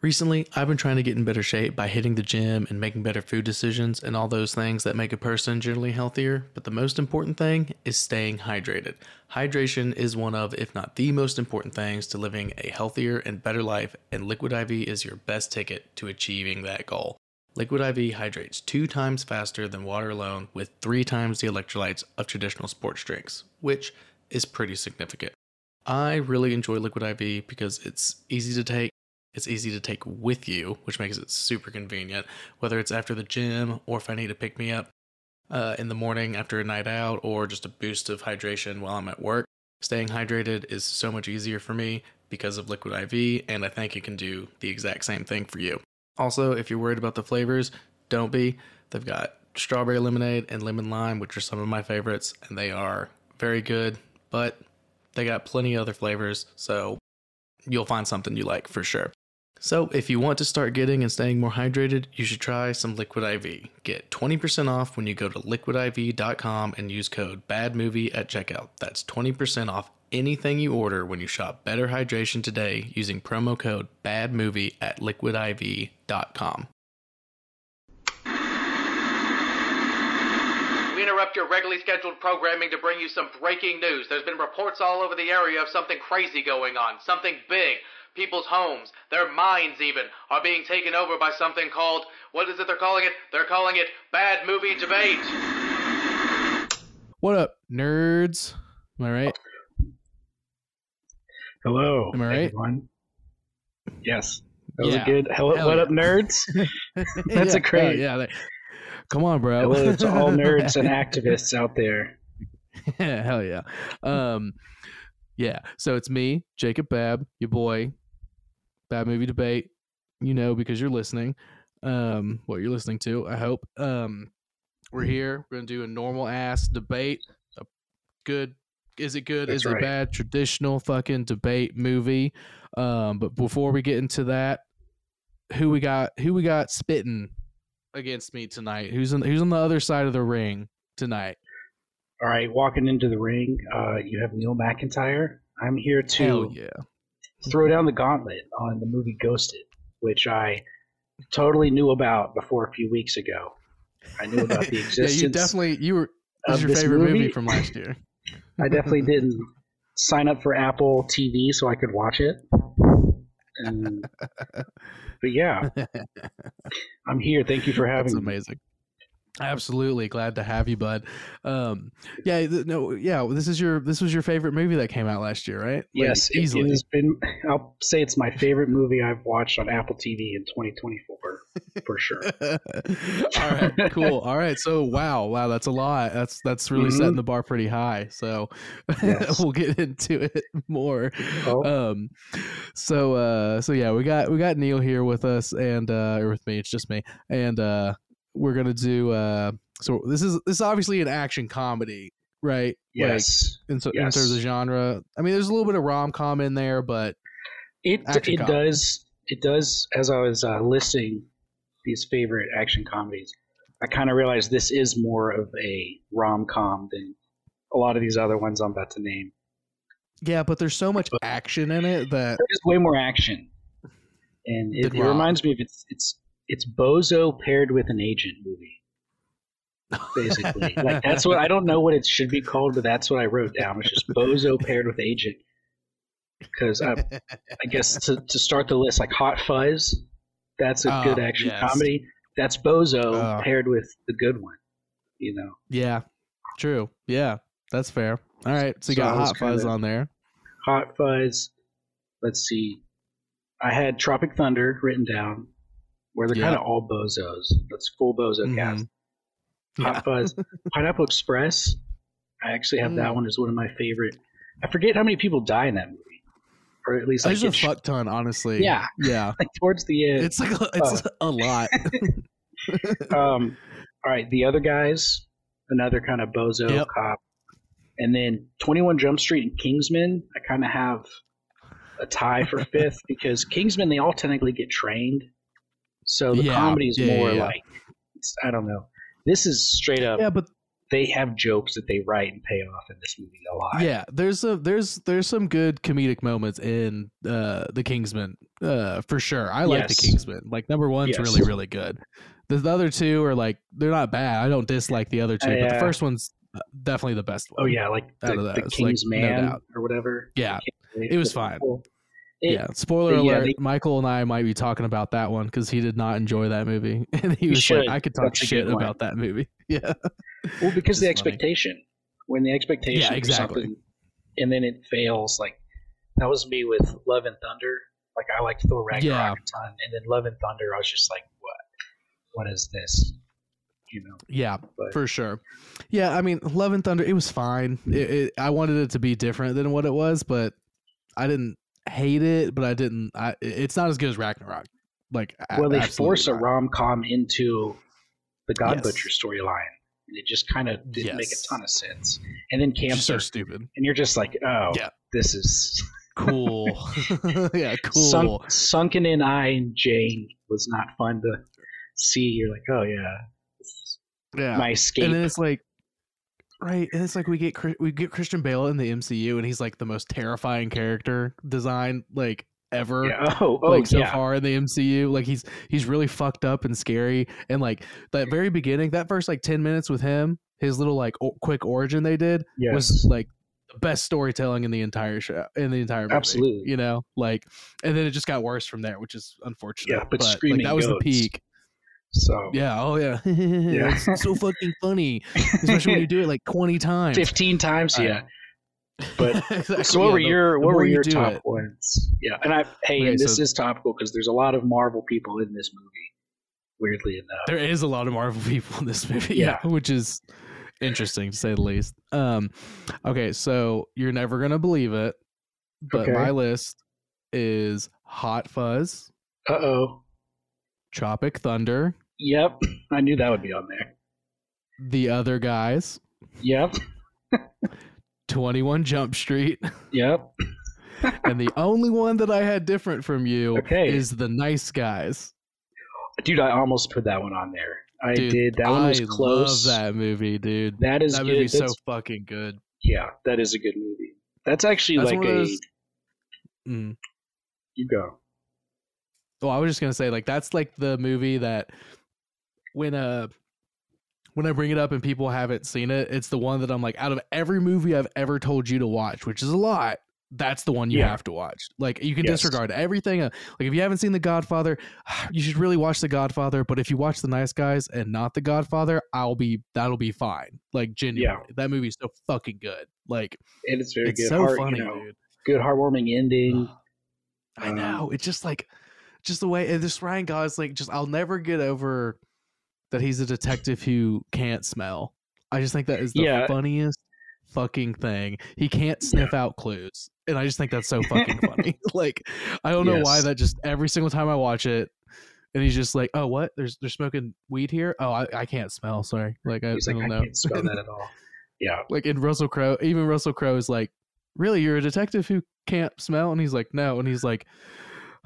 Recently, I've been trying to get in better shape by hitting the gym and making better food decisions and all those things that make a person generally healthier. But the most important thing is staying hydrated. Hydration is one of, if not the most important things to living a healthier and better life, and Liquid IV is your best ticket to achieving that goal. Liquid IV hydrates two times faster than water alone with three times the electrolytes of traditional sports drinks, which is pretty significant. I really enjoy Liquid IV because it's easy to take it's easy to take with you, which makes it super convenient, whether it's after the gym or if I need to pick me up uh, in the morning after a night out or just a boost of hydration while I'm at work. Staying hydrated is so much easier for me because of Liquid IV, and I think it can do the exact same thing for you. Also, if you're worried about the flavors, don't be. They've got strawberry lemonade and lemon lime, which are some of my favorites, and they are very good, but they got plenty of other flavors, so you'll find something you like for sure. So, if you want to start getting and staying more hydrated, you should try some Liquid IV. Get 20% off when you go to liquidiv.com and use code BADMOVIE at checkout. That's 20% off anything you order when you shop Better Hydration today using promo code BADMOVIE at liquidiv.com. We interrupt your regularly scheduled programming to bring you some breaking news. There's been reports all over the area of something crazy going on, something big. People's homes, their minds even, are being taken over by something called, what is it they're calling it? They're calling it Bad Movie Debate. What up, nerds? Am I right? Hello, Am I right? everyone. Yes, that was Yeah. a good. Hello, Hell what yeah. up, nerds? That's a Yeah, great- Yeah, they- come on, bro. Hello to all nerds and activists out there. Hell yeah. Um, yeah. So it's me, Jacob Bab, your boy, Bad Movie Debate. You know because you're listening. Um, what you're listening to, I hope. Um, we're here. We're gonna do a normal ass debate. A good. Is it good? That's is it right. bad? Traditional fucking debate movie. Um, but before we get into that, who we got? Who we got spitting against me tonight? Who's on Who's on the other side of the ring tonight? All right, walking into the ring, uh, you have Neal McIntyre. I'm here to yeah. Throw down the gauntlet on the movie Ghosted, which I totally knew about before a few weeks ago. I knew about the existence. yeah, you definitely you were. This of your this favorite movie? movie. from last year. I definitely didn't sign up for Apple TV so I could watch it. And, but yeah, I'm here. Thank you for having That's me. amazing. Absolutely glad to have you, bud. Um, yeah, th- no, yeah. This is your this was your favorite movie that came out last year, right? Yes, easily. it has been. I'll say it's my favorite movie I've watched on Apple TV in 2024 for sure. All right, cool. All right, so wow, wow, that's a lot. That's that's really Mhm. setting the bar pretty high. So Yes. we'll get into it more. Oh, um so uh so yeah we got we got neal here with us and uh or with me it's just me and uh we're gonna do uh so this is this is obviously an action comedy right yes, like, in, so, in yes. terms of genre i mean there's a little bit of rom-com in there but it it comedy. does it does. As I was uh, listing these favorite action comedies, I kind of realized this is more of a rom com than a lot of these other ones I'm about to name. yeah but there's so much action in it that There's way more action, and it, it reminds me of it's it's it's Bozo paired with an agent movie. Basically, like that's what I don't know what it should be called, but that's what I wrote down. It's just Bozo paired with agent. Because I, I guess to, to start the list, like Hot Fuzz, that's a Oh, good action yes. comedy. That's Bozo Oh. paired with the good one. You know, yeah true yeah that's fair all right so you So got hot fuzz on there Hot Fuzz. Let's see. I had Tropic Thunder written down, where they're Yeah. kind of all bozos. That's full bozo cast. Mhm. Yeah. Hot Fuzz, Pineapple Express. I actually have that Mm. one as one of my favorite. I forget how many people die in that movie, or at least like, there's a fuck ton honestly Yeah. yeah like towards the end. it's like a, it's a lot um, all right, the other guys, another kind of bozo Yep. cop, and then Twenty One Jump Street and Kingsman. I kind of have a tie for fifth because Kingsman they all technically get trained, so the Yeah, comedy is yeah, more yeah, like I don't know. This is straight up yeah but they have jokes that they write and pay off in this movie a lot. Yeah, there's a there's there's some good comedic moments in uh the Kingsman uh for sure. I like the Kingsman. Like number one's Yes. really really good. The, the other two are like they're not bad. I don't dislike the other two, but the first one's uh, definitely the best one. Oh yeah, like Out the, of the King's like, no Man or whatever. Yeah, It it was fine. It- yeah. Spoiler yeah, alert: they- Michael and I might be talking about that one because he did not enjoy that movie, and he We was should. like, "I could talk That's shit about that movie." Yeah, Well, because the funny. expectation. When the expectation Yeah, exactly. something and then it fails, like that was me with Love and Thunder. Like I liked Thor Ragnarok Yeah. a ton, and then Love and Thunder, I was just like, what? What is this? You know. yeah, But for sure. Yeah, I mean, Love and Thunder, it was fine. It, it, I wanted it to be different than what it was, but I didn't hate it. But I didn't. I, it's not as good as Ragnarok. Like, well, they force a rom com into the God Yes. Butcher storyline, and it just kind of didn't make a ton of sense. And then It's Camp just so stupid. and you're just like, oh, Yeah. this is Cool. yeah, cool. Sunk, sunken in eye and Jane was not fun to see. You're like, oh yeah, yeah. my escape. and then it's like right and it's like we get we get christian bale in the mcu and he's like the most terrifying character design like ever yeah. Oh, oh like so yeah. far in the mcu like he's he's really fucked up and scary and like that very beginning that first like 10 minutes with him his little like o- quick origin they did Yes. was like the best storytelling in the entire show in the entire movie, Absolutely. you know like and then it just got worse from there which is unfortunate Yeah, but like, screaming that was the peak so yeah. Oh, yeah. Yeah. it's so fucking funny, especially when you do it like twenty times. fifteen times, I- yeah. But Exactly, so what yeah, were the- your what were more you your top it- ones? Yeah, and I hey, Okay, and this so- is topical because there's a lot of Marvel people in this movie. Weirdly enough, There is a lot of Marvel people in this movie, Yeah. yeah, which is interesting to say the least. Um, okay, so you're never gonna believe it, but Okay. my list is Hot Fuzz, uh oh. Tropic Thunder, Yep, I knew that would be on there. The Other Guys, Yep, Twenty One Jump Street, yep. and the only one that I had different from you Okay. is The Nice Guys. Dude, I almost put that one on there. I Dude, did. That one was I close. love that movie, dude. That is that good. movie's so fucking good. yeah, that is a good movie. That's actually That's like a. Mm. You go. Well, I was just gonna say, like, that's like the movie that when uh when I bring it up and people haven't seen it, it's the one that I'm like, out of every movie I've ever told you to watch, which is a lot, that's the one you Yeah. have to watch. Like, you can Yes. disregard everything. Uh, like, if you haven't seen The Godfather, you should really watch The Godfather. But if you watch The Nice Guys and not The Godfather, I'll be that'll be fine. Like, genuinely, that movie's so fucking good. Like, And it's very it's good. so Heart, funny, you know, dude. good heartwarming ending. I Um, know. It's just like, just the way and this Ryan Gosling. Just I'll never get over that he's a detective who can't smell. I just think that is the Yeah. funniest fucking thing. He can't sniff out clues, and I just think that's so fucking funny. like I don't know why that just every single time I watch it. And he's just like, oh, what? There's they're smoking weed here. Oh, I, I can't smell. Sorry, like I, He's I don't I know. can't spell that at all. Yeah. like in Russell Crowe, even Russell Crowe is like, "Really, you're a detective who can't smell?" And he's like, "No," and he's like,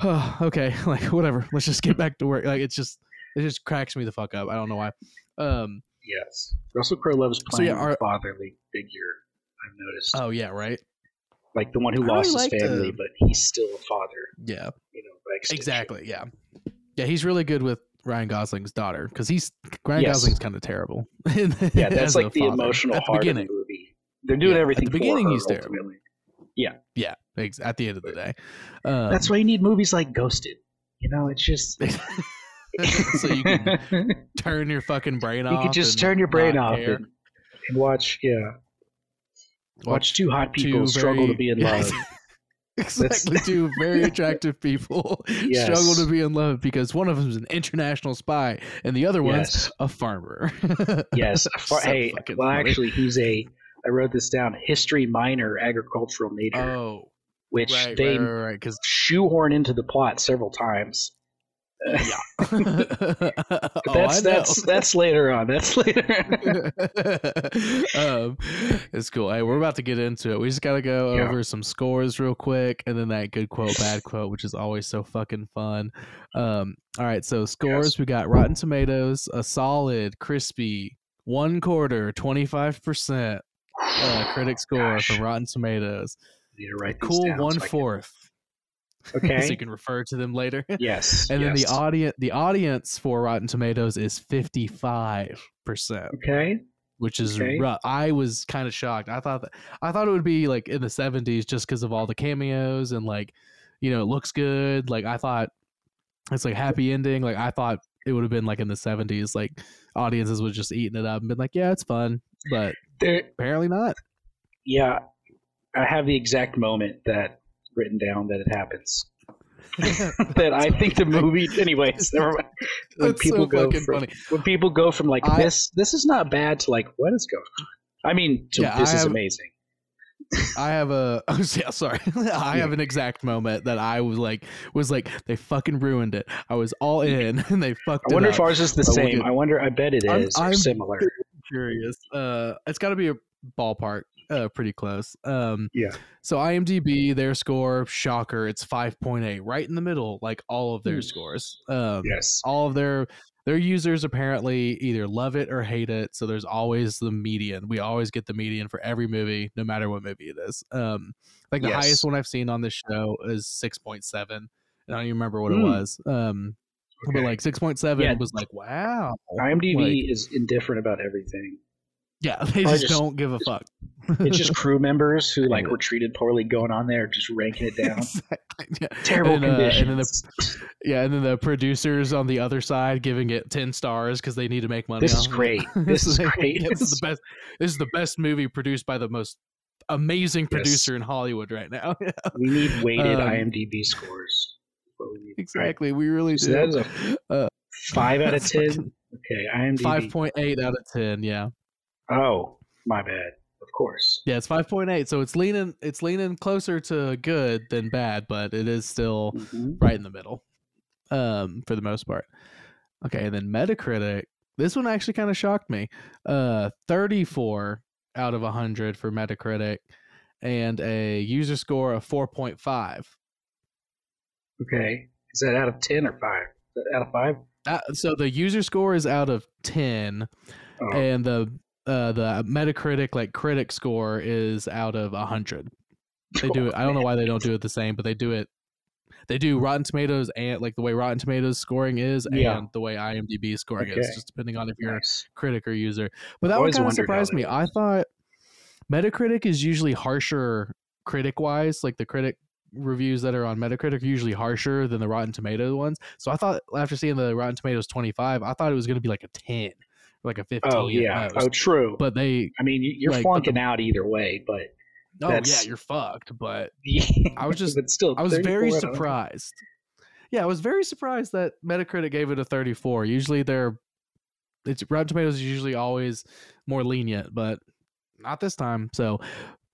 oh, "Okay, like whatever. Let's just get back to work." Like it's just it just cracks me the fuck up. I don't know why. Um. Yes. Russell Crowe loves So, playing yeah, our- a fatherly figure. I've noticed, Oh yeah. Right. like the one who I really lost his family, uh, but he's still a father. Yeah. You know. Exactly. Yeah. Yeah. He's really good with Ryan Gosling's daughter because he's Ryan Yes. Gosling's kind of terrible. Yeah, that's like the father. emotional at the heart beginning. of the movie. They're doing Yeah, at everything the beginning, he's terrible. ultimately. Yeah. At the end of the day. Um, That's why you need movies like Ghosted. You know, it's just so you can turn your fucking brain off. you can just turn your brain off and, and watch. Yeah, watch, two hot people two struggle to be in love. exactly two very attractive people Yes. struggle to be in love because one of them is an international spy and the other one's Yes. a farmer Yes. a far- So hey, well, funny. actually, he's a. I wrote this down. History minor, agricultural major, oh which right they right right shoehorn into the plot several times. yeah But oh, that's I that's that's later on. That's later. um, it's cool. Hey, we're about to get into it. We just got to go Yeah. over some scores real quick, and then that good quote, bad quote, which is always so fucking fun. Um, all right, so scores: Yes. we got Rotten Tomatoes, a solid, crispy one quarter, twenty five percent uh, critic score Gosh. from Rotten Tomatoes. Need to write Cool down so one can- fourth. so you can refer to them later. yes. And then the audience, the audience for Rotten Tomatoes is fifty five percent, Okay. which is Okay. rough. I was kind of shocked. I thought that I thought it would be like in the seventies just because of all the cameos and like, you know, it looks good. Like I thought it's like happy ending. Like I thought it would have been like in the seventies. Like audiences would just eating it up and been like, yeah, it's fun, but There, apparently not. yeah, I have the exact moment that written down that it happens. that I think the movie, anyways. Never mind. When That's people so go from, funny. when people go from like I- this, this is not bad to like what is going on. I mean, to, Yeah, this I is have- amazing. I have a oh, yeah, sorry. I have an exact moment that I was like was like they fucking ruined it. I was all in and they fucked I wonder if ours is the But we'll same. I wonder. I bet it is I'm- or I'm- similar. curious. Uh it's got to be a ballpark uh pretty close. Um Yeah. So IMDb their score shocker it's 5.8 right in the middle like all of their Hmm. scores. Um Yes. all of their their users apparently either love it or hate it so there's always the median we always get the median for every movie no matter what movie it is um like the Yes. highest one i've seen on this show is 6.7 and i don't even remember what Mm. it was um but like 6.7 Yeah. was like wow IMDb like- is indifferent about everything. Yeah they just, just- don't give a fuck It's just crew members who like were treated poorly going on there, just ranking it down. Exactly, yeah. Terrible And, uh, and conditions. then the yeah and then the producers on the other side giving it 10 stars because they need to make money This off is great. This is great. This is the best. This is the best movie produced by the most amazing Yes. producer in Hollywood right now. we need weighted Um, IMDb scores. We exactly, we really So do. that is a Uh, five out of ten. Okay, IMDb. Five point eight out of ten. Yeah, Oh, my bad. Of course. yeah, it's five point eight. So it's leaning. It's leaning closer to good than bad, but it is still Mhm. right in the middle, um, for the most part. Okay, and then Metacritic. This one actually kind of shocked me. Uh, thirty-four out of hundred for Metacritic, and a user score of four point five. Okay. Is that out of ten or five? Out of five? Uh, so the user score is out of 10 Oh, and the uh, the metacritic like critic score is out of a 100 they do it i don't know why they don't do it the same but they do it they do rotten tomatoes and like the way rotten tomatoes scoring is Yeah. and the way imdb scoring is just depending on if you're Nice. a critic or user but that one always kind of surprised me i thought metacritic is usually harsher critic wise like the critic reviews that are on Metacritic are usually harsher than the Rotten Tomatoes ones. So I thought after seeing the Rotten Tomatoes 25, I thought it was going to be like a 10, or like a 15. Oh yeah. Oh true. but they, I mean, you- you're like, flunking the- out either way, but oh yeah, you're fucked. But I was just- but still, I was very out of 100. surprised. Yeah, I was very surprised that Metacritic gave it a 34. Usually they're, it's Rotten Tomatoes is usually always more lenient, but not this time. So,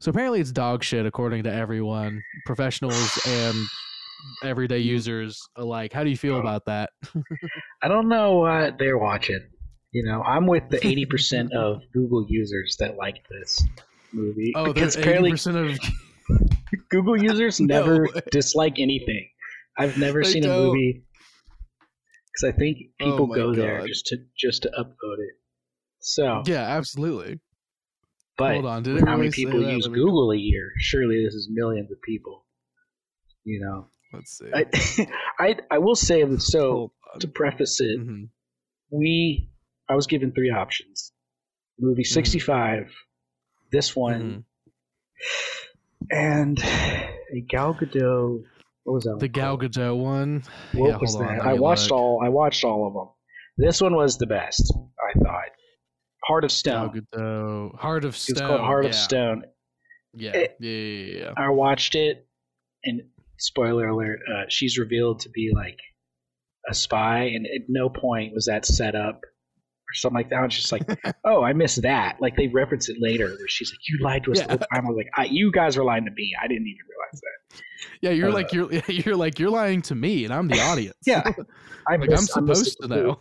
so apparently it's dog shit according to everyone, professionals and everyday mm. users alike. How do you feel Oh. about that? I don't know what they're watching. You know, I'm with the 80% of Google users that like this movie. Oh, because apparently 80% of Google users never way. dislike anything. I've never They seen a don't. movie because I think Oh people my go there just to just to upvote it. So, yeah, absolutely. but Hold on, did it how many really say people use Let me- Google a year? Surely this is millions of people. You know, Let's see. I I, I will say that. So to preface it, Mhm. we I was given three options: movie Mm-hmm. sixty five, this one, and a Gal Gadot. What was that? The one Gal called? Gadot one. What yeah, was that? I watched look. all. I watched all of them. This one was the best. I thought. Heart of Stone. Gal. Gadot. Heart of Stone. was called Heart yeah. of Stone. Yeah. It- yeah, yeah, yeah. I watched it, and spoiler alert: uh, she's revealed to be like a spy, and at no point was that set up or something like that. I was just like, "Oh, I missed that." Like they reference it later, where she's like, "You lied to us Yeah. the whole time." I was like, I, "You guys are lying to me. I didn't even realize that." Yeah, you're Uh, like you're you're like you're lying to me, and I'm the audience. Yeah, I like I missed supposed to know.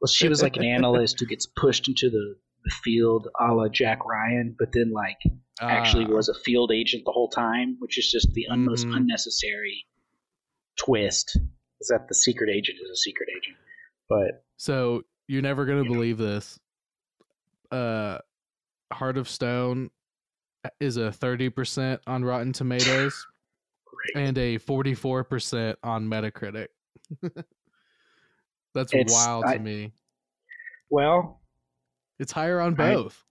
Well, she was like an analyst who gets pushed into the, the field, a la Jack Ryan, but then like actually Ah, was a field agent the whole time, which is just the un- most unnecessary twist. Is that the secret agent is a secret agent, but So you're never gonna believe this. uh, Heart of Stone is a thirty percent on Rotten Tomatoes and a forty four percent on Metacritic. That's It's- wild I- to me. Well, It's higher on both.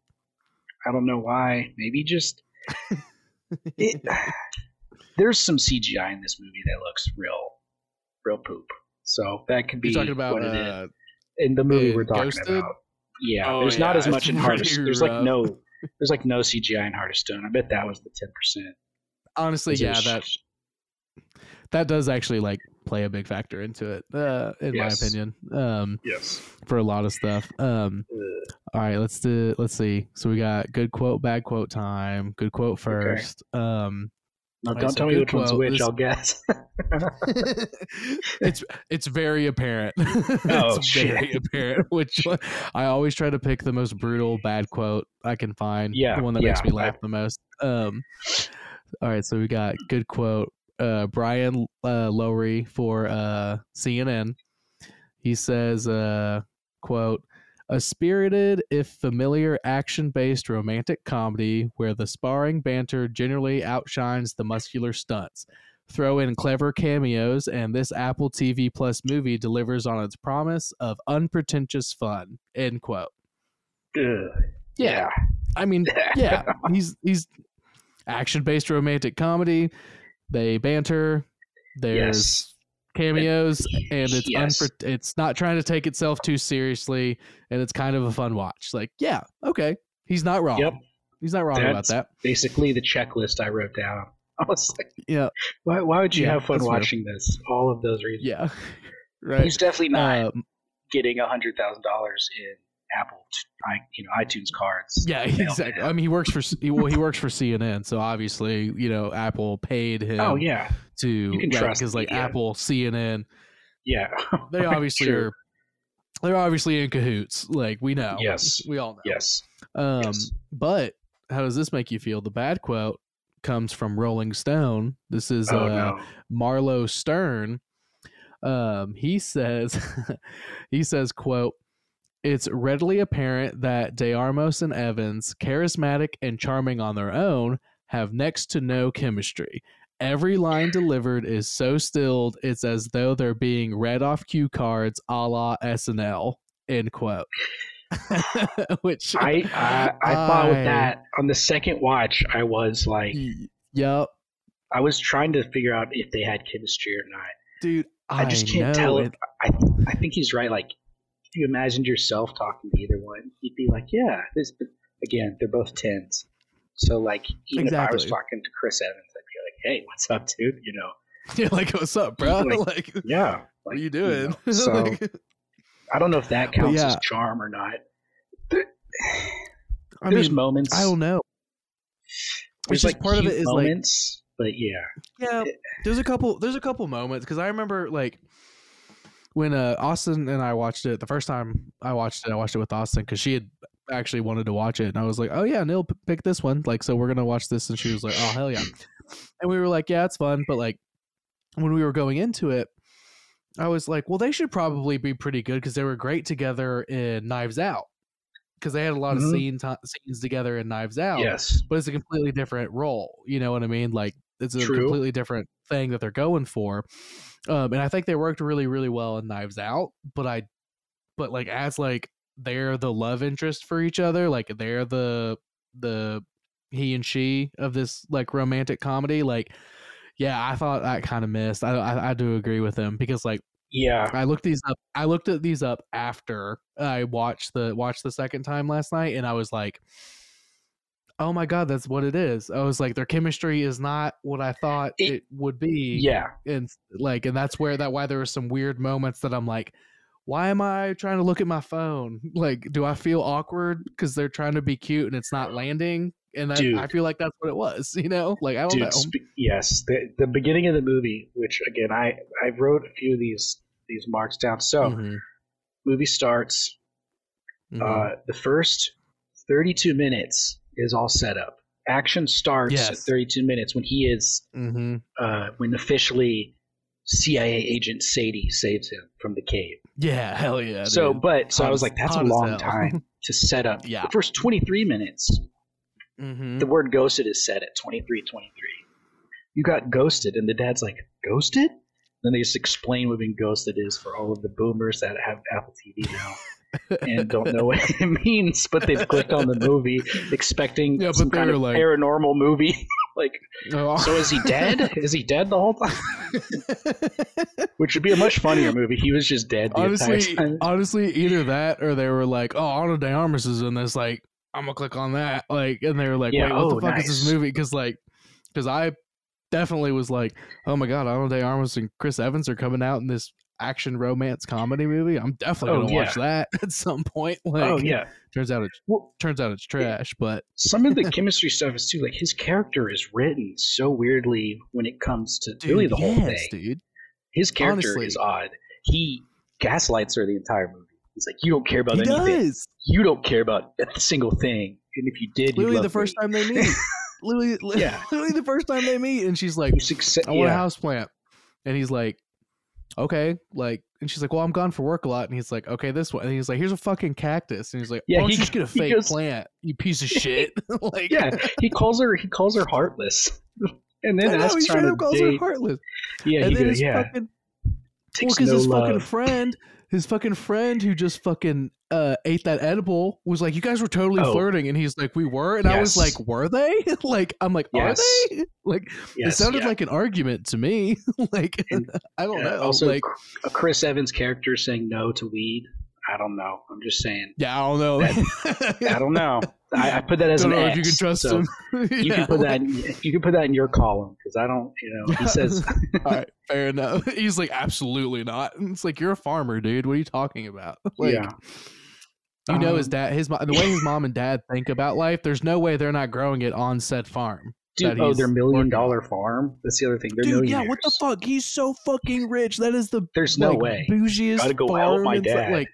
I don't know why. Maybe just it, there's some CGI in this movie that looks real, real poop. So that could be You're talking about what it is. uh, in the movie in we're talking Ghosted? about. Yeah, Oh, there's not as much in it's Heart of pretty There's like no, there's like no CGI in Heart of Stone. I bet that was the ten percent. honestly, yeah, that that does actually like play a big factor into it, uh, in Yes. my opinion. Um, yes. for a lot of stuff. Um, all right, let's do. Let's see. So we got good quote, bad quote time. Good quote first. Um, No, don't tell me which one's which. This- I'll guess. it's it's very apparent. Oh, it's very apparent. Which one, I always try to pick the most brutal bad quote I can find. Yeah, the one that makes me laugh the most. Um, all right, so we got good quote. Uh, Brian uh, Lowry for uh, CNN. He says, uh, "quote." A spirited, if familiar, action based romantic comedy where the sparring banter generally outshines the muscular stunts. Throw in clever cameos, and this Apple TV Plus movie delivers on its promise of unpretentious fun. End quote. Ugh. Yeah. I mean, yeah, he's he's action based romantic comedy. They banter. There's Yes. Cameos, and it's Yes. unpre- it's not trying to take itself too seriously, and it's kind of a fun watch. Like, yeah, okay, he's not wrong. Yep. He's not wrong about that. Basically, the checklist I wrote down. I was like, Yeah, why, why would you Yeah, have fun that's watching this? All of those reasons. yeah, right. He's definitely not Um, getting a hundred thousand dollars in Apple, i you know, iTunes cards. yeah, exactly. I mean, he works for he, well, he works for CNN, so obviously, you know, Apple paid him Oh yeah, to You can trust because like. Apple, CNN, yeah. they obviously Sure. are they're obviously in cahoots. Like we know, Yes. we all know. Yes. Um, Yes. but how does this make you feel? The bad quote comes from Rolling Stone. This is Oh uh, no. Marlow Stern. Um, he says, he says, quote, it's readily apparent that de Armas and Evans, charismatic and charming on their own, have next to no chemistry. Every line delivered is so stilled, it's as though they're being read off cue cards a la SNL. End quote. Which I I, I thought with that on the second watch, I was like, Yep, I was trying to figure out if they had chemistry or not. dude. I just can't tell. it. I I think he's right. Like, you imagined yourself talking to either one, you'd be like, yeah. This again, they're both tens. So like, even if I was talking to Chris Evans, I'd be like, hey, what's up, dude? You know, You're like, what's up, bro? Like, Like, yeah. Like, what are you doing? know, so Like, I don't know if that counts as charm or not. There- I there's mean, moments. I don't know. There's like part of it is like but yeah, Yeah, there's a couple. There's a couple moments because I remember like when uh, Austin and I watched it the first time I watched it. I watched it with Austin because she had actually wanted to watch it, and I was like, "Oh yeah, Neal, p- pick this one." Like, so we're gonna watch this, and she was like, "Oh hell yeah," and we were like, "Yeah, it's fun," but like when we were going into it. I was like, well, they should probably be pretty good because they were great together in Knives Out because they had a lot of Mhm. scene scenes together in Knives Out yes, but it's a completely different role. You know what I mean? Like it's a True. completely different thing that they're going for. Um, and I think they worked really, really well in Knives Out. But I, but like as like they're the love interest for each other, like they're the the he and she of this like romantic comedy. Like, yeah, I thought I kind of missed. I, I I do agree with him because like yeah, I looked these up. I looked at these up after I watched the watched the second time last night, and I was like, "Oh my god, that's what it is." I was like, "Their chemistry is not what I thought It- it, would be." yeah. and like, and that's where that why there were some weird moments that I'm like, "Why am I trying to look at my phone? Like, do I feel awkward because they're trying to be cute and it's not landing?" And that. I feel like that's what it was. You know, like I don't Dude, know. spe- yes, the the beginning of the movie, which again I I wrote a few of these these marks down. So Mhm, movie starts. mhm. Uh, the first thirty two minutes is all set up. Action starts at thirty two minutes when he is Mhm. uh, when officially CIA agent Sadie saves him from the cave. Yeah, hell yeah. so, dude. but so I was like, that's a long time. to set up Yeah. the first 23 minutes. Mm-hmm. The word ghosted is said at 23 23. You got ghosted, and the dad's like, Ghosted? Then they just explain what being ghosted is for all of the boomers that have Apple TV now and don't know what it means, but they've clicked on the movie expecting Yeah, some kind of like- paranormal movie. like, Oh. so is he dead? is he dead the whole time? Which would be a much funnier movie. He was just dead the honestly, entire time. honestly, either that or they were like, "Oh, Ana de Armas is in this." Like, I'm gonna click on that. Like, and they were like, Yeah, "Wait, what oh, the fuck is this movie?" Because like, because I definitely was like, "Oh my god, Ana de Armas and Chris Evans are coming out in this action romance comedy movie." I'm definitely Oh, gonna yeah. watch that at some point. Oh, like, oh yeah. turns out it's Well, turns out it's trash, but some of the chemistry stuff is too like his character is written so weirdly when it comes to dude, really the whole thing. dude. His character Honestly. is odd. He gaslights her the entire movie. He's like, "You don't care about He anything. does. You don't care about a single thing. And if you did, Literally the first me. time they meet. literally, Yeah. literally the first time they meet, and she's like, I want a house plant. And he's like, okay. Like, and she's like, well, I'm gone for work a lot. And he's like, okay, this one. And he's like, here's a fucking cactus. And he's like, Yeah, why don't he- you just get a fake goes- plant, you piece of shit? like, yeah, he calls her. He calls her heartless, and then I know, asks he her straight on up a her heartless. Yeah, and he then goes, yeah, fucking, well, because no his love. fucking friend, his fucking friend who just fucking uh, ate that edible was like, you guys were totally Oh. flirting. And he's like, we were. And I was like, were they? like, I'm like, Yes. are they? Like, it sounded yeah. like an argument to me. like, And, I don't Yeah, know. also, like, a Chris Evans character saying no to weed. I don't know. I'm just saying. yeah, I don't know. I don't know. I, I put that as don't an know X, if you can trust so him. You Yeah, can put that. In, you can put that in your column because I don't. You know, he says. All right, fair enough. He's like, absolutely not. And it's like you're a farmer, dude. What are you talking about? Like, yeah. you know his Um, dad, his the way his mom and dad think about life. There's no way they're not growing it on said farm. Dude, that oh, their million dollar farm. That's the other thing. They're Dude, yeah, what the fuck? He's so fucking rich. That is the There's no like, way. bougiest Gotta go farm. help my dad. Like,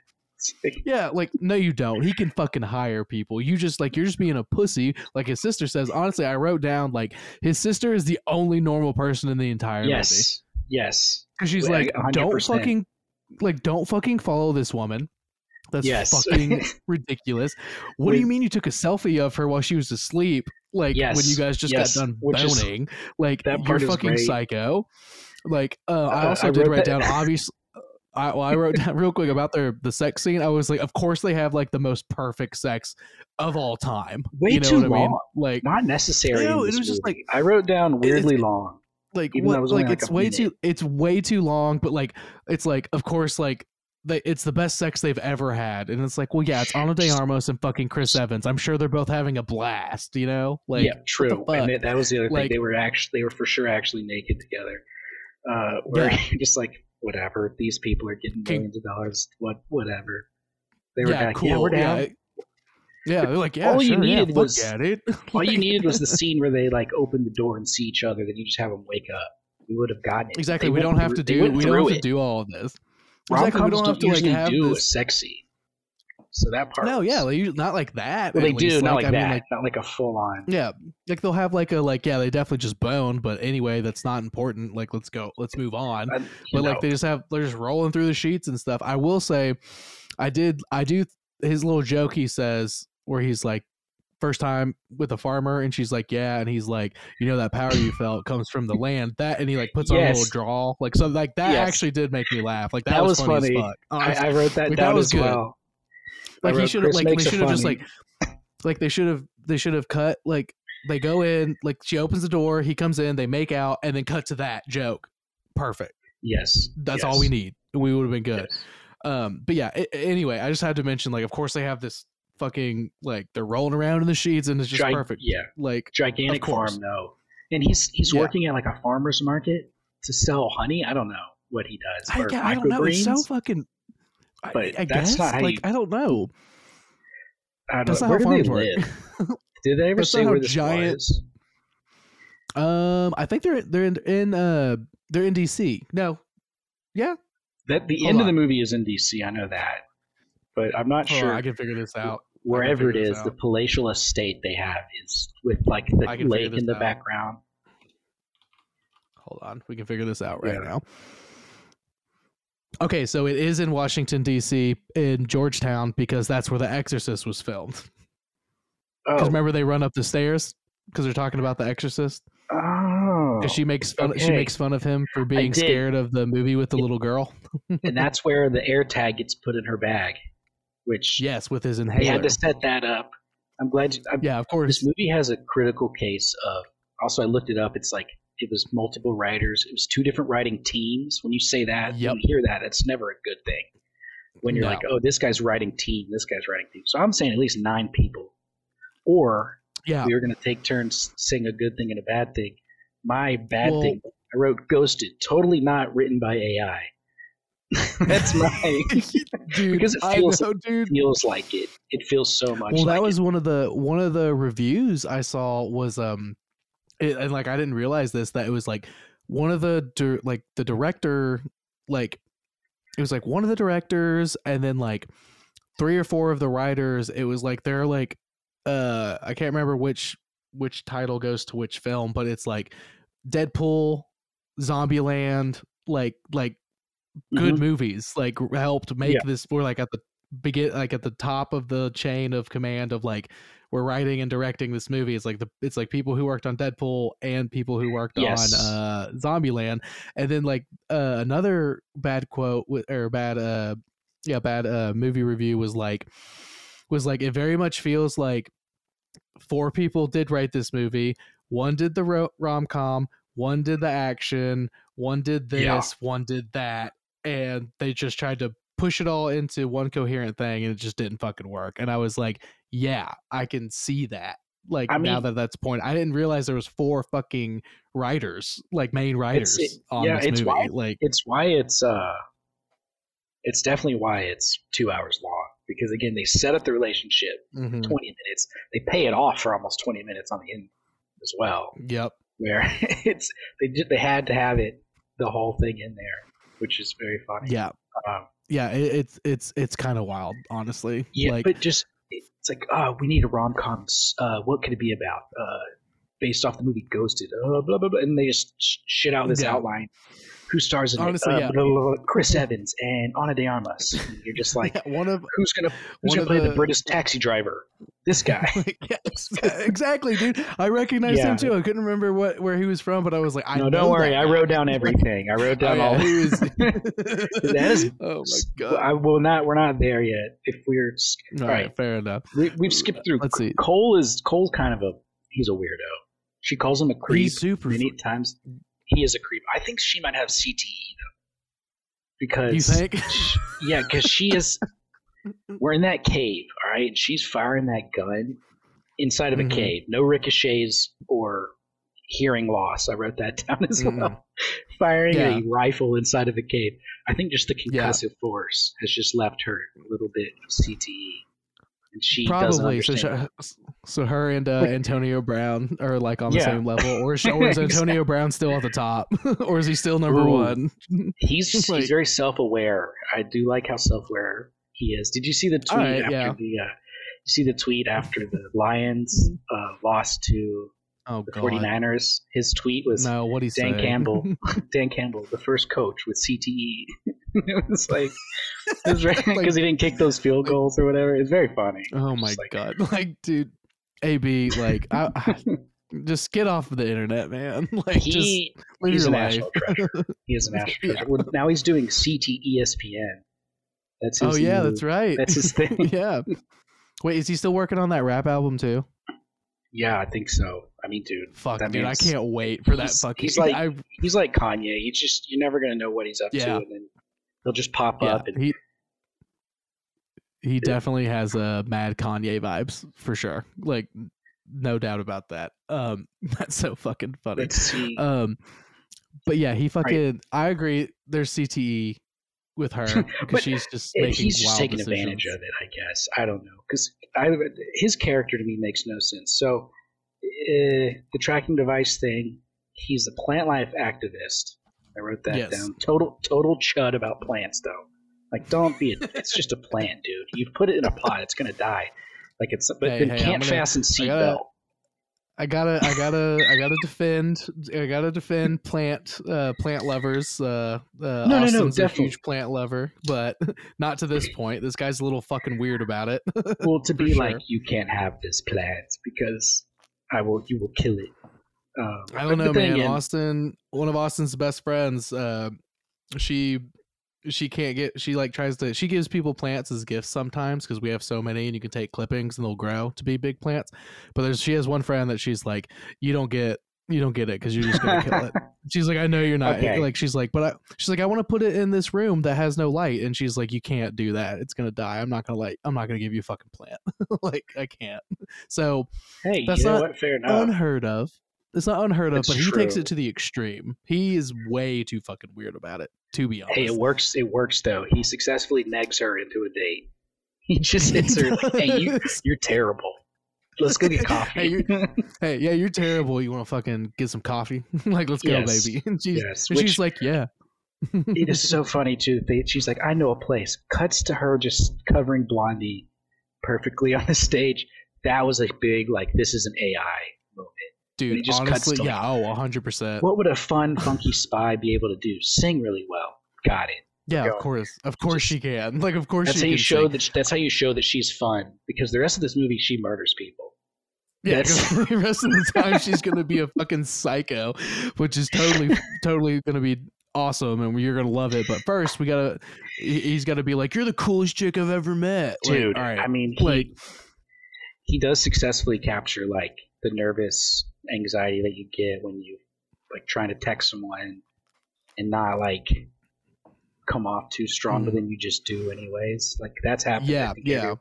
yeah, like no, you don't. He can fucking hire people. You just like you're just being a pussy. Like his sister says. Honestly, I wrote down like his sister is the only normal person in the entire movie. yes. Yes. Because she's Yeah, like, don't fucking, like, don't fucking follow this woman. That's Yes. fucking ridiculous. What do you mean you took a selfie of her while she was asleep? Like when you guys just yes, got done which is- like that you're fucking great. psycho. Like uh, I Uh, also I did write that- down obviously. I, well, I wrote down real quick about their the sex scene. I was like, of course they have like the most perfect sex of all time. Way you know too what I mean? long. Like, Not necessary. I know, it was just like I wrote down weirdly long. like Even though what it was like like it's way minute. too it's way too long but like it's like of course like they, it's the best sex they've ever had and it's like well yeah it's Ana de Armas and fucking Chris Evans I'm sure they're both having a blast you know like yeah, true. And that, that was the other Like- thing. They were actually, they were for sure actually naked together. Uh, where Yeah. you're just like, whatever. These people are getting millions of dollars. What, whatever. They were yeah like, cool yeah, we're down. yeah, yeah they're like yeah All you sure, yeah, needed fuck was- yeah, dude. All you needed was the scene where they like open the door and see each other. Then you just have them wake up. We would have gotten it. exactly They we don't have to do we don't have to do all of this exactly we don't have to like have do this sexy. So that part. no yeah like, not like that well, they do least. not like I that. mean, like not like a full on. Yeah, like they'll have like a like yeah they definitely just bone, but anyway that's not important. Like let's go, let's move on. But like they just have they're just rolling through the sheets and stuff. I will say, I did I do his little joke he says where he's like first time with a farmer and she's like yeah and he's like you know that power you felt comes from the land that and he like puts on a little draw like so like that Yes. actually did make me laugh like that, That was, was funny, funny. as fuck. I. I wrote that Like, that down was as good. well. Like he should have like they should have just like like they should have they should have cut like they go in like she opens the door he comes in they make out and then cut to that joke. Perfect. Yes, that's yes, all we need. We would have been good. Yes. um but yeah a- anyway i just had to mention like of course they have this fucking like they're rolling around in the sheets and it's just perfect. Yeah, like gigantic farm though, and he's he's Yeah. working at like a farmer's market to sell honey. I don't know what he does. I, I don't know. It's so fucking But I that's guess how like you- i don't know I don't that's know. not how Where do they farms work live? Did they ever That's say how where this giant- was? um i think they're they're in, in uh they're in dc no yeah That the Hold end of the movie is in DC. I know that, but I'm not Hold on, sure. i can figure this out wherever it is, the palatial estate they have is with like the I lake in the out. background. Hold on, we can figure this out right Yeah. now. Okay, so it is in Washington D.C. in Georgetown because that's where The Exorcist was filmed. Because Oh, remember they run up the stairs because they're talking about The Exorcist. oh. Because she makes fun. She makes fun of him for being scared of the movie with the little girl. and that's where the air tag gets put in her bag, which Yes, with his they inhaler. had to set that up. I'm glad. You, I'm, yeah, of course. This movie has a critical case of. Also, I looked it up. It's like it was multiple writers. It was two different writing teams. When you say that, Yep. when you hear that, it's never a good thing. When you're No. like, oh, this guy's writing team, this guy's writing team. So I'm saying at least nine people. Or Yeah, we were going to take turns saying a good thing and a bad thing. My bad Well- thing, I wrote Ghosted, totally not written by AI. That's my dude. because it feels- know, dude. feels like it. It feels so much. well like that was it. one of the one of the reviews i saw was um it, and like i didn't realize this that it was like one of the dir- like the director like it was like one of the directors and then like three or four of the writers it was like they're like uh i can't remember which which title goes to which film but it's like deadpool zombieland like like good Mhm. movies like helped make Yeah. this we're like at the begin like at the top of the chain of command of like we're writing and directing this movie it's like the it's like people who worked on deadpool and people who worked Yes. on uh zombieland and then like uh another bad quote or bad uh yeah bad uh movie review was like was like it very much feels like four people did write this movie one did the rom-com one did the action one did this Yeah. one did that and they just tried to push it all into one coherent thing and it just didn't fucking work and i was like yeah i can see that like I now that that's point i didn't realize there was four fucking writers like main writers it- on yeah, this it's movie why- like it's why it's uh it's definitely why it's two hours long because again they set up the relationship mhm. 20 minutes they pay it off for almost 20 minutes on the end as well yep. where it's they did they had to have it the whole thing in there which is very funny. Yeah. Um, yeah it, it's it's it's kind of wild honestly yeah like but just it's like oh we need a rom-com uh what could it be about uh based off the movie ghosted uh, blah blah blah and they just sh- shit out this Yeah. outline who stars in Honestly, it? Uh, yeah. Chris Evans and Ana de Armas. You're just like, yeah, one of who's gonna who's gonna play the, the- British taxi driver? This guy. yeah, exactly, dude. I recognized him too. I couldn't remember what where he was from, but I was like, I no, know don't worry. I wrote down everything. I wrote Oh, down yeah, all. he was. That is- oh my god. I will not. We're not there yet. If we're, All all right, right. fair enough. we, we've skipped through. Let's see. Cole is Cole's kind of a he's a weirdo. She calls him a creep many times. He is a creep. I think she might have CTE though, because You think? yeah, because she is. We're in that cave, all right. And she's firing that gun inside of a Mhm. cave. No ricochets or hearing loss. I wrote that down as Mm-mm. well. Firing Yeah. a rifle inside of a cave. I think just the Yeah. concussive force has just left her a little bit of CTE, and she Probably. So, understand. sh- so her and uh, Antonio Brown are like on the Yeah. same level, or, is- or is Antonio Brown still at the top, or is he still number Ooh. one? He's Like- he's very self aware. I do like how self aware he is. Did you see the tweet right, after yeah. the? Uh, you see the tweet after the Lions uh, lost to Oh the god. 49ers? His tweet was No, what he Dan say? Campbell. Dan Campbell, the first coach with CTE. it was like because Like- he didn't kick those field goals or whatever. It's very funny. Oh my like- god! Like, dude, AB, like, I, I, just get off of the internet, man. Like, just he live he's a your life. national treasure. He is a national treasure. Well, now he's doing CT ESPN. That's oh, his Oh yeah, new- that's right. That's his thing. yeah. Wait, is he still working on that rap album too? Yeah, I think so. I mean, dude, Fuck, That dude, I can't wait for that fucking. he's like- I, he's like Kanye. He's just you're never gonna know what he's up Yeah. to, and then he'll just pop yeah, up and he he definitely has uh, mad Kanye vibes for sure. Like, no doubt about that. Um, that's so fucking funny. let's see. Um, but yeah, he fucking. I agree. There's CTE with her because she's just making he's just taking decisions. advantage of it, I guess. I don't know because I his character to me makes no sense. So uh, the tracking device thing, he's a plant life activist. I wrote that Yes. down. Total total chud about plants though. Like don't be. A, it's just a plant, dude. You put it in a pot, it's gonna die. Like it's but Hey, then hey, can't gonna- fasten seatbelt. I gotta, I gotta, I gotta defend. I gotta defend plant, uh, plant lovers. Uh, uh, no, no, Austin's a definitely. huge plant lover, but not to this point. This guy's a little fucking weird about it. Well, to be sure. like, you can't have this plant because I will, you will kill it. Um, I don't know, man. again, Austin, one of Austin's best friends, uh, she she can't get she like tries to she gives people plants as gifts sometimes because we have so many and you can take clippings and they'll grow to be big plants. But there's she has one friend that she's like, you don't get you don't get it because you're just gonna kill it. She's like, I know you're not. Okay. Like she's like, but I, she's like, I want to put it in this room that has no light, and she's like, you can't do that. It's gonna die. I'm not gonna like. I'm not gonna give you a fucking plant. like I can't. So Hey, That's you know not what? Fair enough. unheard of. It's not unheard of, It's but he takes it to the extreme. He is way too fucking weird about it. To be honest, Hey, it works. It works though. He successfully negs her into a date. He just hits her. like, hey, you, you're terrible. Let's go get coffee. Hey, hey, yeah, you're terrible. You want to fucking get some coffee? like, let's go, Yes. baby. And she's, yes, which she's like, yeah. it is so funny too. They, she's like, I know a place. Cuts to her just covering Blondie perfectly on the stage. That was a big like, this is an AI moment. Dude, just cuts honestly, yeah, oh, 100%. What would a fun, funky spy be able to do? Sing really well. Got it. yeah, go. of course. Of course Just- she can. Like, of course That's she how you can show sing. that. That's how you show that she's fun. Because the rest of this movie, she murders people. Yeah, 'cause the rest of the time she's gonna be a fucking psycho, which is totally, totally gonna be awesome, and you're gonna love it. But first, we gotta, he- he's gotta be like, "You're the coolest chick I've ever met, Like, dude. all right, I mean, he, he does successfully capture like the nervous anxiety that you get when you like trying to text someone and not like come off too stronger Mhm. than you just do anyways. Like that's happened. I yeah, yeah.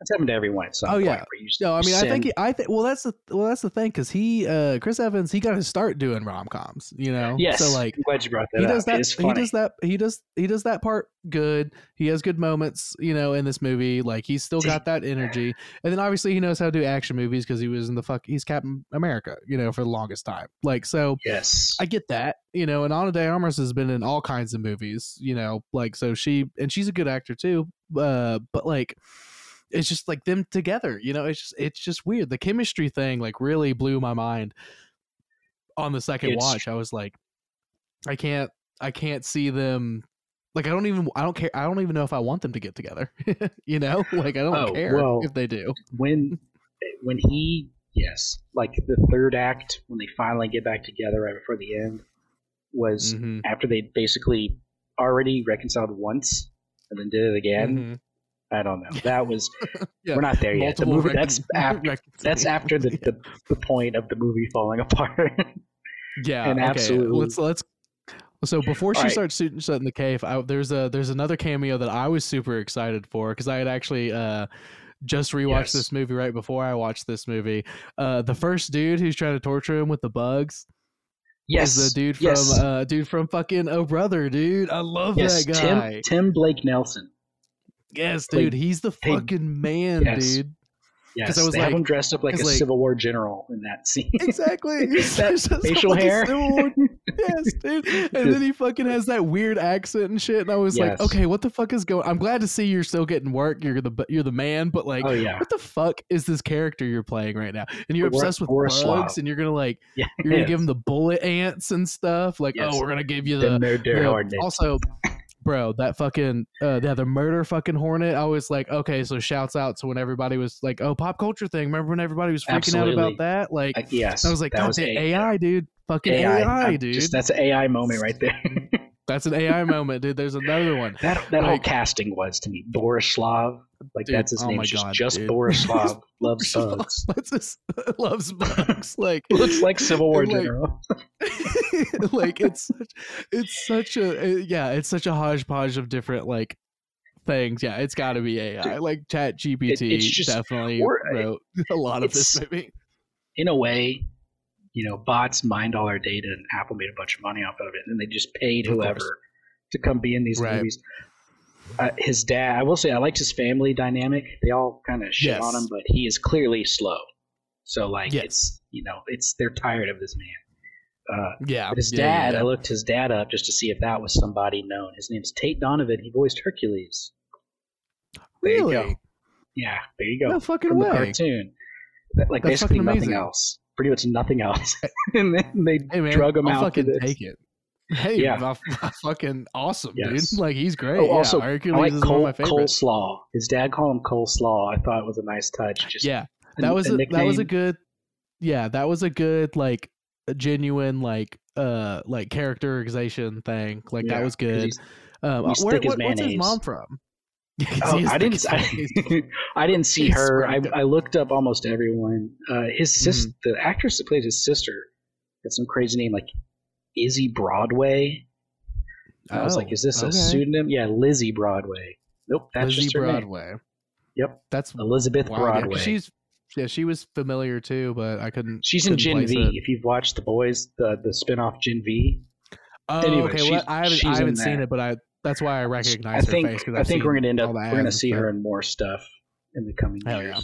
That's happened to everyone at some Oh, yeah. Just, No, I mean, I think he, I think well, that's the well, that's the thing because he, uh, Chris Evans, he got to start doing rom coms, you know. yes. So like, I'm glad you brought that he up. does that. He does that. He does. He does that part good. He has good moments, you know, in this movie. Like he's still got that energy, and then obviously he knows how to do action movies because he was in the fuck. He's Captain America, you know, for the longest time. Like so, Yes. I get that, you know. And Ana de Armas has been in all kinds of movies, you know. Like so, she and she's a good actor too. Uh, but like. It's just like them together, you know. It's just it's just weird. The chemistry thing like really blew my mind on the second It's- watch. I was like, I can't I can't see them like I don't even I don't care I don't even know if I want them to get together. you know? Like I don't Oh, care well, if they do. when when he yes, like the third act when they finally get back together right before the end was Mhm, after they basically already reconciled once and then did it again. mhm. I don't know. That was Yeah, we're not there yet. The movie recon- that's after that's after the, the the point of the movie falling apart. yeah. and okay. absolutely- Let's let's so before she right. starts shooting shut in the cave, I, there's a there's another cameo that I was super excited for because I had actually uh just rewatched Yes. this movie right before I watched this movie. Uh the first dude who's trying to torture him with the bugs. yes, is the dude from yes, uh dude from fucking Oh Brother, dude. I love yes. that guy. Tim Tim Blake Nelson. Yes, dude, he's the fucking man, Yes. dude. Yes, I was they have like- him dressed up like a like- Civil War general in that scene. Exactly. He's That facial like, hair. Yes, dude. And then he fucking has that weird accent and shit. And I was like, okay, what the fuck is going? I'm glad to see you're still getting work. You're the you're the man, but like, oh yeah, what the fuck is this character you're playing right now? And you're Bor- obsessed with bugs, and you're gonna like yeah. you're gonna give him the bullet ants and stuff. Like, oh, Yes. oh, we're gonna give you the the the- also bro that fucking uh yeah the murder fucking hornet. I was like okay so shouts out to when everybody was like oh pop culture thing. Remember when everybody was freaking Absolutely. out about that? Like Uh, yes, i was like that god was A- ai dude. Fucking ai, I'm dude. Just, that's an AI moment right there. that's an ai moment dude there's another one that that whole casting was to me Borislav. Like Dude, that's his oh name. my just God, just dude. Borislav loves bugs. This? loves bugs like Looks like Civil War Like- general. like it's such, it's such a uh, yeah it's such a hodgepodge of different like things yeah it's got to be ai like chat gpt it's just- definitely uh, wrote a lot of this movie In a way, you know, bots mined all our data, and Apple made a bunch of money off of it, and they just paid whoever to come be in these Right. movies. Uh, his dad, I will say, I liked his family dynamic. They all kind of shit Yes. on him, but he is clearly slow. So, like, Yes. it's you know, it's they're tired of this man. Uh, yeah his yeah, dad, yeah. I looked his dad up just to see if that was somebody known. His name's Tate Donovan. He voiced Hercules. There you really go. Yeah, there you go. no fucking From way the cartoon. Like That's basically nothing else. Pretty much nothing else, and then they Hey man, drug him I'll out. fucking this. take it. Hey, Yeah. yeah. fucking awesome, Yes. dude. Like he's great. Oh, yeah, also, Hercules I like is Cole, one of my favorites. coleslaw. His dad called him coleslaw. I thought it was a nice touch. Just Yeah, a- that was a, that was a good. Yeah, that was a good like a genuine like uh like characterization thing. Like Yeah, that was good. Um, his what- what's his mom from? Oh, I didn't. I. I didn't see He's her. I. I looked up almost everyone. Uh, his sis, Mhm. the actress that plays his sister, got some crazy name like Izzy Broadway. I was like, Oh, is this a pseudonym? Yeah, Lizze Broadway. Nope, that's Lizze just her name. Broadway. Yep, That's Elizabeth wow, yeah, Broadway. She's yeah, she was familiar too, but I couldn't. She's in couldn't Gen V. it. If you've watched The Boys, the the spinoff Gen V. Oh, Anyway, okay. Well, I haven't, I haven't seen that. it, but I that's why I I recognize think her face. I I've think we're gonna end up we're gonna see her in more stuff in the coming Hell years. yeah.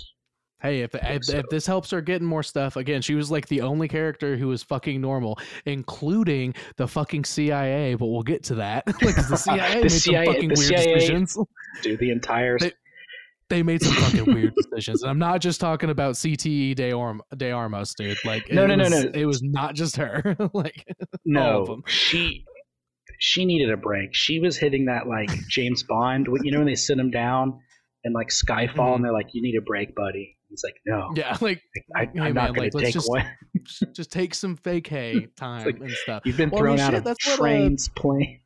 Hey, if, if so. if this helps her getting more stuff, again, she was like the only character who was fucking normal, including the fucking CIA. But we'll get to that. like the CIA The made CIA some fucking weird CIA decisions. Do the entire They- They made some fucking weird decisions, and I'm not just talking about CTE De, Orm- De Armos, dude. Like, No, no, no, was- no. It was not just her. like, no. She she needed a break. She was hitting that like James Bond. You know when they sit him down and like Skyfall, Mhm. and they're like, "You need a break, buddy." He's like, "No, yeah, like I, hey, I'm man, not going like, to let's take just- one." just take some fake hay time like, and stuff. You've been Well, I thrown mean, out shit, of that's what, uh, trains, planes.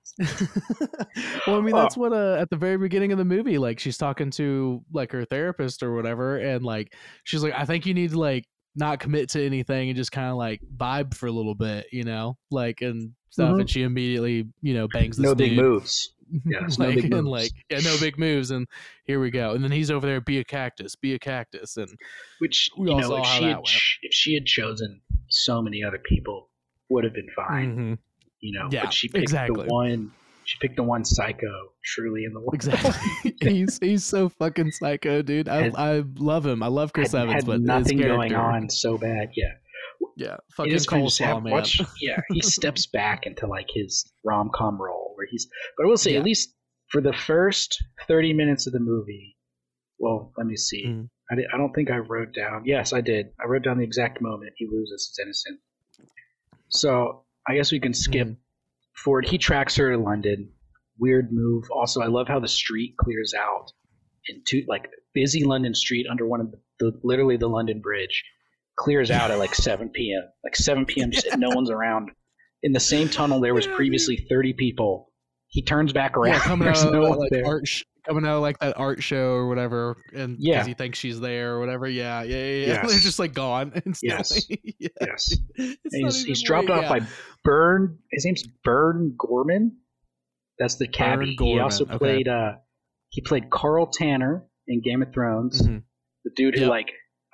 well, I mean, Oh. that's what uh, at the very beginning of the movie, like she's talking to like her therapist or whatever, and like she's like, I think you need to like not commit to anything and just kind of like vibe for a little bit, you know, like and stuff. Mhm. And she immediately, you know, bangs this No big dude. moves. Yes, no like, big and like yeah, no big moves, and here we go. And then he's over there, be a cactus, be a cactus, and Which We you all know, saw if how she that had went. if she had chosen so many other people, would have been fine. Mhm. You know, Yeah, but she picked exactly. the one. She picked the one psycho truly in the world. exactly. he's he's so fucking psycho, dude. I Had- I love him. I love Chris had, Evans, had but nothing going on so bad. Yeah, Yeah, it fucking coleslaw man. Watch, yeah, he steps back into like his rom com role where he's. But I will say, Yeah. at least for the first thirty minutes of the movie. Well, let me see. Mhm. I, did, I don't think I wrote down. Yes, I did. I wrote down the exact moment he loses his innocence. So I guess we can skip Mhm. forward. He tracks her to London. Weird move. Also, I love how the street clears out into like busy London street under one of the, the literally the London Bridge clears out at like 7 p.m. Like 7 p.m. just no one's around. In the same tunnel, there was previously 30 people. He turns back around. yeah, coming out no like there. art, sh- coming out like that art show or whatever, and because Yeah. he thinks she's there or whatever. Yeah, yeah, yeah. yeah. Yes. They're just like gone yeah. Yes. It's And he's, he's dropped off yeah. by Bern. His name's Burn Gorman. That's the cabbie. he also okay. played. uh He played Karl Tanner in Game of Thrones. Mhm. The dude who Yep. like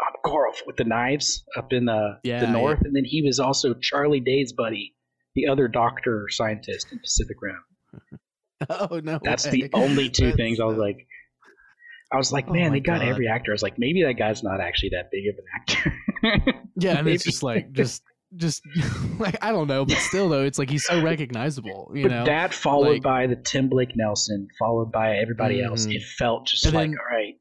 I'm Carl with the knives up in the Yeah, the yeah. north, and then he was also Charlie Day's buddy, the other doctor scientist in Pacific Rim. Oh no, That's way. the only two That's- things I was like. I was like, Oh man, my they got God. every actor. I was like, maybe that guy's not actually that big of an actor. Yeah, and it's just like just just like I don't know, but still though, it's like he's so recognizable, you but know. that followed like- by the Tim Blake Nelson, followed by everybody else, Mhm. it felt just And like, then- all right,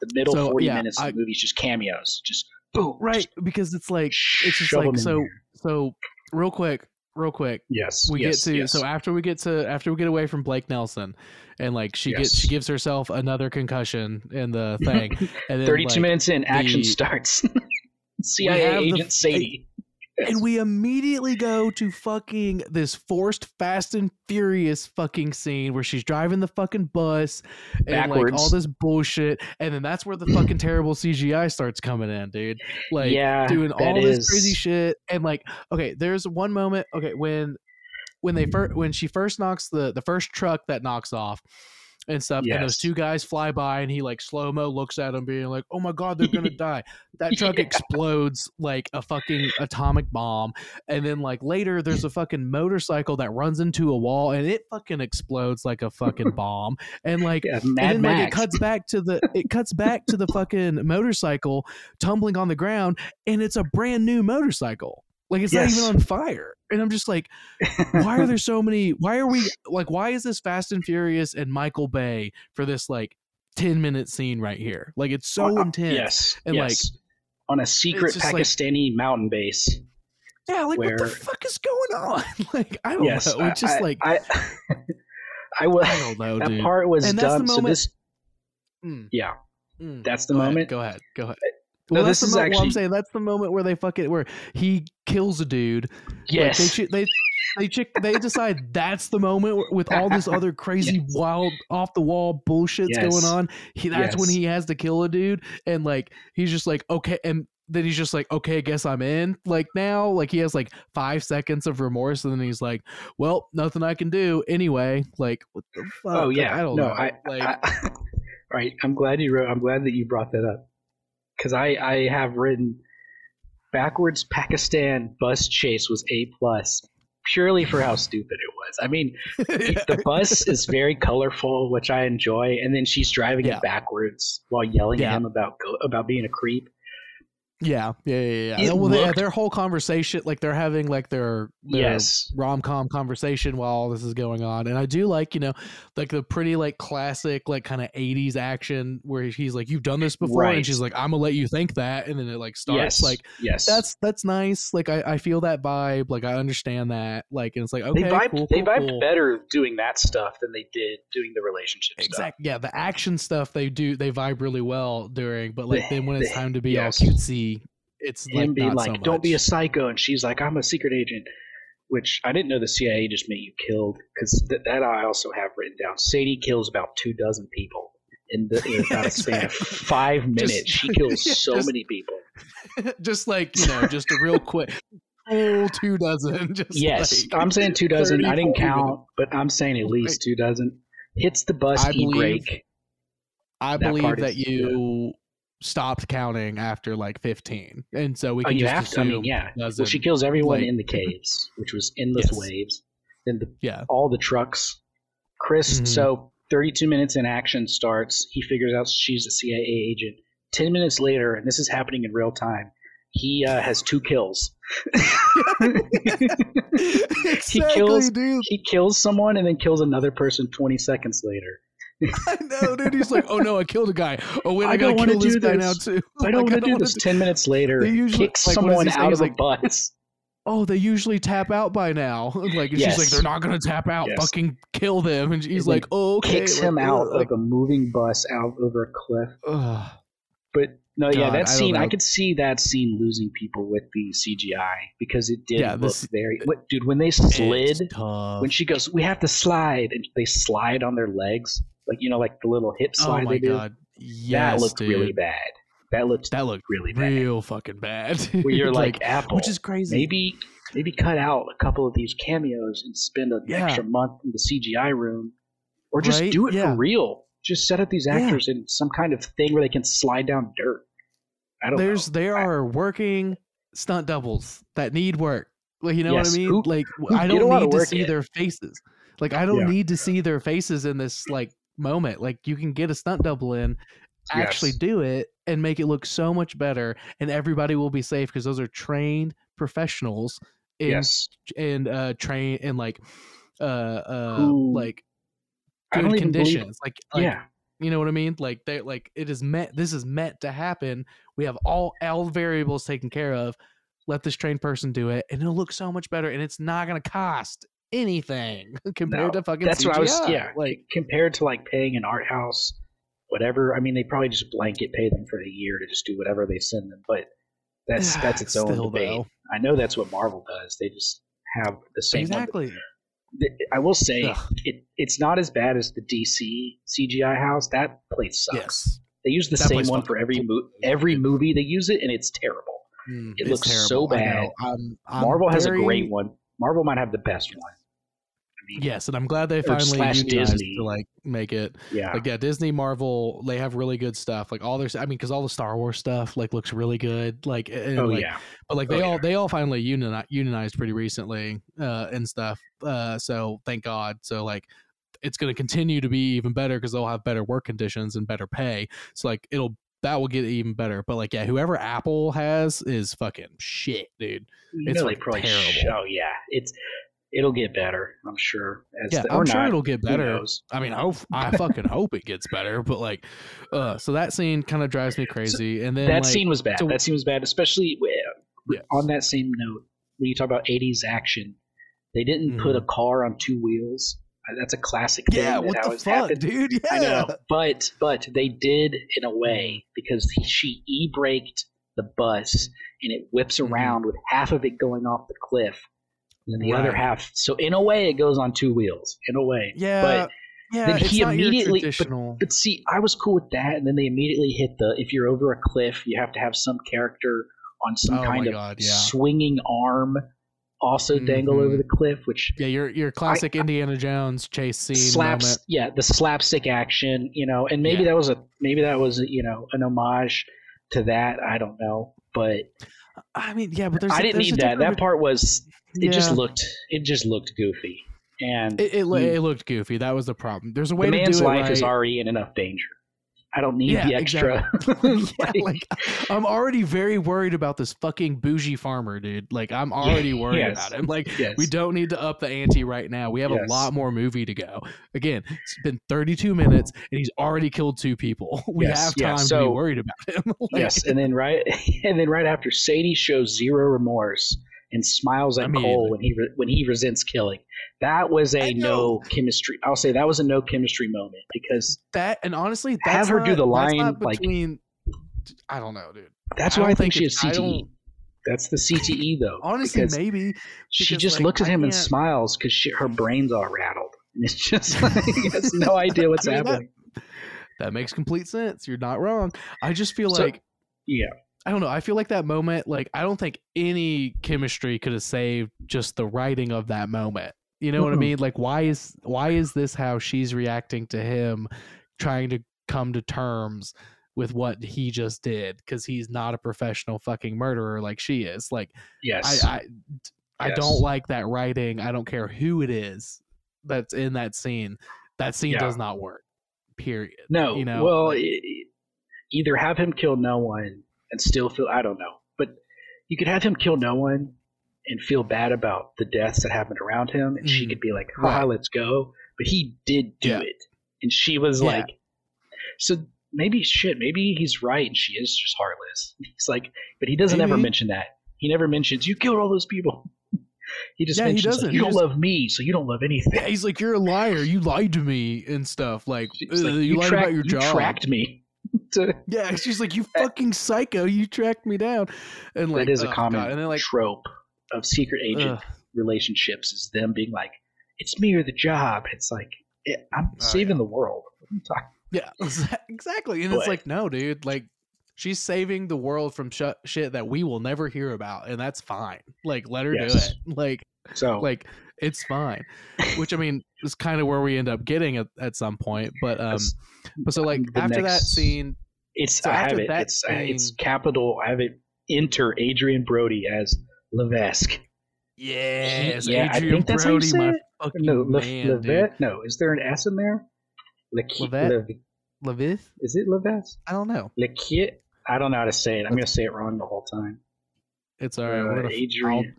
the middle So, 40 yeah, minutes of I- the movie is just cameos. Just boom. right just because it's like it's just like so so real quick real quick Yes. we yes, get to yes. so after we get to after we get away from blake nelson and like she gets she gives herself another concussion in the thing and then 32 like, minutes in, action the- starts. CIA the- agent And we immediately go to fucking this forced fast and furious fucking scene where she's driving the fucking bus and like all this bullshit. And then that's where the fucking terrible cgi starts coming in dude. Like yeah, doing all this crazy shit. And like okay there's one moment okay when when they first when she first knocks the the first truck that knocks off and stuff and those two guys fly by and he like slow mo looks at them being like oh my god they're gonna die. That truck Yeah. explodes like a fucking atomic bomb and then like later there's a fucking motorcycle that runs into a wall and it fucking explodes like a fucking bomb and like Yeah, and then like it cuts back to the it cuts back to the fucking motorcycle tumbling on the ground and it's a brand new motorcycle like it's not even on fire and i'm just like why are there so many why are we like why is this fast and furious and michael bay for this like 10 minute scene right here like it's so Uh, intense Yes. and, like, yes. on a secret just like- Pakistani mountain base. Yeah, like what Where- the fuck is going on? like I don't Yes, know. It's just I, like I, I was. I don't know, that dude. part was And that's the done. So moment- this, Mm, yeah, mm. that's the Go ahead, moment. Go ahead. Go ahead. No, Well, that's this the is moment. Well, I'm actually- saying that's the moment where they fuck it, where he kills a dude. Yes, Like they, they, they, chick, they decide that's the moment with all this other crazy, Yes. wild, off the wall bullshit's Yes. going on. He, that's when he has to kill a dude, and like he's just like okay, and then he's just like okay, guess I'm in. Like now, like he has like five seconds of remorse, and then he's like, well, nothing I can do anyway. Like what the oh, fuck? Oh yeah, I don't no, know. I, like I, right. I'm glad you wrote. I'm glad that you brought that up because I I have written backwards Pakistan bus chase was a plus purely for how stupid it was. I mean, the bus is very colorful, which I enjoy, and then she's driving Yeah. it backwards while yelling Yeah. at him about about being a creep. Yeah, yeah, yeah, yeah. Well, they, uh, their whole conversation, like they're having like their, their Yes. rom com conversation while all this is going on, and I do like you know like the pretty like classic like kind of '80s action where he's like, "You've done this before," Right. and she's like, "I'm gonna let you think that," and then it like starts yes, like yes, that's that's nice. Like I, I feel that vibe. Like I understand that. Like and it's like okay, they vibed. cool, they cool, vibed cool. better doing that stuff than they did doing the relationship stuff. Exactly. Yeah, the action stuff they do they vibe really well during, but like The- then when it's the- time to be yes. all cutesy, it's him like being like, so "Don't be a psycho," and she's like, "I'm a secret agent," which I didn't know the CIA just made you killed because th- that I also have written down. Sadie kills about two dozen people in, the, in about a span of five Just- minutes. she kills yeah, so just- many people. just like you know, just a real quick full two dozen. Just Yes, like, I'm saying two dozen. I didn't count, but I'm saying at least two dozen. Hits the bus I e believe- brake. I that believe that you stopped counting after like 15, and so we Oh, can you just have to. I mean, yeah. Well, she kills everyone like- in the caves, which was endless Yes. waves. Then the yeah, all the trucks. Chris, Mhm. so 32 minutes in action starts. He figures out she's a CIA agent. 10 minutes later, and this is happening in real time, he uh, has two kills. exactly, he kills- dude. he kills someone and then kills another person 20 seconds later. I know, dude. He's like, oh no, I killed a guy. Oh wait, I, I gotta don't kill this do guy this. now too. I don't Like, want to do this. 10 minutes later, They usually- kicks like, someone out of like, a bus. oh, they usually tap out by now. Like, and she's like, they're not gonna tap out. Yes. Fucking kill them. And he's He, like, oh, okay. Kicks him out like, a moving bus out over a cliff. ugh. But no, yeah, that I scene I, could see that scene losing people with the CGI because it did Yeah, look this- very. What, dude, when they slid, when she goes, "We have to slide," and they slide on their legs, like you know, like the little hip oh slide my they do. god, yes, that looked dude. really bad. That looked That looked really bad. real fucking bad. Where you're dude, like, Apple, which is crazy. maybe maybe cut out a couple of these cameos and spend an Yeah. extra month in the CGI room, or just Right? do it Yeah. for real. Just set up these Yeah. actors in some kind of thing where they can slide down dirt. I don't There's know. I- are working stunt doubles that need work. Like you know Yes, what I mean? who- like who I don't need to see in. their faces. Like I don't Yeah. need to see their faces in this like moment. Like you can get a stunt double in, actually Yes. do it and make it look so much better and everybody will be safe because those are trained professionals in yes. and uh train in like uh uh Who- like good conditions. Like, like yeah. you know what I mean? Like they like it is meant this is meant to happen. We have all all variables taken care of. Let this trained person do it and it'll look so much better and it's not gonna cost anything compared No, to fucking That's what I was. Yeah, Like compared to like paying an art house, whatever. I mean, they probably just blanket pay them for the year to just do whatever they send them. But that's that's its own Still, debate. though. I know that's what Marvel does. They just have the same. exactly. I will say Ugh. it, it's not as bad as the DC CGI house. That place sucks. Yes. They use the That same one for every mo- every movie they use it, and it's terrible. Mm, It it's looks so terrible. I bad. I'm- I'm Marvel has a great one. Marvel might have the best one. Yes, and I'm glad they finally Disney. to like make it yeah. like yeah disney marvel they have really good stuff like all their i mean because all the star wars stuff like looks really good like and, oh like, yeah. but like Oh, they all yeah. they all finally unioni- unionized pretty recently uh and stuff uh so thank god so like it's going to continue to be even better because they'll have better work conditions and better pay so like it'll that will get even better but like yeah whoever apple has is fucking shit dude It's, like, probably terrible. sh- oh yeah, it's it'll get better. I'm sure. As Yeah, the, I'm sure not. it'll get better. I mean, I hope, I fucking hope it gets better. But like, uh, so that scene kind of drives me crazy. And then that like, scene was bad. so- that scene was bad, especially Yeah. on that same note. When you talk about '80s action, they didn't put a car on two wheels. That's a classic thing. Mm-hmm. yeah, that what the fuck, happened. dude? Yeah, I know, but but they did in a way because she e braked the bus and it whips Mhm. around with half of it going off the cliff, and then the other half. So in a way, it goes on two wheels. In a way, yeah, But yeah. then he immediately- but- But see, I was cool with that, and then they immediately hit the if you're over a cliff, you have to have some character on some Oh kind of God, yeah. swinging arm also dangle Mhm. over the cliff, which yeah, your your classic Indiana Jones chase scene slaps moment. yeah the slapstick action you know and maybe Yeah. that was a maybe that was you know an homage to that i don't know but I mean, yeah, but there's I didn't there's a need that that part was it just looked it just looked goofy and It, it, you- it looked goofy. That was the problem. There's a way the to do it A man's life right. is already in enough danger i don't need Yeah, the extra yeah, Like, like I'm already very worried about this fucking bougie farmer, dude. Like I'm already worried yes. about him. Like yes. we don't need to up the ante right now. We have Yes. a lot more movie to go. Again, it's been 32 minutes and he's already killed two people. We have yeah, time to be so- worried about him. Like, yes and then right and then right after sadie shows zero remorse and smiles at cole when he re- when he resents killing that was a no chemistry i'll say that was a no chemistry moment because that and honestly, that's Have her do the line, not like- I don't know, dude. That's I why I think think she has CTE. That's the CTE though. Honestly, because maybe she just like, looks at him and smiles because her brain's all rattled, and it's just like he has no idea what's I mean, that- happening. that makes complete sense. You're not wrong. I just feel So- like Yeah, I don't know. I feel like that moment, like I don't think any chemistry could have saved just the writing of that moment. You know what I mm-hmm. mean? Like why is why is this how she's reacting to him trying to come to terms with what he just did because he's not a professional fucking murderer like she is. Like yes, I I, I Yes. don't like that writing. I don't care who it is that's in that scene. That scene Yeah. does not work. Period. no. you know, well, like- either have him kill no one and still feel I don't know, but you could have him kill no one and feel bad about the deaths that happened around him, and she Mhm. could be like, "Ha, Right. let's go," but he did do Yeah. it, and she was Yeah. like, "So." Maybe shit. Maybe he's right, and she is just heartless. He's like, but he doesn't ever mention that. He never mentions you killed all those people. He just Yeah, he mentions like, doesn't. you He don't just- love me, so you don't love anything. Yeah, he's like, "You're a liar. You lied to me and stuff. Like, like, you, lied track- about your job. you job. tracked me. to, Yeah, she's like, "You eh. fucking psycho. You tracked me down." And like, that is a oh, common God. And then like, trope of secret agent relationships is them being like, "It's me or the job." It's like it, I'm Oh, saving the world. What are you talking- yeah, exactly. And it's like, no, dude. Like, she's saving the world from sh- shit that we will never hear about, and that's fine. Like, let her Yes. do it. Like, So like it's fine. Which I mean is kind of where we end up getting at, at some point. But um, that's- but so like after that scene, it's so I after have it. that It's uh, it's capital. I have it. Enter Adrien Brody as Levesque. yes, yeah, I Adrian think that's how you Brody, say my it. fucking No, Le, man, dude. Levesque. No, is there an S in there? Levesque? Le- Levith? is it Levesque? I don't know. Lequiet? I don't know how to say it. I'm going to say it wrong the whole time. It's all right. Uh, Adrian.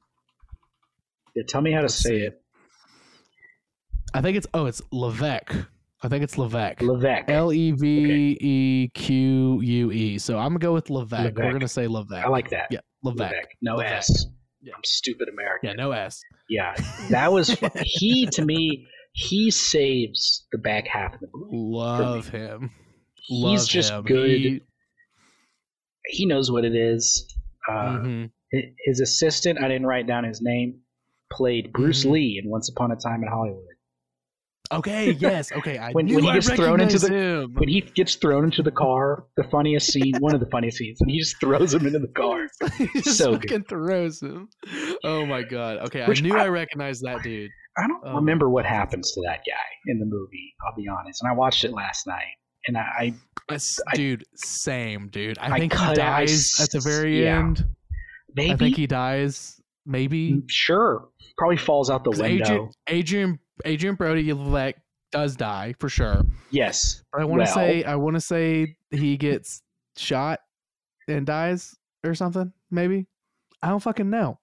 Yeah, tell me how to Let's say see. it. I'll- think it's oh, it's Levesque. I think it's Levesque. Levesque. L e v e q u e. So I'm gonna go with Levesque. We're gonna say Levesque. I like that. Yeah, Levesque. Levesque. No Levesque. S. Yeah. I'm stupid American. Yeah, no s. Yeah, that was he to me. He saves the back half of the movie. Love him. He's Love just him. good. He- He knows what it is. Uh, mhm. His assistant, I didn't write down his name, played Bruce Mhm. Lee in Once Upon a Time in Hollywood. Okay. Yes. Okay. I When- when he I gets thrown into the- him. When he gets thrown into the car, the funniest scene, one of the funniest scenes, and he just throws him into the car. he just So good. fucking throws him. Oh my god. Okay, Which I knew I- I, recognized that dude. I don't Oh. remember what happens to that guy in the movie. I'll be honest, and I watched it last night, and I, I dude, same dude. I, think he dies at the very yeah. end. maybe I think he dies. Maybe mm, sure probably falls out the window. Adrian, Adrian Adrien Brody Levesque does die for sure. yes, But I want to Well- say I want to say he gets shot and dies or something. Maybe I don't fucking know.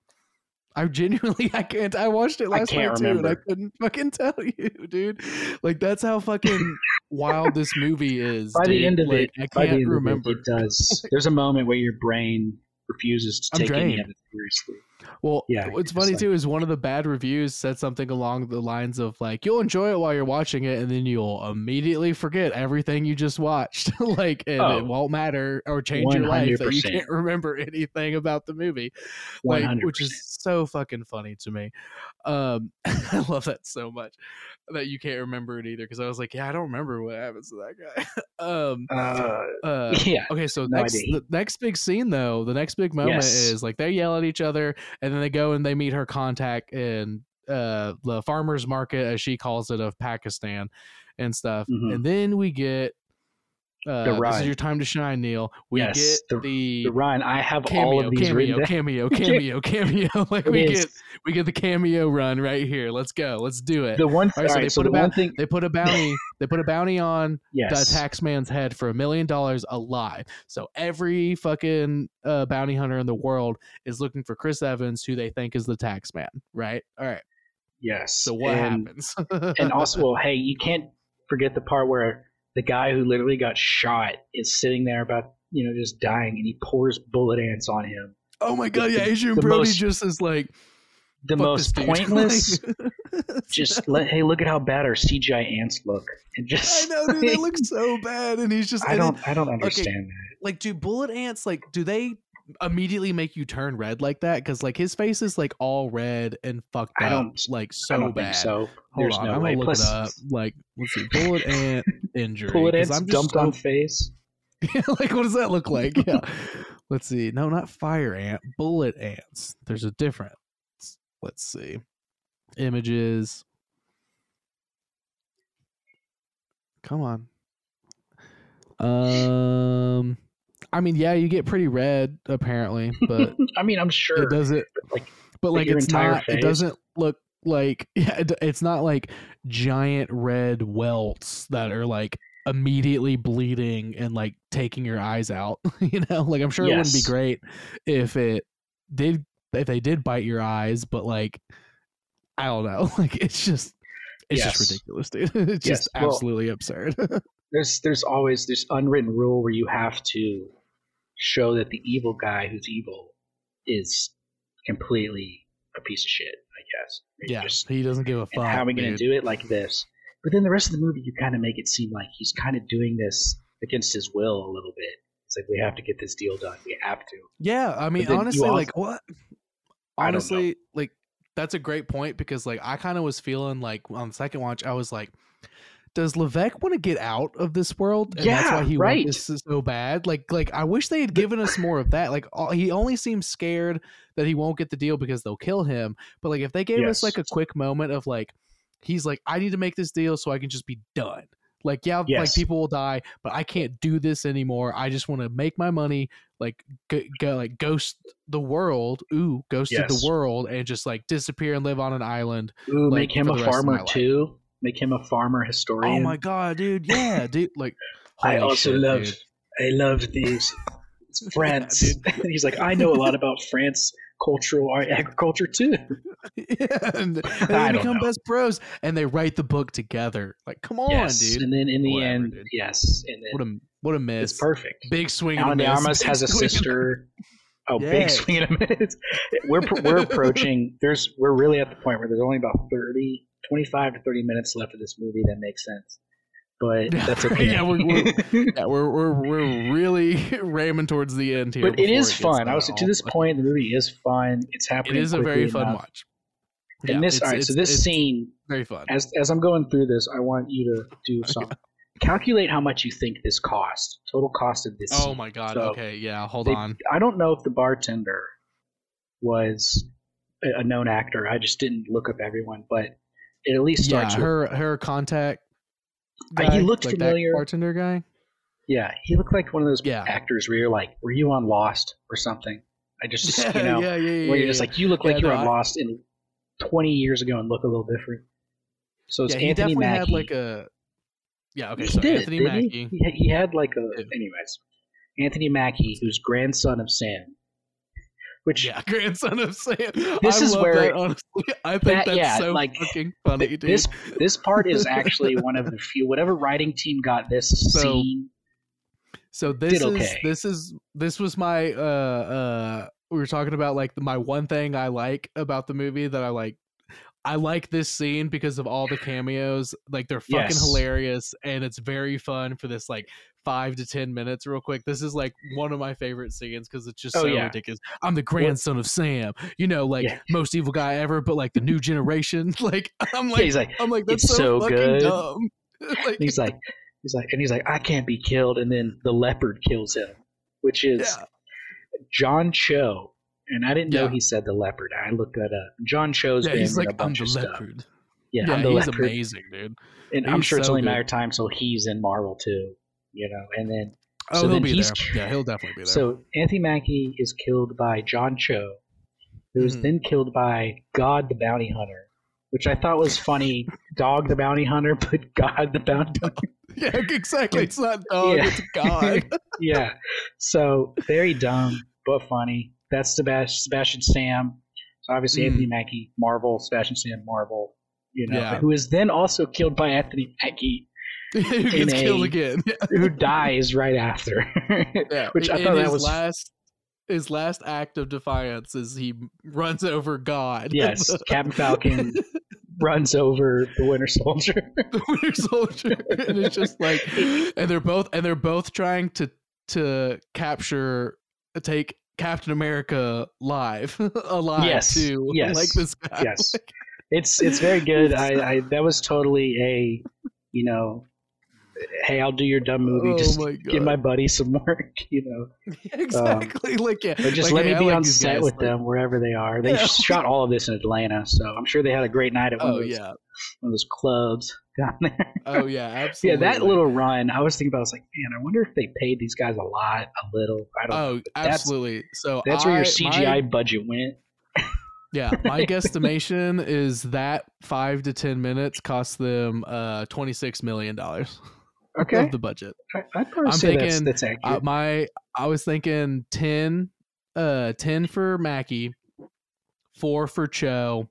I genuinely I can't. I watched it last night too, and I couldn't fucking tell you, dude. Like that's how fucking wild this movie is. By the end of Like, it, I can't remember. it, it does. There's a moment where your brain refuses to I'm take any of it seriously. Well, Yeah, what's it's funny like- too is one of the bad reviews said something along the lines of like, "You'll enjoy it while you're watching it, and then you'll immediately forget everything you just watched, like, and Oh. it won't matter or change your life that you can't remember anything about the movie." like 100%. which is so fucking funny to me. Um, I love that so much that you can't remember it either because I was like, yeah, I don't remember what happens to that guy. um, uh, uh, yeah. okay, so no next idea. the next big scene though, the next big moment Yes. is like they yell at each other and then they go and they meet her contact in uh the farmers market as she calls it of Pakistan and stuff, Mhm. and then we get. Uh, this is your time to shine, Neil. We Yes, get the- the The Ryan, I have all cameo, of these cameo, written cameo, cameo, cameo. Like It we is. get we get the cameo run right here. Let's go. Let's do it. The one, All right, so all right, they so put the a one ba- thing, they put a bounty. they put a bounty on yes, the tax man's head for a million dollars alive. So every fucking uh, bounty hunter in the world is looking for Chris Evans, who they think is the tax man. Right. All right. yes. So what and, happens? and also, well, hey, you can't forget the part where the guy who literally got shot is sitting there about you know just dying, and he pours bullet ants on him. oh my god! Yeah, the- Adrian the Brody most- just is like The most pointless. Just let hey, look at how bad our CGI ants look, and just I know, dude. They look so bad, and he's just. I don't I don't understand that. like do bullet ants like do they immediately make you turn red like that because like his face is like all red and fucked I up like so I don't bad. so. hold There's on no i'm way. gonna look Plus, it up. Like let's see bullet ant injury bullet ants I'm dumped so- on face. yeah, like what does that look like? Yeah. Let's see. No not fire ant bullet ants. There's a difference. Let's see. Images. Come on. Um i mean yeah you get pretty red apparently but I mean, I'm sure. it doesn't like, but like it's not it doesn't look like yeah it, it's not like giant red welts that are like immediately bleeding and like taking your eyes out you know? Like i'm sure it wouldn't be great if it did if they did bite your eyes but like i don't know. Like it's just it's Yes. just ridiculous dude. It's just Yes, well- absolutely absurd. There's there's always this unwritten rule where you have to show that the evil guy who's evil is completely a piece of shit. I guess. You yeah just- he doesn't give a fuck how are we going to do it like this? But then the rest of the movie, you kind of make it seem like he's kind of doing this against his will a little bit. It's like we have to get this deal done. We have to. Yeah, I mean, honestly, also- like what? I don't know. Honestly, like that's a great point because like I kind of was feeling like on the second watch, I was like, does Levesque want to get out of this world? And that's why he right. wants this so bad. Like, like I wish they had given us more of that. Like, all, he only seems scared that he won't get the deal because they'll kill him. But like, if they gave us like a quick moment of like, he's like, I need to make this deal so I can just be done. Like, yeah, like people will die, but I can't do this anymore. I just want to make my money, like go, go like ghost the world. Ooh, ghosted Yes. the world and just like disappear and live on an island. Ooh, Like, make him a the rest of my farmer life. Make him a farmer oh historian. Oh my god, dude! Yeah, dude. Like, I also shit, love. I love these. Yeah, France. dude. He's like, I know a lot about France cultural art, agriculture too. yeah, and, and they become know. best bros, and they write the book together. Like, come on, yes, dude! and then in the Whatever, end, dude. yes, and then What a what a miss! it's perfect. Big swing. and a Alan de. Armas has a sister. Oh, Yeah. big swing and a miss. We're we're approaching. There's we're really at the point where there's only about 30, 25 to thirty minutes left of this movie that makes sense. But that's okay. yeah, we're- we're- Yeah, we're we're we're really ramming towards the end here. but it is gets fun. I was to this point, the movie is fun. It's happening. It is a very fun enough. watch. And Yeah, this, all right. So this scene, very fun. as as I'm going through this, I want you to do something. Calculate how much you think this cost. Total cost of this. Oh scene. my god. So okay, yeah. Hold they- on. I don't know if the bartender was a known actor. I just didn't look up everyone, but it at least Yeah, starts with her her contact. Uh, he looked like that familiar. bartender guy. yeah. He looked like one of those Yeah. actors where you're like, were you on Lost or something? I just you know yeah, yeah, yeah. where you're just like you look like you're on Lost in 20 years ago and look a little different. So it's yeah, he Anthony definitely Mackie. had like a. Yeah. Okay. he So did, Anthony? Mackie. He? he had like a. Anyways, Anthony Mackie, who's grandson of Sam, which Yeah, grandson of Sam. This I is where- that, honestly. I think that- that's yeah, so like, fucking funny, dude. this this part is actually one of the few. Whatever writing team got this So, scene, So this is this is this was my uh uh we were talking about like my one thing I like about the movie that I like I like this scene because of all the cameos. Like they're fucking Yes. hilarious and it's very fun for this like five to ten minutes real quick. This is like one of my favorite scenes because it's just Oh, so yeah. ridiculous. I'm the grandson of Sam. You know, like Yeah. most evil guy ever, but like the new generation. Like I'm yeah, like he's like, I'm like that's "It's so, so fucking good." dumb. like, he's like, he's like, and he's like, I can't be killed, and then the leopard kills him, which is yeah. John Cho. And I didn't know he said the leopard. I looked that up. John Cho's Yeah, been he's like a I'm bunch of stuff. leopard. Yeah, Yeah, I'm he's leopard. amazing, dude. And I'm He's sure it's only a matter of time till he's in Marvel too. You know, and then Oh, So he'll then be he's- there. Yeah, he'll definitely be there. So Anthony Mackie is killed by John Cho, who is Mhm. then killed by God the Bounty Hunter, which I thought was funny. Dog the Bounty Hunter, but God the Bounty Hunter. yeah, exactly. It's not dog, Yeah. it's God. yeah. So very dumb but funny. That's Sebastian, Sebastian Stan. So obviously Mm. Anthony Mackie, Marvel, Sebastian Stan, Marvel. You know, Yeah. who is then also killed by Anthony Mackie, Who gets a- killed again. who dies right after. Yeah. Which I in thought that his was last his last act of defiance is he runs over God. yes, Captain Falcon runs over the Winter Soldier. the Winter Soldier. and it's just like and they're both and they're both trying to to capture take Captain America live alive Yes, too. yes, Like this guy. yes. It's it's very good. I, I that was totally a you know, hey, I'll do your dumb movie. Oh just my give my buddy some work. You know, exactly. Um, like yeah. or just like, let hey, me be like on set with like- them wherever they are. They Yeah. shot all of this in Atlanta, so I'm sure they had a great night at one, Oh of, those, yeah. one of those clubs down there. Oh yeah, absolutely. yeah, that little run. I was thinking about. I was like, man, I wonder if they paid these guys a lot, a little. I don't. Oh, That's- absolutely. So That's where I- your CGI my- budget went. yeah, my guesstimation is that five to ten minutes cost them uh twenty six million dollars Okay, of the budget. I, I'd probably I'm say that's, thinking, that's Uh, accurate. my I was thinking ten, uh, ten for Mackie, four for Cho,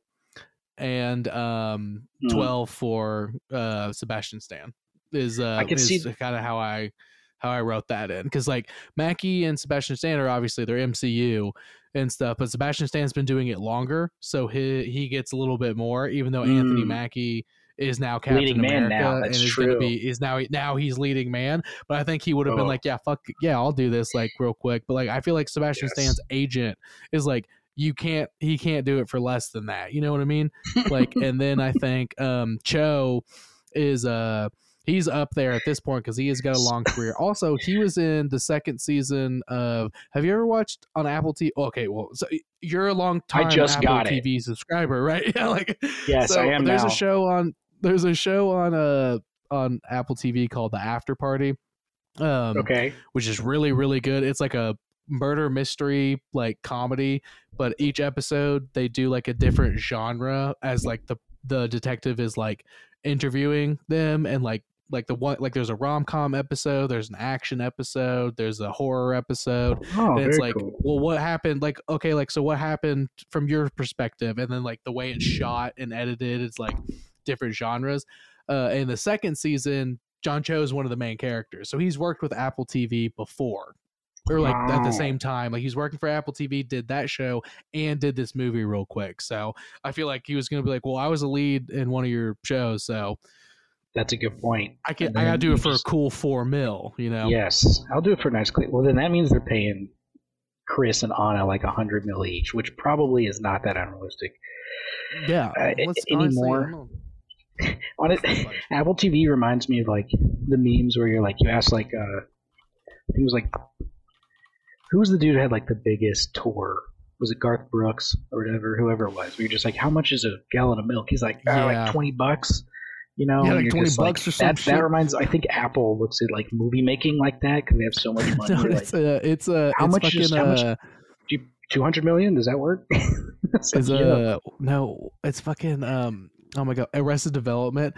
and um Hmm. twelve for uh Sebastian Stan. Is uh I can is see- kind of how I how I wrote that in because like Mackie and Sebastian Stan are obviously they're MCU and stuff, but Sebastian Stan's been doing it longer, so he he gets a little bit more, even though Anthony Mm. Mackie is now Captain Leading America now, and is going to be is now now he's leading man. But I think he would have been Oh. like, yeah, fuck, yeah, I'll do this like real quick. But like I feel like Sebastian Yes. Stan's agent is like. You can't. He can't do it for less than that. You know what I mean? Like, and then I think um Cho is uh he's up there at this point because he has got a long career. Also, he was in the second season of. Have you ever watched on Apple TV? Okay, well, so you're a long time just Apple got it. TV subscriber, right? Yeah, like Yes, so I am There's now. a show on. There's a show on uh on Apple TV called The After Party. Um, okay. which is really really good. It's like a murder mystery like comedy, but each episode they do like a different genre as like the the detective is like interviewing them and like like the one like there's a rom-com episode, there's an action episode, there's a horror episode, Oh, and it's like cool. well what happened like okay like so what happened from your perspective? And then like the way it's shot and edited it's like different genres. Uh in the second season john cho is one of the main characters so he's worked with apple tv before or like at the same time like he's working for apple tv did that show and did this movie real quick so i feel like he was gonna be like well i was a lead in one of your shows so That's a good point. i can i gotta do it for just- a cool four mil you know Yes, I'll do it for a nice clip. Well, then that means they're paying Chris and Ana like a hundred mil each, which probably is not that unrealistic. yeah Uh, let's any honestly, I more? don't know. On it, Apple TV reminds me of like the memes where you're like you ask like uh, I think it was like who was the dude who had like the biggest tour? Was it Garth Brooks or whatever, whoever it was? Where you're just like, how much is a gallon of milk? He's like, "Ah, Yeah. like twenty bucks. You know, Yeah, like 20 bucks like, or some that, that reminds. I think Apple looks at like movie making like that because they have so much money. no, You're like, it's a, it's a, How it's much fucking, is- how much- uh, two hundred million? Does that work? It's like, is yeah. a, no, it's fucking, um, oh my god, Arrested Development.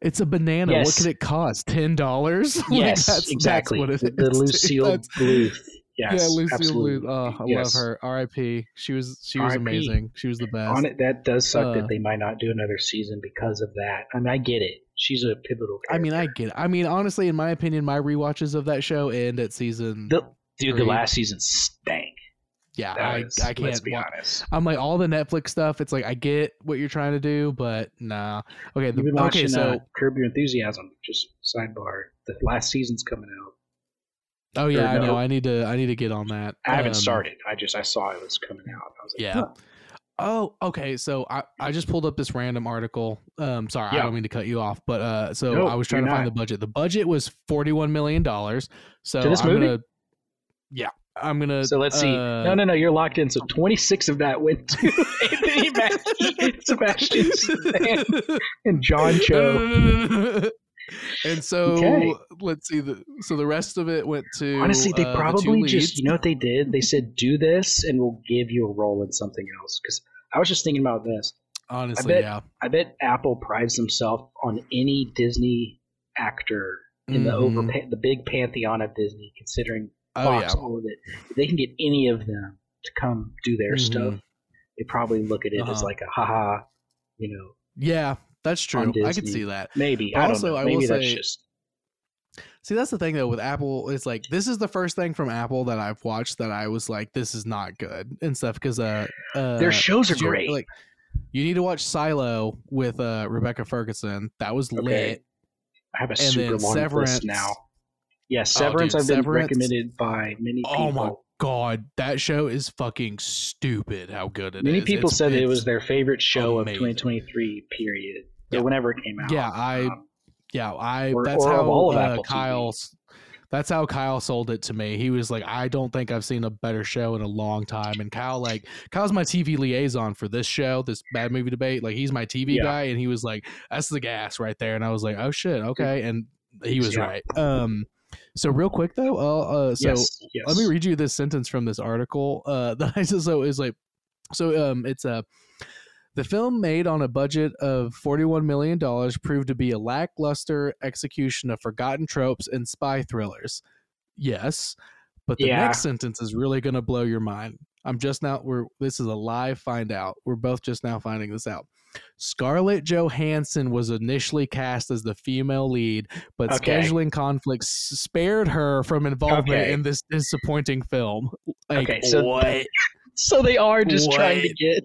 It's a banana. What Yes. could it cost? Ten dollars? yes, exactly. That's what it the, the is, dude. Lucille Bluth. Yes, yeah, Lucy absolutely. Bluth. Oh, I Yes. love her. R.I.P. She was she was amazing. She was the best. On it, that does suck Uh, that they might not do another season because of that. I mean, I get it. She's a pivotal. I mean, I get. It. I mean, honestly, in my opinion, my rewatches of that show end at season. the dude, the last season stank. yeah, I is- I Let's can't. be honest. I'm like all the Netflix stuff. It's like I get what you're trying to do, but nah. Okay, the, watching okay. So uh, Curb Your Enthusiasm. Just sidebar. The last season's coming out. Oh yeah, I know. no. I need to I need to get on that. I haven't Um, started. I just I saw it was coming out. I was like, Yeah. huh. Oh, okay. So I, I just pulled up this random article. Um, sorry, I don't mean to cut you off, but uh, so No, I was trying to find the budget. The budget was forty one million dollars. So To this I'm movie? gonna, yeah, I'm gonna. So let's see. uh, no, no, no. You're locked in. So 26 of that went to Anthony Mackie, Sebastian Stan, and John Cho. and so Okay. let's see the so the rest of it went to Honestly, they uh, probably leads. just, you know what they did? They said, do this and we'll give you a role in something else. Because I was just thinking about this. honestly bet- yeah I bet Apple prides themselves on any Disney actor in the over Mhm. the big pantheon of Disney, considering oh yeah all of it. If they can get any of them to come do their Mhm. stuff, they probably look at it as Uh-huh. like a haha, you know, yeah that's true I can see that maybe. I don't also. I Maybe will that's say- just See, that's the thing though with Apple. It's like this is the first thing from Apple that I've watched that I was like, this is not good and stuff because uh, uh their shows are did you ever- great. Like, you need to watch Silo with uh Rebecca Ferguson. That was Okay. lit. I have a and super long Severance. list now. Yeah, Oh, Severance dude, I've been Severance- recommended by many people. Oh my god, that show is fucking stupid. How good it is. Many people It's- said it was their favorite show amazing. of 2023 period. Yeah. Whenever it came out. Yeah, I Um, yeah I or- that's or how uh, TV. Kyle's. That's how Kyle sold it to me. He was like, I don't think I've seen a better show in a long time. And Kyle, like, Kyle's my TV liaison for this show, this bad movie debate. Like, he's my TV Yeah. guy, and he was like, "That's the gas right there." And I was like, "Oh shit, okay." And he was Yeah. right. Um, so real quick though, uh, uh so yes, yes. let me read you this sentence from this article uh that i just so is like so um it's a the film made on a budget of $41 million proved to be a lackluster execution of forgotten tropes and spy thrillers yes but the Yeah. next sentence is really going to blow your mind i'm just now we're this is a live find out we're both just now finding this out Scarlett Johansson was initially cast as the female lead, but Okay. scheduling conflicts spared her from involvement Okay. in this disappointing film. Like, Okay, so- what? So they are just trying to get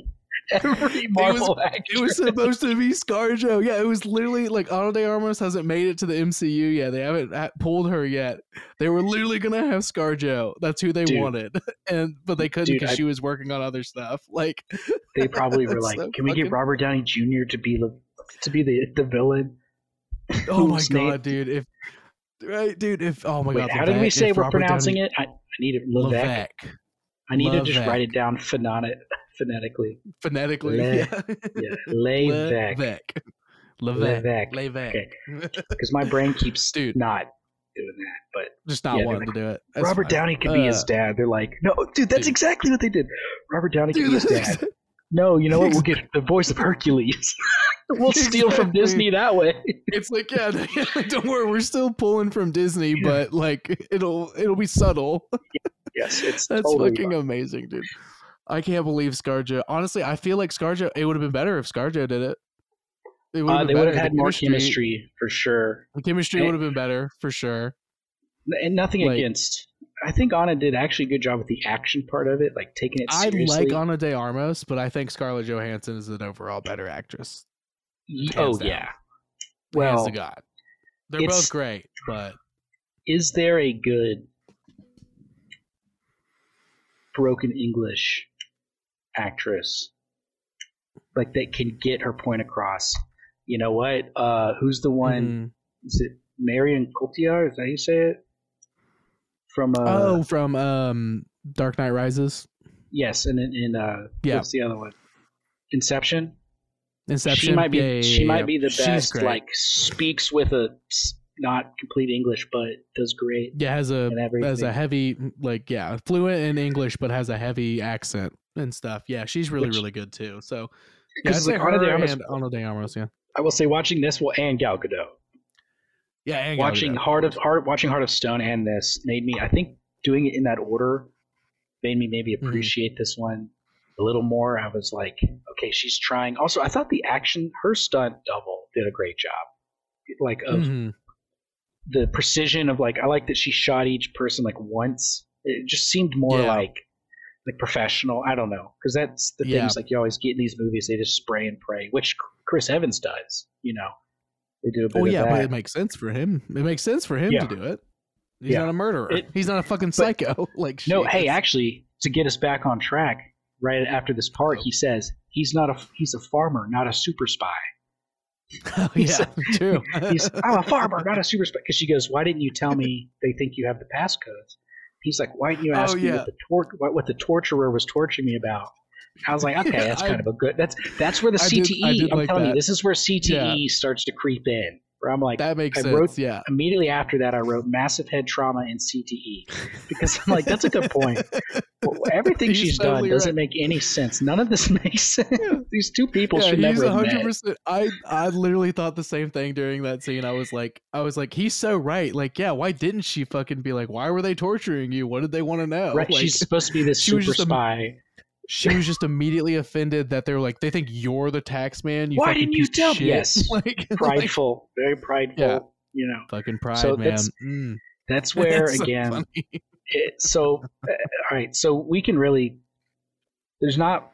every Marvel actor. It was supposed to be ScarJo. Yeah, it was literally like Ana de Armas hasn't made it to the MCU yet. They haven't uh, pulled her yet. They were literally gonna have ScarJo. That's who they Dude. wanted, and but they couldn't because she was working on other stuff. Like, they probably were like, so "Can we get Robert Downey Jr. to be the to be the the villain?" oh my god, dude! If right, dude, if oh my Wait, god, how did we say if we're Robert pronouncing Downey- it? I, I need it. Levesque. Levesque. I need to just write it down phonetic, phonetically. phonetically. Le- yeah. Yeah, Levesque. Levesque. Levesque. Levesque. Levesque. Okay. Because my brain keeps Dude. not doing that. But Just not Yeah, wanting like, to do it. That's Robert fine. Downey could be his Uh, dad. They're like, no, dude, that's dude. exactly what they did. Robert Downey could Dude, be his dad. No, you know what? We'll get the voice of Hercules. we'll steal from Disney that way. It's like, yeah, don't worry, we're still pulling from Disney, Yeah. but like it'll it'll be subtle. Yes, it's That's totally fucking fine. amazing, dude. I can't believe ScarJo. Honestly, I feel like ScarJo. It would have been better if ScarJo did it. It Uh, they would have had The more chemistry for sure, The chemistry would have been better for sure. and nothing Like- against. I think Ana did actually a good job with the action part of it, like taking it I like Ana de Armas, but I think Scarlett Johansson is an overall better actress. Hands oh down. yeah. Hands Well, to God, they're both great, but is there a good broken English actress like that can get her point across? You know what? Uh, who's the one? mhm. Is it Marion Cotillard? Is that how you say it? From uh, oh, from um, Dark Knight Rises, yes, and in, in uh, Yeah. what's the other one? Inception. Inception. She might be. Yeah, yeah, she yeah, might be the She's best. great. Like speaks with a not complete English, but does great yeah, has a has a heavy like yeah fluent in English, but has a heavy accent and stuff. Yeah, she's really Which- really good too. So yeah, I'd like Ana de Armas- and Ana de Armas. Yeah, I will say, watching this, well, and Gal Gadot. yeah. And watching Gadot. Heart of Heart, watching Heart of Stone, and this made me. I think doing it in that order made me maybe Mm-hmm. appreciate this one a little more. I was like, okay, she's trying. Also, I thought the action, her stunt double did a great job. Like of Mhm. the precision of like, I like that she shot each person like once. It just seemed more Yeah. like like professional. I don't know because that's the Yeah. things like you always get in these movies. They just spray and pray, which Chris Evans does. You know, they do a bit Oh of yeah, that. but it makes sense for him. It makes sense for him Yeah. to do it. He's Yeah. not a murderer. It- He's not a fucking psycho. like No, hey, actually, to get us back on track, right after this part, he says he's not a he's a farmer, not a super spy. Oh, he's- yeah, true. He's I'm a farmer, not a super spy. Because she goes, why didn't you tell me they think you have the passcodes? He's like, why didn't you oh, ask Oh, me what the tor- what, what the torturer was torturing me about? I was like, okay, Yeah, that's I- kind of a good. That's that's where the did- CTE. I did I'm like telling you, this is where CTE Yeah. starts to creep in. Where I'm like, that makes I sense. wrote- yeah. immediately after that, I wrote massive head trauma and CTE because I'm like, that's a good point. Well, Everything she's totally done doesn't right. make any sense. None of this makes sense. Yeah. These two people Yeah, should never have hundred met. percent. I I literally thought the same thing during that scene. I was like, I was like, he's so right. Like, yeah, why didn't she fucking be like, why were they torturing you? What did they want to know? Right? Like, she's supposed to be this super just a- spy. She was just immediately offended that they're like, they think you're the tax man. You Why fucking didn't you tell me? shit. Yes. like, like, Prideful, very prideful. Yeah. You know, fucking pride, So man. that's- Mm. that's where That's again. funny. it, so uh, all right so we can really there's not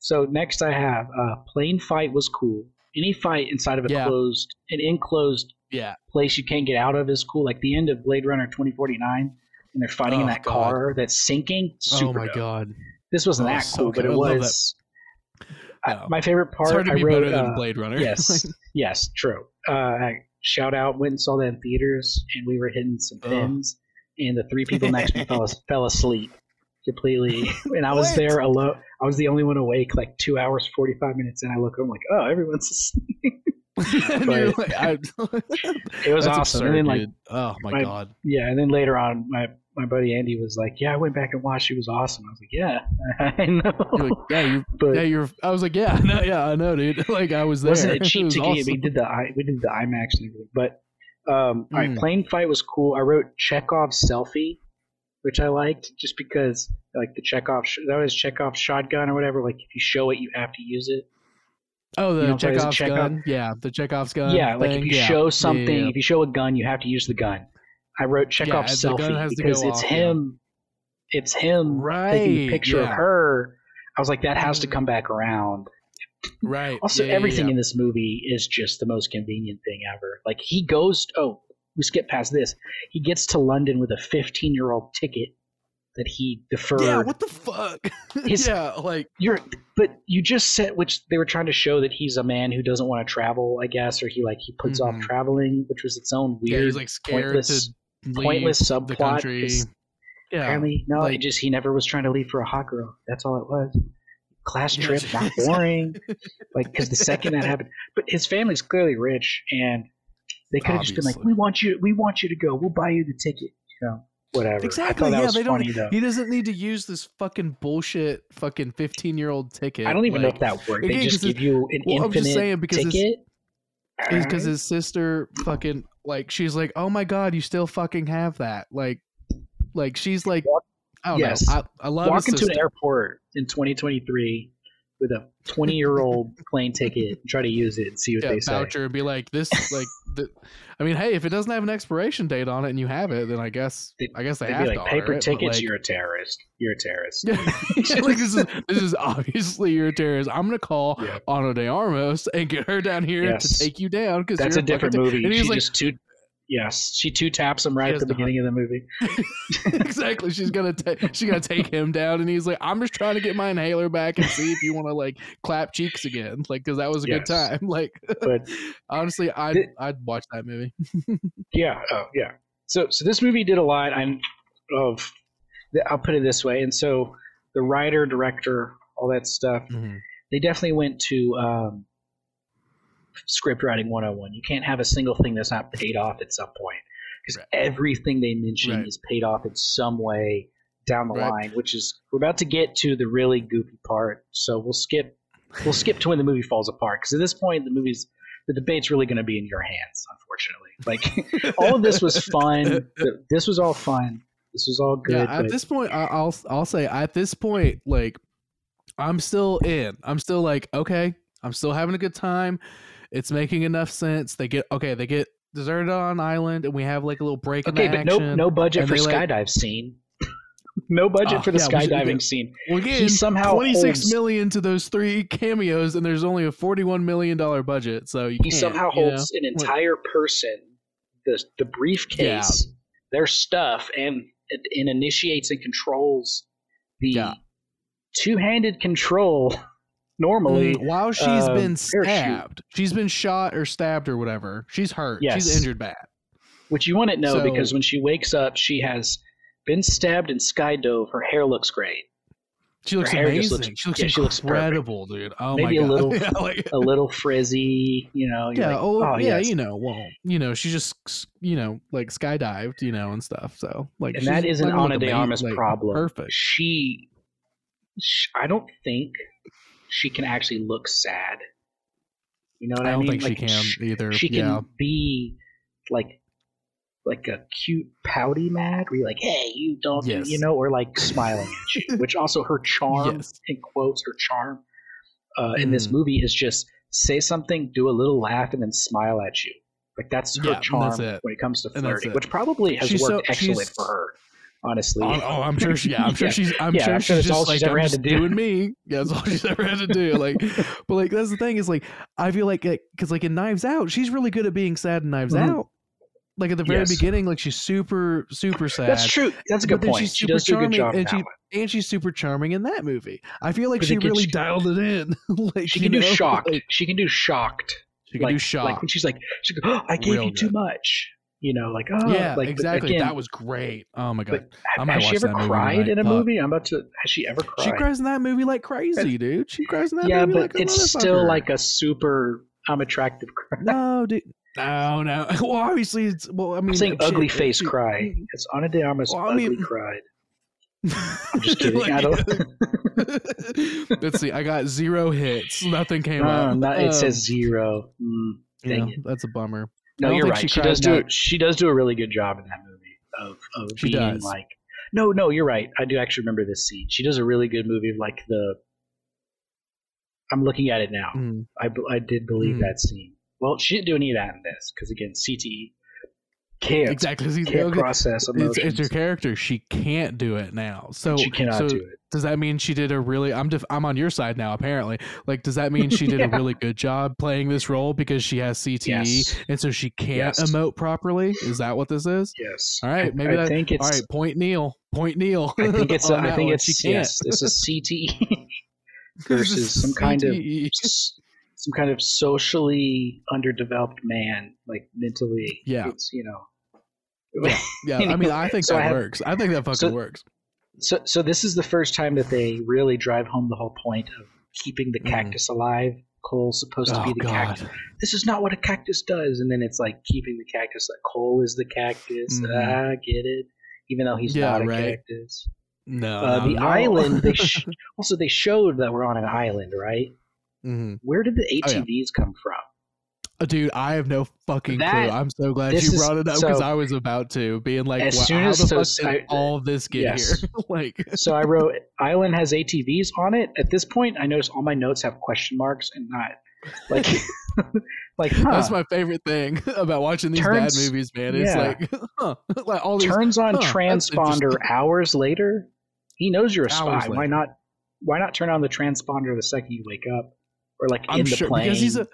so next i have uh plane fight was cool any fight inside of a Yeah. closed an enclosed Yeah. place you can't get out of is cool like the end of blade runner 2049 when they're fighting in Oh, that God. car that's sinking super oh my dope. god. This wasn't Oh, that so cool but it was No. my favorite part It's hard to i be wrote better than uh, Blade Runner. yes yes true uh shout out went and saw that in theaters and we were hitting some pins and the three people next to me fell, fell asleep completely and i was What? there alone i was the only one awake like two hours 45 minutes and i look i'm like oh everyone's asleep And you're But- like, I, it was awesome absurd, and then like dude. oh my, my- god. yeah and then later on my my buddy andy was like yeah i went back and watched it was awesome i was like yeah i know You're like, yeah, you but yeah, you're. I was like, yeah, no, yeah, I know, dude. Like I was there. wasn't it cheap was to get? We did the we did the IMAX and everything. But um, all right, Mm. plane fight was cool. I wrote Chekhov's selfie, which I liked just because like the Chekhov that was Chekhov's shotgun or whatever. Like if you show it, you have to use it. Oh, the You know, play as a Chekhov's Chekhov? gun. Yeah, the Chekhov's gun. yeah, like if you Yeah. show something, yeah, yeah. if you show a gun, you have to use the gun. I wrote Chekhov's selfie because it's off, him. It's him right. taking a picture of her. I was like, that has to Mm. come back around. Right. Also, everything in this movie is just the most convenient thing ever. Like he goes, oh, we skip past this. He gets to London with a 15 year old ticket that he deferred. Yeah. What the fuck? His- yeah. Like. You're, but you just said, which they were trying to show that he's a man who doesn't want to travel, I guess, or he like he puts Mhm. off traveling, which was its own weird, Yeah, he's like scared pointless, to pointless subplot. Yeah. Apparently, no, like- just he never was trying to leave for a hot girl. That's all it was. Class trip, not boring. like because the second that happened, but his family's clearly rich, and they could have just been like, "We want you, we want you to go. We'll buy you the ticket." You know, whatever. Exactly. I thought that yeah, they funny don't. though. He doesn't need to use this fucking bullshit, fucking fifteen-year-old ticket. I don't even know if that works. They just give you an well, I'm infinite just saying because ticket. is because his sister fucking like she's like, oh my god, you still fucking have that. Like, like she's like, I don't yes. know. I, I love walk into an airport in 2023 with a 20 year old plane ticket and try to use it and see what yeah, they say. voucher and be like this like the, I mean, hey, if it doesn't have an expiration date on it and you have it, then I guess They- I guess they They'd have be to paper tickets, like- you're a terrorist. You're a terrorist. Yeah, like this is this is obviously you're a terrorist. I'm gonna call Yeah. Ana de Armas and get her down here Yes. to take you down because That's a different movie. And he's she like, just two, yes, she two taps him right at the beginning of the movie. exactly. She's gonna ta- she's gonna take him down, and he's like, "I'm just trying to get my inhaler back and see if you want to like clap cheeks again, like because that was a Yes. good time." Like, But honestly, I'd I'd watch that movie. yeah, oh yeah. So so this movie did a lot. I'm of. I'll put it this way, and so the writer, director, all that stuff, they definitely went to um, script writing 101. You can't have a single thing that's not paid off at some point because Right. everything they mention Right. is paid off in some way down the Right. line, which is we're about to get to the really goofy part. So we'll skip we'll skip to when the movie falls apart because at this point the movie's the debate's really going to be in your hands, unfortunately. Like all of this was fun. This was all fun. This was all good. yeah, at but this point, I- I'll I'll say at this point, like I'm still in. I'm still like okay. I'm still having a good time. It's making enough sense. They get okay. They get deserted on an island, and we have like a little break okay, in the but no action. no budget for they, like- skydive scene. no budget Oh, for the yeah, we skydiving scene. Well, again, he somehow twenty six holds- million to those three cameos, and there's only a forty one million dollar budget. So you He somehow you know? holds an entire person, the the briefcase, their stuff, and and initiates and controls the Yeah. two handed control. Normally, Mm, while she's uh, been parachute. stabbed, she's been shot or stabbed or whatever. She's hurt. Yes. She's injured bad. which you wouldn't know So- because when she wakes up, she has been stabbed and skydove. Her hair looks great. She looks amazing. looks- she looks yeah, she looks incredible, dude. Oh Maybe my god. little- yeah, like, A little frizzy, you know. yeah, like, oh, yeah, yes. you know, well, you know, she just, you know, like skydived, you know, and stuff. So, like, and that isn't Ana de Armas' like, problem. Perfect. She, sh I don't think she can actually look sad. You know what I I, don't mean? think she can sh- either. She can yeah. be like, like a cute pouty mad, where you're like, "Hey, you don't," Yes. you know, or like smiling at you. Which also her charm, Yes. in quotes, her charm uh, in this Mhm. movie is just say something, do a little laugh, and then smile at you. Like that's her Yeah, charm that's it. when it comes to flirting, which probably has She's so- worked excellent for her. Honestly, Oh, oh, I'm sure. She, yeah, I'm sure Yeah. she's. I'm Yeah, sure I'm sure she's just like she's ever I'm had just to do. doing me. Yeah, that's all she's ever had to do. Like, but like that's the thing is like I feel like because like in Knives Out, she's really good at being sad in Knives Mhm. Out. Like at the very Yes. beginning, like she's super super sad. That's true. That's a good point. she's She super does do a good charming, and she one. and she's super charming in that movie. I feel like she really dialed it in. like She can do know? shocked. Like, she can do shocked. she can like, do shock. Like when she's like, she goes, oh, I gave Real you too much. You know, like oh, yeah, like, exactly. again, that was great. Oh my god, I might has she ever cried in a movie? I'm about to. Has she ever cried? she cries in that movie like crazy, dude. She cries in that movie. yeah, but like it's still like a super. I'm attractive cry. no, dude. No, no. Well, obviously, it's well. I mean, I'm saying shit, ugly face cry. It's Ana de Armas Well, I ugly mean- cried. I'm just kidding. I Like- don't. Let's see. I got zero hits. Nothing came No, up. not, it Um, says zero. Mm, dang yeah, it. that's a bummer. No, you're right. she She, does do. She does do a really good job in that movie of of She being does. like. No, no, you're right. I do actually remember this scene. She does a really good movie of like the. I'm looking at it now. Mm. I, I did believe Mm. that scene. Well, she didn't do any of that in this because again, CTE can't Exactly. Can't okay, process It's, emotions. it's her character. She can't do it now. So she cannot so do it. Does that mean she did a really? I'm def, I'm on your side now. Apparently, like, does that mean she did Yeah. a really good job playing this role because she has CTE Yes. and so she can't Yes. emote properly? Is that what this is? Yes. All right, maybe I, that- think it's. All right, point Neal. Point Neal. I think it's. on I think one. it's. Yes. This is CTE versus some kind of CTE. some kind of socially underdeveloped man, like mentally. Yeah. It's you know. Yeah, yeah. I mean, I think So that I have- works. I think that fucking so- works. So, so this is the first time that they really drive home the whole point of keeping the Mm. cactus alive. Cole's supposed to Oh be the cactus. This is not what a cactus does, and then it's like keeping the cactus. Like Cole is the cactus. Mhm. Ah, get it? Even though he's Yeah, not a right. cactus. No. Uh, no, the no. island. They sh- also they showed that we're on an island, right? Mhm. Where did the Oh, yeah. ATVs come from? Dude, I have no fucking That- clue. I'm so glad you is- brought it up because so- I was about to, being like, As "Wow, soon how the did I- all this get yes. here? like, So I wrote island has ATVs on it. At this point, I notice all my notes have question marks and not like like huh. that's my favorite thing about watching these Turns- bad movies, man. It's yeah. like, huh, like all these. turns on huh, transponder hours later. He knows you're a Hours spy. Why not? Why not turn on the transponder the second you wake up, or like I'm in the sure plane? because he's a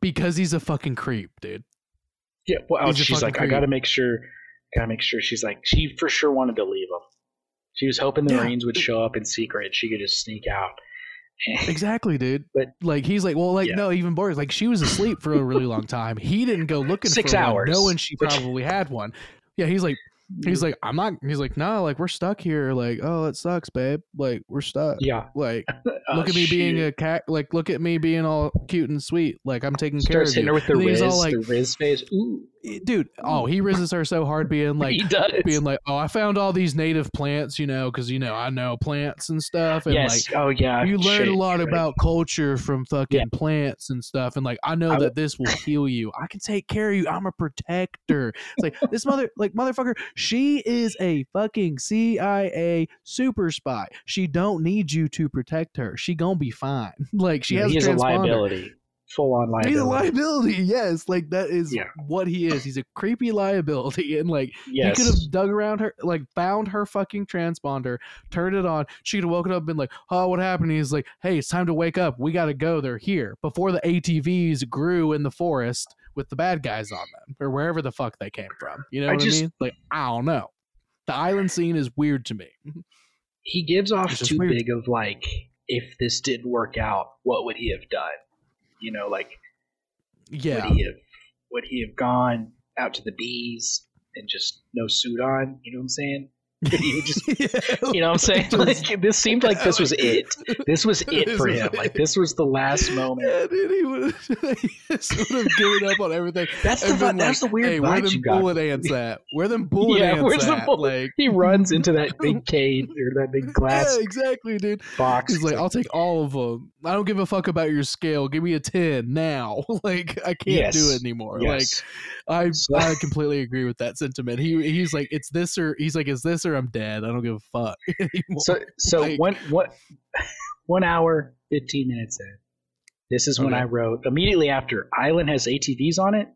because he's a fucking creep, dude. yeah. Well, he's she's like, I got to make sure. Got to make sure. She's like, she for sure wanted to leave him. She was hoping the Yeah. Marines would show up in secret. She could just sneak out. Exactly, dude. But- like he's like, well, like Yeah. no, even worse. Like she was asleep for a really long time. He didn't go looking Six for one, knowing she probably had one. Yeah, he's like, he's like, I'm not. He's like, no, like we're stuck here. Like, oh, it sucks, babe. Like we're stuck. yeah. Like, Uh, look at me being a cat. Like, look at me being all cute and sweet. Like I'm taking care of you. her with the And Riz, he's all like, the Riz face. Ooh. Dude. Oh, he rises her so hard, being like, he does. being like, oh, I found all these native plants, you know, because you know I know plants and stuff, and yes. like oh yeah. you learn shit, a lot right. about culture from fucking plants and stuff, and like I know I- that this will heal you. I can take care of you. I'm a protector. It's like this mother, like motherfucker. She is a fucking CIA super spy. She don't need you to protect her. She gonna be fine. Like she Yeah, has he a is a liability. Full on liability. He's a liability. Yes, like that is Yeah. what he is. He's a creepy liability, and like Yes. he could have dug around her, like found her fucking transponder, turned it on. She could have woken up and been like, "Oh, what happened?" He's like, "Hey, it's time to wake up. We got to go. They're here." Before the ATVs grew in the forest with the bad guys on them, or wherever the fuck they came from. You know I what just- I mean? Like, I don't know. The island scene is weird to me. he gives off too weird. big of like, if this didn't work out, what would he have done? You know, like Yeah, would he have would he have gone out to the bees and just no suit on? You know what I'm saying? Have just You know what I'm saying? Just- Like this seemed like this was it. This was it for him. Like this was the last moment. Yeah, dude, he would have, would have given up on everything. That's the and been vi- that's the weird hey, where them you got. bullet ants at? Where them bullet Yeah, ants where's the bullet- Like, He runs into that big cage or that big glass yeah, exactly, dude. box. He's like, I'll take all of them. I don't give a fuck about your scale. Give me a ten now. like, I can't do it anymore. yes. Like, I So- I completely agree with that sentiment. He he's like, it's this or he's like, it's this or I'm dead. I don't give a fuck anymore. so so like- one what one hour fifteen minutes in. This is when I wrote immediately after Island has ATVs on it.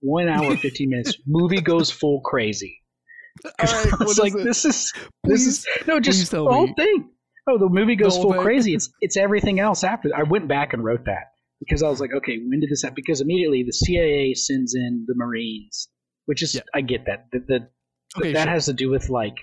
One hour fifteen minutes. Movie goes full crazy. right, I what was is like, this is Please, this is no just the whole me. thing. Oh, the movie goes whole full thing? crazy. It's it's everything else after. I went back and wrote that because I was like, okay, when did this happen? Because immediately the CIA sends in the Marines, which is Yeah. I get that. The, the, okay, that sure. has to do with like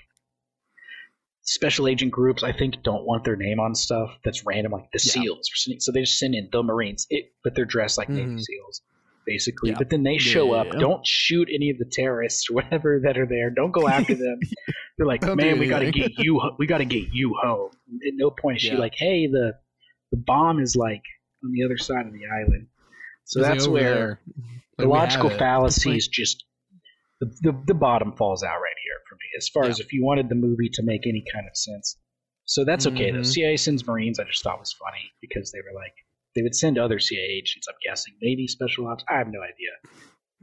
special agent groups. I think don't want their name on stuff that's random, like the Yeah. SEALs. So they just send in the Marines, it, but they're dressed like Navy Mhm. SEAls. Basically, Yeah. but then they show yeah, up. Don't shoot any of the terrorists or whatever that are there. Don't go after them. They're like, man, we got to get you. We got to get you home. At no point is she like, hey, the the bomb is like on the other side of the island. So like, that's where there. the logical it. fallacies just the, the the bottom falls out right here for me as far Yeah. as if you wanted the movie to make any kind of sense so that's okay though Mhm. cia sends marines i just thought was funny because they were like they would send other cia agents i'm guessing maybe special ops i have no idea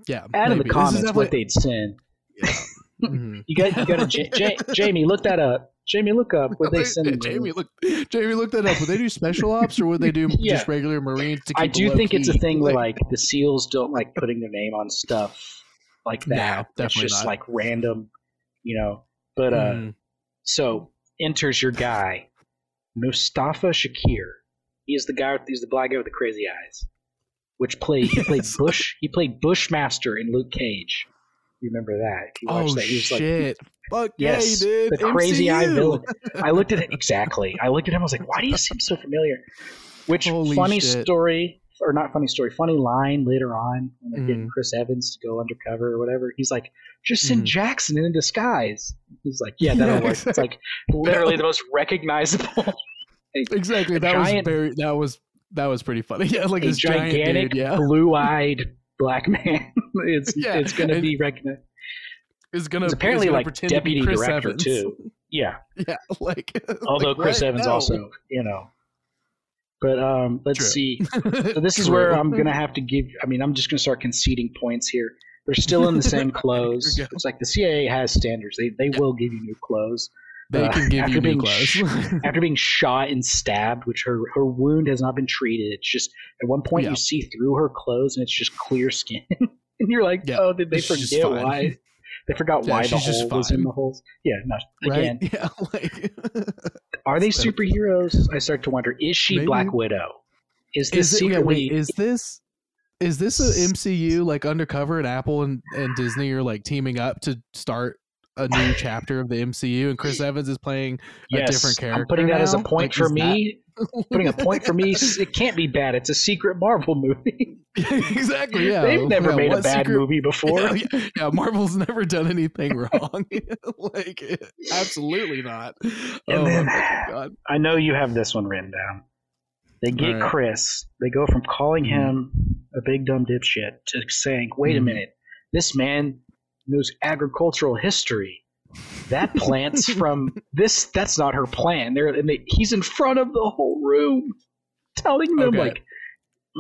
Yeah, add in the maybe. Is comments what they'd send Yeah. Mhm. you got you got to J- J- jamie look that up jamie look up what they send in Jamie, look, Jamie, look that up. Would they do special ops or would they do Yeah. just regular Marines? To keep i do think it's a thing where like the seals don't like putting their name on stuff like No, that it's definitely just not. like random you know but uh Mhm. So enters your guy, Mustafa Shakir. He is the guy. with He's the black guy with the crazy eyes. Which played he played Yes. Bush. He played Bushmaster in Luke Cage. You remember that? If you oh that, he was like shit! Fuck Yes, yeah, did. the crazy eye villain. I looked at it exactly. I looked at him. I was like, "Why do you seem so familiar?" Which Holy funny shit. story, or not funny story? Funny line later on when they're getting Mhm. Chris Evans to go undercover or whatever. He's like, "Just send Mhm. Jackson in disguise." He's like, "Yeah, that'll Yeah, work." It's like literally the most recognizable, Exactly. That giant- was very. That was that was pretty funny. Yeah, like a this giant gigantic, dude. Yeah, blue-eyed black man. it's Yeah, it's going to and- be recognized. is gonna. Apparently gonna like pretend to be deputy Chris director Evans. too. Yeah, Yeah, like. although like, Chris what? Evans also, you know. But um, let's True. see. So this is True. where I'm gonna have to give. I mean, I'm just gonna start conceding points here. They're still in the same clothes. Here we go. It's like the CIA has standards. They they Yeah. will give you new clothes They uh, can give after you new being clothes. sh- after being shot and stabbed. Which her her wound has not been treated. It's just at one point Yeah. you see through her clothes and it's just clear skin, and you're like, Yeah. oh, did they It's forget why? They forgot Yeah, why the she's just hole was in the holes. Yeah, no. right? Again, Yeah, like. Are they superheroes? I start to wonder. Is she Maybe. Black Widow? Is this is it, secretly? wait, is this is this a MCU like undercover and Apple and, and Disney are like teaming up to start a new chapter of the MCU and Chris Evans is playing a different character. I'm putting that as a point Like, for me. putting a point for me. It can't be bad. It's a secret Marvel movie. exactly. Yeah, They've never Yeah, made a bad secret- movie before. Yeah, yeah, yeah, Marvel's never done anything wrong. like, absolutely not. oh then-! I know you have this one written down. They get Alright. Chris. They go from calling Mhm. him a big dumb dipshit to saying, "Wait a Mhm. minute, this man knows agricultural history. That plant's from this. That's not her plant. There, and they, he's in front of the whole room, telling them Okay. like,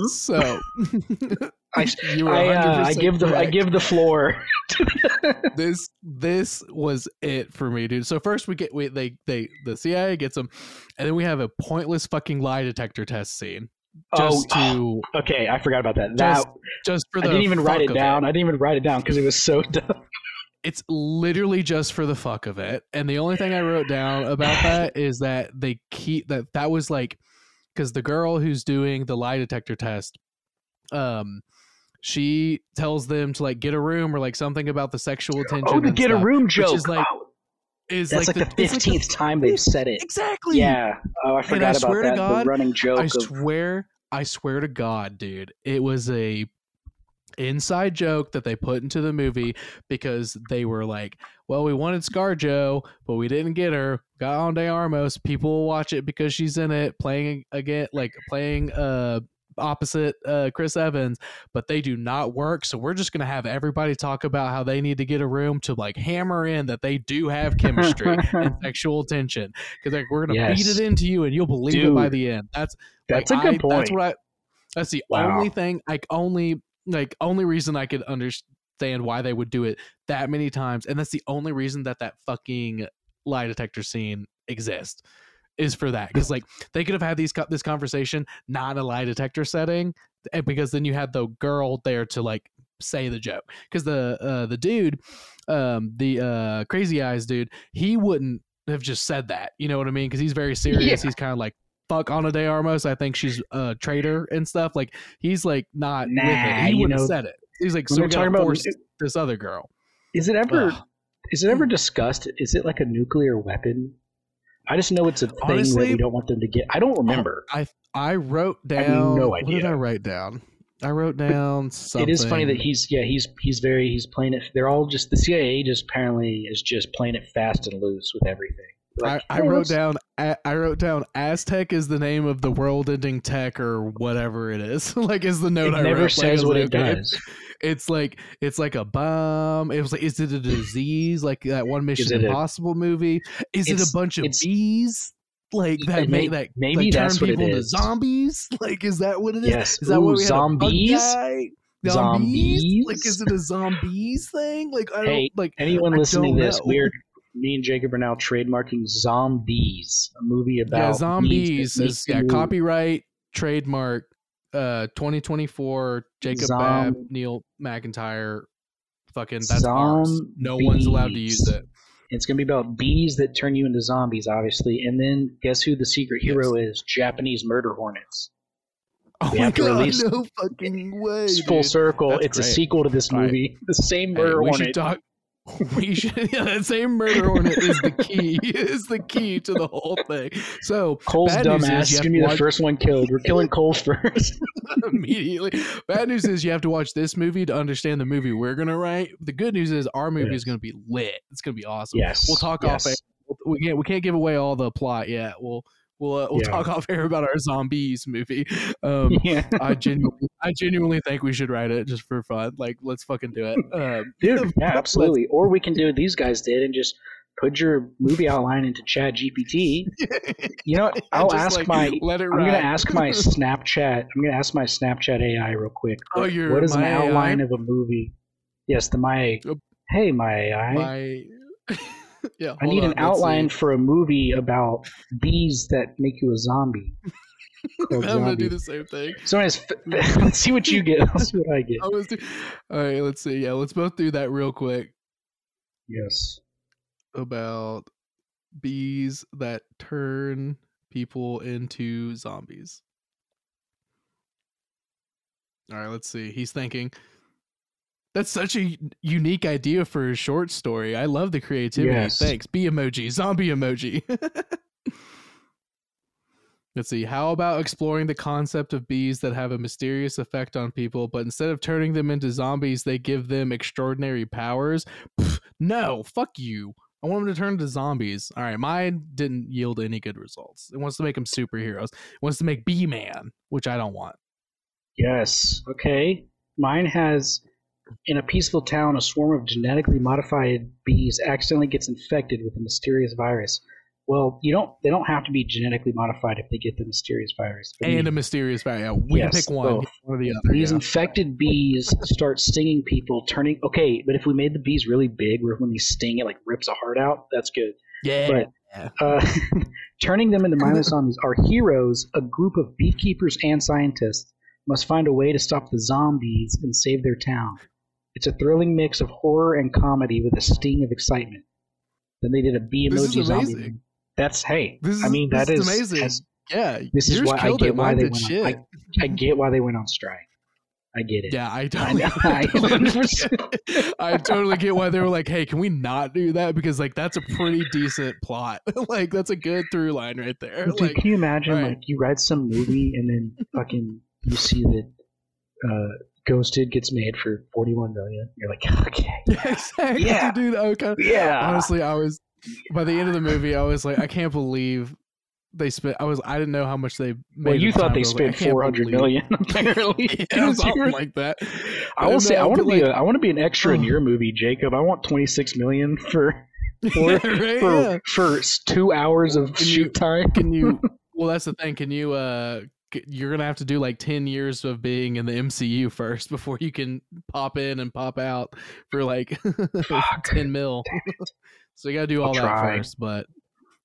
So I, you were I, uh, I 100% give the I give the floor. this this was it for me, dude. So first we get we they they the CIA gets them, and then we have a pointless fucking lie detector test scene just oh, to okay, I forgot about that. That Just just for I didn't even write it down. I didn't even write it down because it was so dumb. It's literally just for the fuck of it. And the only thing I wrote down about that is that they keep that that was like because the girl who's doing the lie detector test, um, she tells them to like get a room or like something about the sexual tension. Oh, the and get a stuff, room which joke. is like Oh, is that's like, the it's like fifteenth time they've said it. exactly. Yeah. Oh, I forgot about swear to that. God, the running joke I of swear, I swear to God, dude, it was a inside joke that they put into the movie because they were like, "Well, we wanted ScarJo, but we didn't get her. Got on De Armas. People will watch it because she's in it, playing again, like playing uh opposite uh Chris Evans, but they do not work. So we're just gonna have everybody talk about how they need to get a room to like hammer in that they do have chemistry and sexual tension because like we're gonna beat it into you and you'll believe it by the end. That's That's like, a good I- point. That's what I. That's the Wow. only thing. Like only like only reason I could understand why they would do it that many times, and that's the only reason that that fucking lie detector scene exists is for that because like they could have had these this conversation not a lie detector setting and because then you had the girl there to like say the joke because the uh the dude um the uh crazy eyes dude he wouldn't have just said that you know what i mean because he's very serious Yeah. he's kind of like fuck Ana de Armas. I think she's a traitor and stuff. Like he's like not with it. He wouldn't know, have said it. He's like, so they're we talking about- this other girl. Is it ever Ugh. is it ever discussed? Is it like a nuclear weapon? I just know it's a thing that we don't want them to get. I don't remember. I I wrote I have down. no What did. I write down? I wrote down something. It is funny that he's yeah he's he's very he's playing it. They're all just the CIA just apparently is just playing it fast and loose with everything. Like, I, I wrote down. I, I wrote down. Aztec is the name of the world-ending tech or whatever it is. like is the note It I never wrote. Like, says was what like, it okay, does. It's like it's like a bomb. It was like, is it a disease? Like that one Mission it a- Impossible movie? Is it a bunch of bees? Like that may, that maybe turn that's what it people into zombies? Like is that what it is? Yes. Is that Ooh, what we bug zombies? Zombies? Like is it a zombies thing? Like I don't Hey, like Anyone I listening to this, know. we're me and Jacob are now trademarking Zombies, a movie about yeah zombies that is make yeah copyright trademark uh 2024 Jacob Babb Neal McIntyre fucking that's ours. No one's allowed to use it. It's going to be about bees that turn you into zombies, obviously. And then guess who the secret hero is? Japanese murder hornets. Oh We my god, release- no fucking way. It's full dude. circle. That's it's a sequel to this Right. movie. The same Hey, murder should hornet. talk we should yeah, that same murder hornet is the key is the key to the whole thing. So Cole's dumbass is is you have going to to be the first one killed. We're killing Cole first. immediately. Bad news is you have to watch this movie to understand the movie we're gonna write. The good news is our movie is gonna be lit. It's gonna be awesome. yes. We'll talk yes. off air. We can't we can't give away all the plot yet. We'll we'll uh, we'll Yeah. talk off air about our zombies movie. Um, Yeah. I genuinely I genuinely think we should write it just for fun. Like let's fucking do it. Um, Dude, yeah, absolutely. Or we can do what these guys did and just put your movie outline into Chat GPT. You know what? I'll ask like, my let it I'm gonna ask my Snapchat. I'm gonna ask my Snapchat AI real quick. Oh, your what is an My AI? outline of a movie? Yes, the my. Oh. Hey, my AI. my yeah. I need on, an let's see. outline for a movie about bees that make you a zombie. Called I'm gonna do the same thing. So, anyways, f- let's see what you get. Let's see what I get. I was do- all right. Let's see. Yeah, let's both do that real quick Yes. about bees that turn people into zombies. All right, let's see. He's thinking. That's such a unique idea for a short story. I love the creativity. Yes. Thanks. Bee emoji, zombie emoji. Let's see. How about exploring the concept of bees that have a mysterious effect on people, but instead of turning them into zombies, they give them extraordinary powers? Pff, no, fuck you. I want them to turn into zombies. All right, mine didn't yield any good results. It wants to make them superheroes. It wants to make Bee Man, which I don't want. Yes. Okay. Mine has in a peaceful town, a swarm of genetically modified bees accidentally gets infected with a mysterious virus. Well, you don't. They don't have to be genetically modified if they get the mysterious virus. I and mean, a mysterious value. Yeah, we Yes, can pick one, both. or the other. these yeah. infected bees start stinging people, turning. Okay, but if we made the bees really big, where when they sting, it like rips a heart out. That's good. yeah. But uh, turning them into mindless zombies, our heroes, a group of beekeepers and scientists, must find a way to stop the zombies and save their town. It's a thrilling mix of horror and comedy with a sting of excitement. Then they did a bee emoji zombie. That's hey. This is I mean this that is is amazing. yeah, This is why I get why they went shit. on. I, I get why they went on strike. I get it. yeah, I I, totally, I, totally get- I totally get why they were like, "Hey, can we not do that?" Because like that's a pretty decent plot. like that's a good through line right there. Dude, Like, can you imagine right. like you write some movie and then fucking you see that uh, Ghosted gets made for forty one million? You're like, okay, yeah, exactly, Yeah. dude. I kind yeah. honestly, I was by the end of the movie, I was like, I can't believe they spent. I was, I didn't know how much they made. well, you thought they but I was like, I spent can't four hundred million apparently. Yeah, something like that. I will say, I want to be like- a, I want to be an extra in your movie, Jacob. I want twenty six million for for right, for, yeah. for two hours of Can you- shoot time. Can you? Well, that's the thing. Can you? uh You're gonna have to do like ten years of being in the MCU first before you can pop in and pop out for like ten mil. so you gotta do I'll all that try. first, but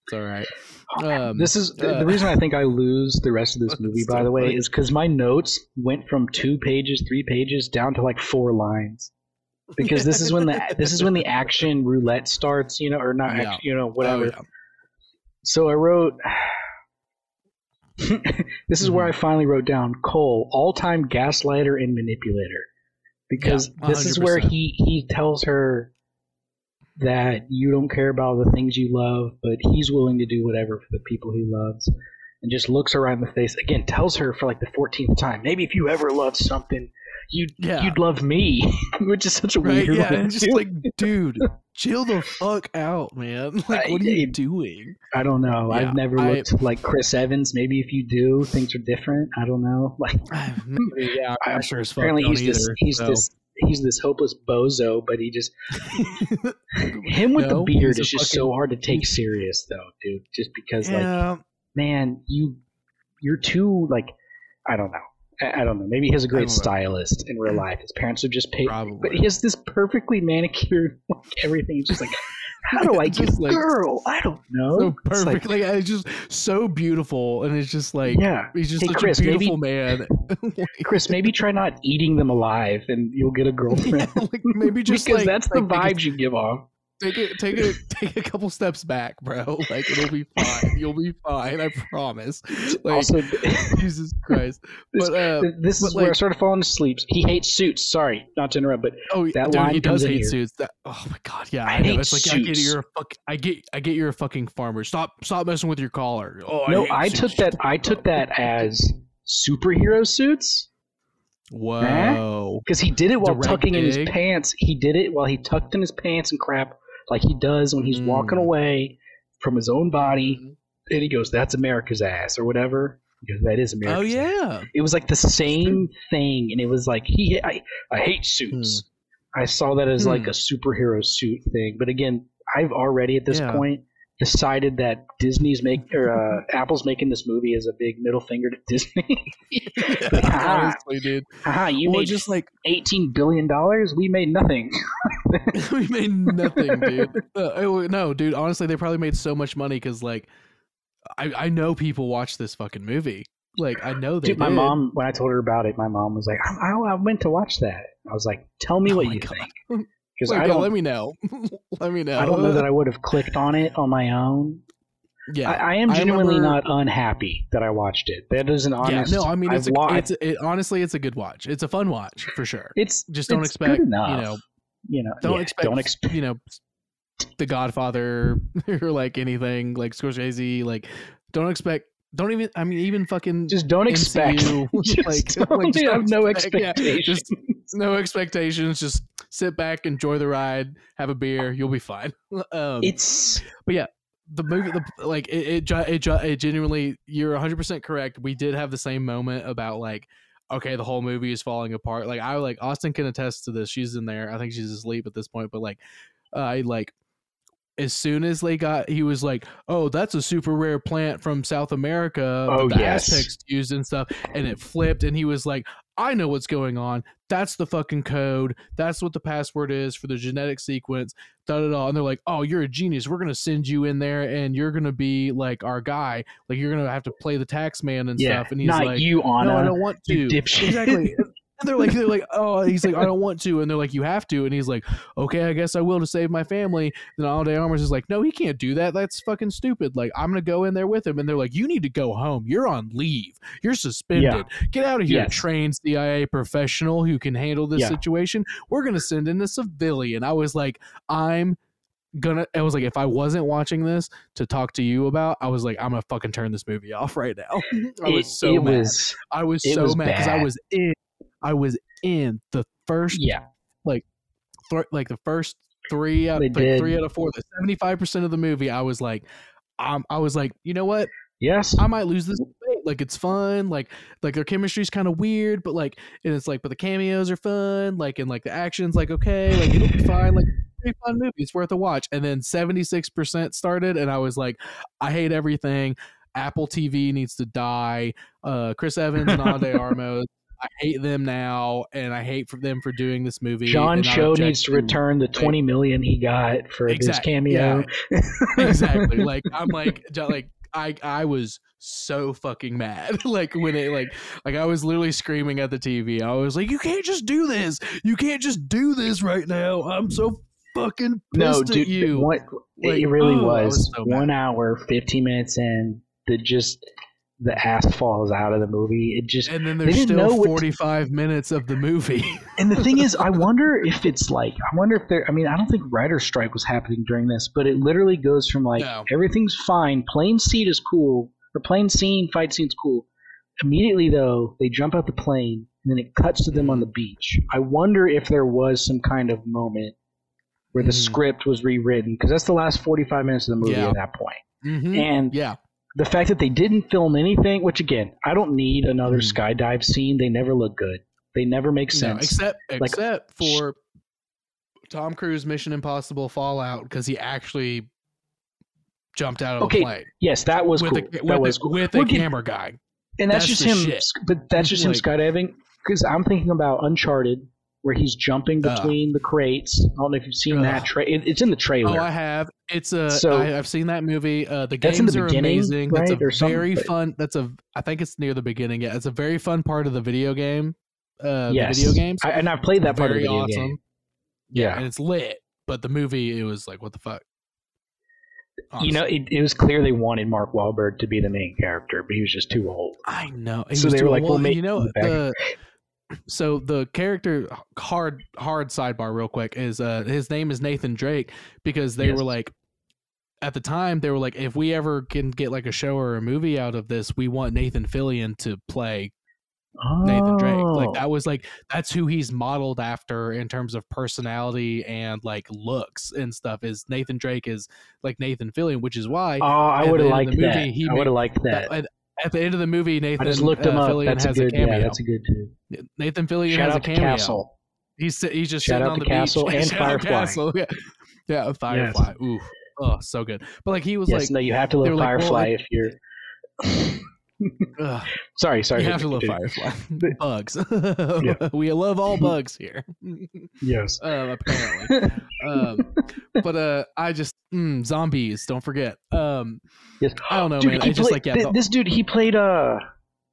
it's all right. Um, this is the, uh, the reason I think I lose the rest of this movie. By the way, funny. is because my notes went from two pages, three pages, down to like four lines. Because this is when the this is when the action roulette starts, you know, or not, Yeah. action, you know, oh, whatever. yeah. So I wrote. this is Mm-hmm. where I finally wrote down Cole, all-time gaslighter and manipulator, because Yeah, this is where he he tells her that you don't care about the things you love, but he's willing to do whatever for the people he loves, and just looks her right in the face again. Tells her for like the fourteenth time, maybe if you ever loved something, you'd Yeah. you'd love me, which is such a Right? weird Yeah. one. Just like, dude, chill the fuck out, man. Like, what are you I- doing? I don't know. Yeah, I've never I- looked like Chris Evans. Maybe if you do, things are different. I don't know. Like Maybe, yeah. I- I'm sure as fuck apparently he's this he's so. this he's this hopeless bozo, but he just him with No, the beard is just fucking- so hard to take serious though, dude. Just because like man, you you're too like I don't know. I, don't know. Maybe he has a great know. stylist in real life. His parents would just pay, Probably. but he has this perfectly manicured like everything. He's just like, how do I get like, girl? I don't know. so It's like, it's just so beautiful, and it's just like yeah, he's just Hey, such Chris, a maybe- beautiful man. Chris, maybe try not eating them alive, and you'll get a girlfriend. Yeah, like, maybe just because that's the vibes you give off. Take it, take it, take a couple steps back, bro. Like it'll be fine. You'll be fine. I promise. Like also, Jesus Christ. This- But uh, this but, is where I like- started falling asleep. He hates suits. Sorry, not to interrupt, but oh, that dude, line he does hate here. suits. That oh my god, yeah, I I, know. It's like I get suits. you're a fuck. I get, I get you're a fucking farmer. Stop, stop messing with your collar. Oh, no, I suits. took that. I took that as superhero suits Whoa. because he did it while Direct tucking in his pants. He did it while he tucked in his pants and crap, like he does when he's walking Mm. away from his own body. And he goes, "That's America's ass" or whatever. He goes, "That is America's." Oh ass." yeah. It was like the same thing, and it was like he. I, I hate suits. I saw that as like Hmm. a superhero suit thing, but again, I've already at this Yeah. point decided that Disney's make or uh, Apple's making this movie as a big middle finger to Disney. Ah. Honestly, dude. Haha, you well, made just like eighteen billion dollars. We made nothing. we made nothing, dude. Uh, no, dude. Honestly, they probably made so much money because, like, I I know people watch this fucking movie. Like, I know they Dude, my did. mom, when I told her about it, my mom was like, "I, I, I went to watch that." I was like, "Tell me Oh what you God. think," because I don't. let me know. let me know. I don't know that I would have clicked on it on my own. yeah. I, I am I genuinely remember- not unhappy that I watched it. That is an yeah, honest. no, I mean it's a, it's a, it, honestly it's a good watch. It's a fun watch for sure. it's Just don't it's expect good enough. you know you know don't yeah, expect don't expect you know The Godfather or like anything like Scorsese. Like don't expect. Don't even. I mean even fucking just don't expect MCU, just like- don't like, just have don't no expect- yeah, expectations just- no expectations. Just sit back, enjoy the ride, have a beer. You'll be fine. Um, it's but yeah, the movie the like it it, it, it genuinely you're 100% correct we did have the same moment about like okay, the whole movie is falling apart. Like I like Austin can attest to this. She's in there. I think she's asleep at this point, but like uh, I like as soon as they got he was like, "Oh, that's a super rare plant from South America Oh, the yes. Aztecs used and stuff." And it flipped and he was like, "I know what's going on. That's the fucking code. That's what the password is for the genetic sequence." Da da da. And they're like, "Oh, you're a genius. We're gonna send you in there, and you're gonna be like our guy. Like you're gonna have to play the tax man and yeah, stuff." And he's not like, you, Anna. "No, I don't want to." you dipshit. exactly. And they're like, they're like, oh, he's like, I don't want to, and they're like, you have to, and he's like, okay, I guess I will to save my family. Then Ana de Armas is like, no, he can't do that. That's fucking stupid. Like, I'm gonna go in there with him, and they're like, you need to go home. You're on leave. You're suspended. Get out of here, Yes. trained CIA professional who can handle this Yeah. situation. We're gonna send in a civilian. I was like, I'm gonna I was like if I wasn't watching this to talk to you about, I was like I'm gonna fucking turn this movie off right now. I was it, so it mad. was I was so was mad because I was in I was in the first yeah. th- like the first three out like three out of four, the seventy five percent of the movie, I was like um, I was like, you know what? Yes. I might lose this debate. Like it's fun. Like like their chemistry's kind of weird, but like and it's like but the cameos are fun. Like and like the action's like okay, like it'll be fine. Like it's a pretty fun movie. It's worth a watch. And then seventy six percent started, and I was like, I hate everything. Apple TV needs to die. Uh, Chris Evans and Ade Armas. I hate them now, and I hate for them for doing this movie. John Cho needs to return the twenty million he got for Exact- his cameo. exactly. Like I'm like like I I was so fucking mad. like when it like like I was literally screaming at the TV. I was like, you can't just do this. You can't just do this right now. I'm so fucking pissed no, at dude, you. what Like, it really oh, was, was so one hour, fifteen minutes in, the just the ass falls out of the movie. It just and then there's still 45 minutes of the movie. And the thing is, I wonder if it's like, I wonder if there, I mean, I don't think writer's strike was happening during this, but it literally goes from like, No. everything's fine, plane seat is cool, or plane scene, fight scene's cool. Immediately, though, they jump out the plane, and then it cuts to them on the beach. I wonder if there was some kind of moment where the Mhm. script was rewritten, because that's the last 45 minutes of the movie Yeah. at that point. Mhm. And Yeah. The fact that they didn't film anything, which again, I don't need another Mhm. skydive scene. They never look good. They never make No, sense. except Like- except for Tom Cruise Mission Impossible Fallout because he actually jumped out of Okay, a plane yes, that was with cool. a that with, was a, cool. with We're a getting- camera guy. and that's, that's just him. shit. But that's just him skydiving. Because I'm thinking about Uncharted, where he's jumping Ugh. between the crates. I don't know if you've seen that. Ugh. Tra- it, it's in the trailer. Oh, I have. It's a. So- I, I've seen that movie. Uh, the in the games are amazing. That's a very fun. That's a. I think it's near the beginning. Yeah, it's a very fun part of the video game. Uh, yes, the video games. I, and I've played that part of the video awesome. game. Yeah, and it's lit. But the movie, it was like, what the fuck. You know, it, it was clear they wanted Mark Wahlberg to be the main character, but he was just too old. I know. He So they were like, well, we'll make you know the. So the character hard hard sidebar real quick is uh his name is Nathan Drake because they Yes. were like at the time they were like if we ever can get like a show or a movie out of this we want Nathan Fillion to play Nathan Drake. Like Oh. that was like that's who he's modeled after in terms of personality and like looks and stuff. Is Nathan Drake is like Nathan Fillion, which is why Oh, I would have liked the that. I would have liked that. At, the end of the movie Nathan I just looked him uh, up. Fillion That's a good. a cameo. yeah, that's a good too. Nathan Fillion Shout has a cameo. Castle. He's he's just Shout sitting on the Castle beach. and Shout out Firefly. Castle. Yeah, yeah, Firefly. Ooh, oh, so good. But like he was Yes, like, no, you have to love were like, well, Firefly if you're. Sorry, sorry. you have to love. Firefly. bugs. Yeah. we love all bugs here. Yes. um, apparently. um, but uh, I just mm, zombies. Don't forget. Um, Yes. I don't know, Dude, man. It's just like yeah, the- this dude he played uh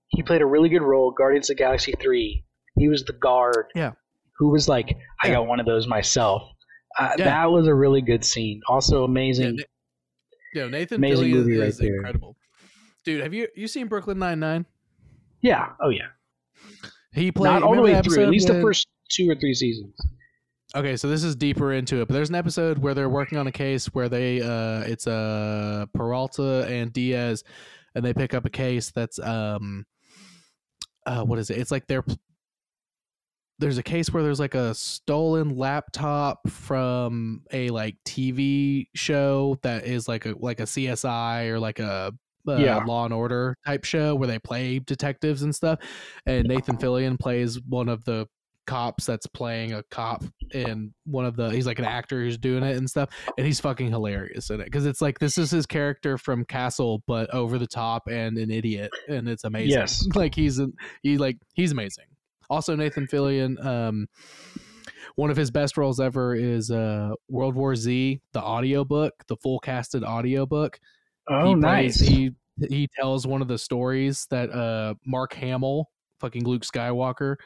he played a really good role Guardians of the Galaxy 3. He was the guard. Yeah. Who was like I Yeah. got one of those myself. Uh, Yeah. That was a really good scene. Also yeah, amazing. Na- yeah, Nathan Amazing Fillion movie right is there. incredible. Dude, have you you seen Brooklyn Nine Nine? Yeah. Oh yeah. He played Not all the way through. At least the first two or three seasons. Okay, so this is deeper into it, but there's an episode where they're working on a case where they uh it's uh Peralta and Diaz and they pick up a case that's um uh what is it? It's like they're there's a case where there's like a stolen laptop from a like TV show that is like a like a CSI or like a uh, Yeah. Law and Order type show where they play detectives and stuff. And Nathan Fillion plays one of the cops that's playing a cop in one of the he's like an actor who's doing it and stuff and he's fucking hilarious in it because it's like this is his character from castle but over the top and an idiot and it's amazing Yes. like he's an, he like he's amazing also nathan fillion um one of his best roles ever is uh world war z the audiobook the full casted audiobook Oh, he nice. plays- he he tells one of the stories that uh mark hamill fucking luke skywalker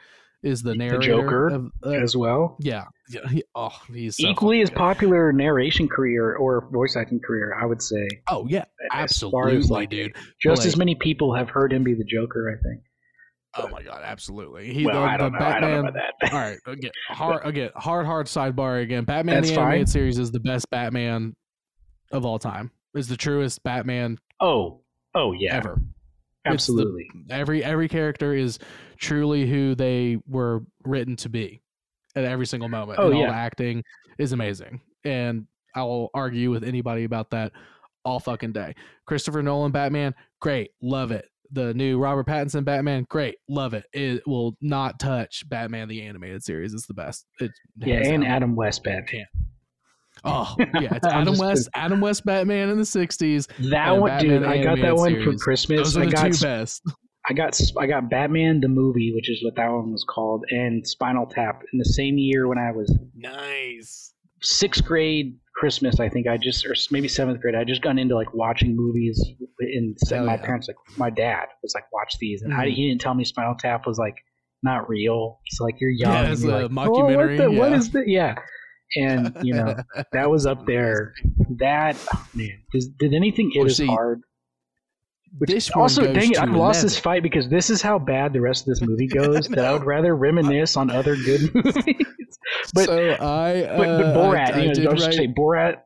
is the The narrator Joker of, uh, as well. yeah, yeah. He, oh, he's so Equally as good. popular narration career or voice acting career, I would say. Oh yeah, As far as, absolutely, like, dude. Just Like- as many people have heard him be the Joker, I think. Oh my god, absolutely. He well, the, I don't the know. I don't know Batman. about that. all right, again, hard, again, hard, hard sidebar again. Batman That's the fine. animated series is the best Batman of all time. Is the truest Batman Oh, oh yeah, ever. It's the- absolutely. Every every character is truly who they were written to be at every single moment. Oh, and all yeah. the acting is amazing. And I will argue with anybody about that all fucking day. Christopher Nolan Batman, great, love it. The new Robert Pattinson Batman, great, love it. It will not touch Batman the animated series. It's the best. It, yeah, and down. Adam West Batman. Oh yeah, it's Adam West, Adam West Batman in the '60s. That one, Batman dude. I got that one for. Christmas. Those are I the got two best. I got I got Batman the movie, which is what that one was called, and Spinal Tap in the same year when I was Nice. sixth grade Christmas. I think I just or maybe seventh grade. I just got into like watching movies, and my yeah. parents like my dad was like watch these, and I, Mhm. he didn't tell me Spinal Tap was like not real. He's like you're young. Yeah, it's a like, "Oh, what mockumentary, the- what yeah. is that? Yeah, and you know that was up there. That oh, man, Does, did anything hit Well, as hard? Which this also, dang it, I've lost this fight because this is how bad the rest of this movie goes. that I would rather reminisce on other good movies. But- so I, uh, but, but Borat, I, I you know, I was just say Borat,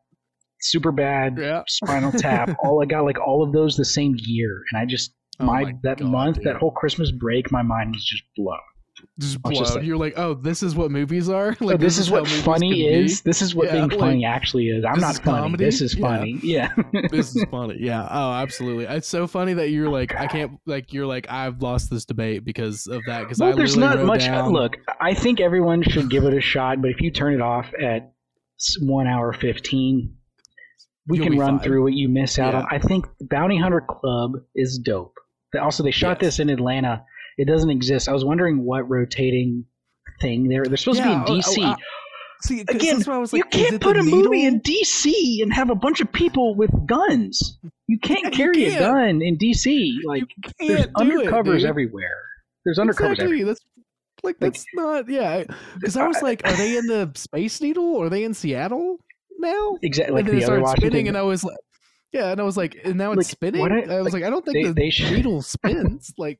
super bad, yeah. Spinal Tap. all I got like all of those the same year, and I just Oh my, my that God, month, dude. that whole Christmas break, my mind was just blown. Just was just like- You're like, oh, this is what movies are. Like this, is how what funny can be? is. This is what Yeah, being like, funny actually is. I'm not is funny. comedy? This is funny. Yeah. this is funny. Yeah. Oh, absolutely. It's so funny that you're oh, like, I can't like you're like I've lost this debate because of that. Because well, I there's not much. down- Look, I think everyone should give it a shot, but if you turn it off at one hour fifteen, we You'll can run fine. through what you miss out Yeah. on. I think Bounty Hunter Club is dope. Also, they shot Yes. this in Atlanta. It doesn't exist. I was wondering what rotating thing they're they're supposed Yeah, to be in oh, DC. oh, I- uh, See, 'cause Again, I was like, you can't put a movie in DC and have a bunch of people with guns. You can't Yeah, carry a can't. gun in DC. Like there's can't it, undercovers everywhere. There's undercovers exactly. everywhere. That's like Like- that's not yeah. Because I was like, are they in the Space Needle? Are they in Seattle now? Exactly like and then the it started Washington. spinning, and I was like, yeah, and I was like, and now it's Like, spinning. I- I, was like, like, I don't think they- the they should- needle spins. like,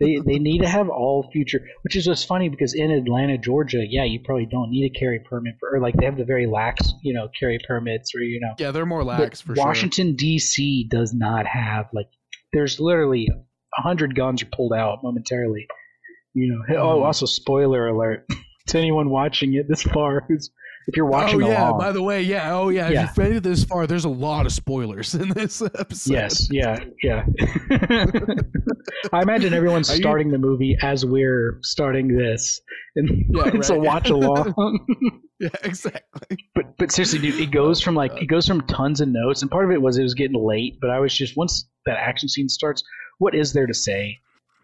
they they need to have all future, which is just funny because in Atlanta, Georgia, yeah, you probably don't need a carry permit for, or like they have the very lax, you know, carry permits, or you know, yeah, they're more lax for sure. Washington D.C. does not have like. There's literally a hundred guns are pulled out momentarily. You know. Oh, Mhm. also spoiler alert to anyone watching it this far. Who's if you're watching oh yeah, along. by the way, yeah, oh yeah, Yeah. if you've made it this far, there's a lot of spoilers in this episode. Yes, yeah, yeah. I imagine everyone's Are you- starting the movie as we're starting this, and Yeah, it's a watch along. yeah, exactly. but but seriously, dude, it goes from like it goes from tons of notes, and part of it was it was getting late. But I was just once that action scene starts, what is there to say?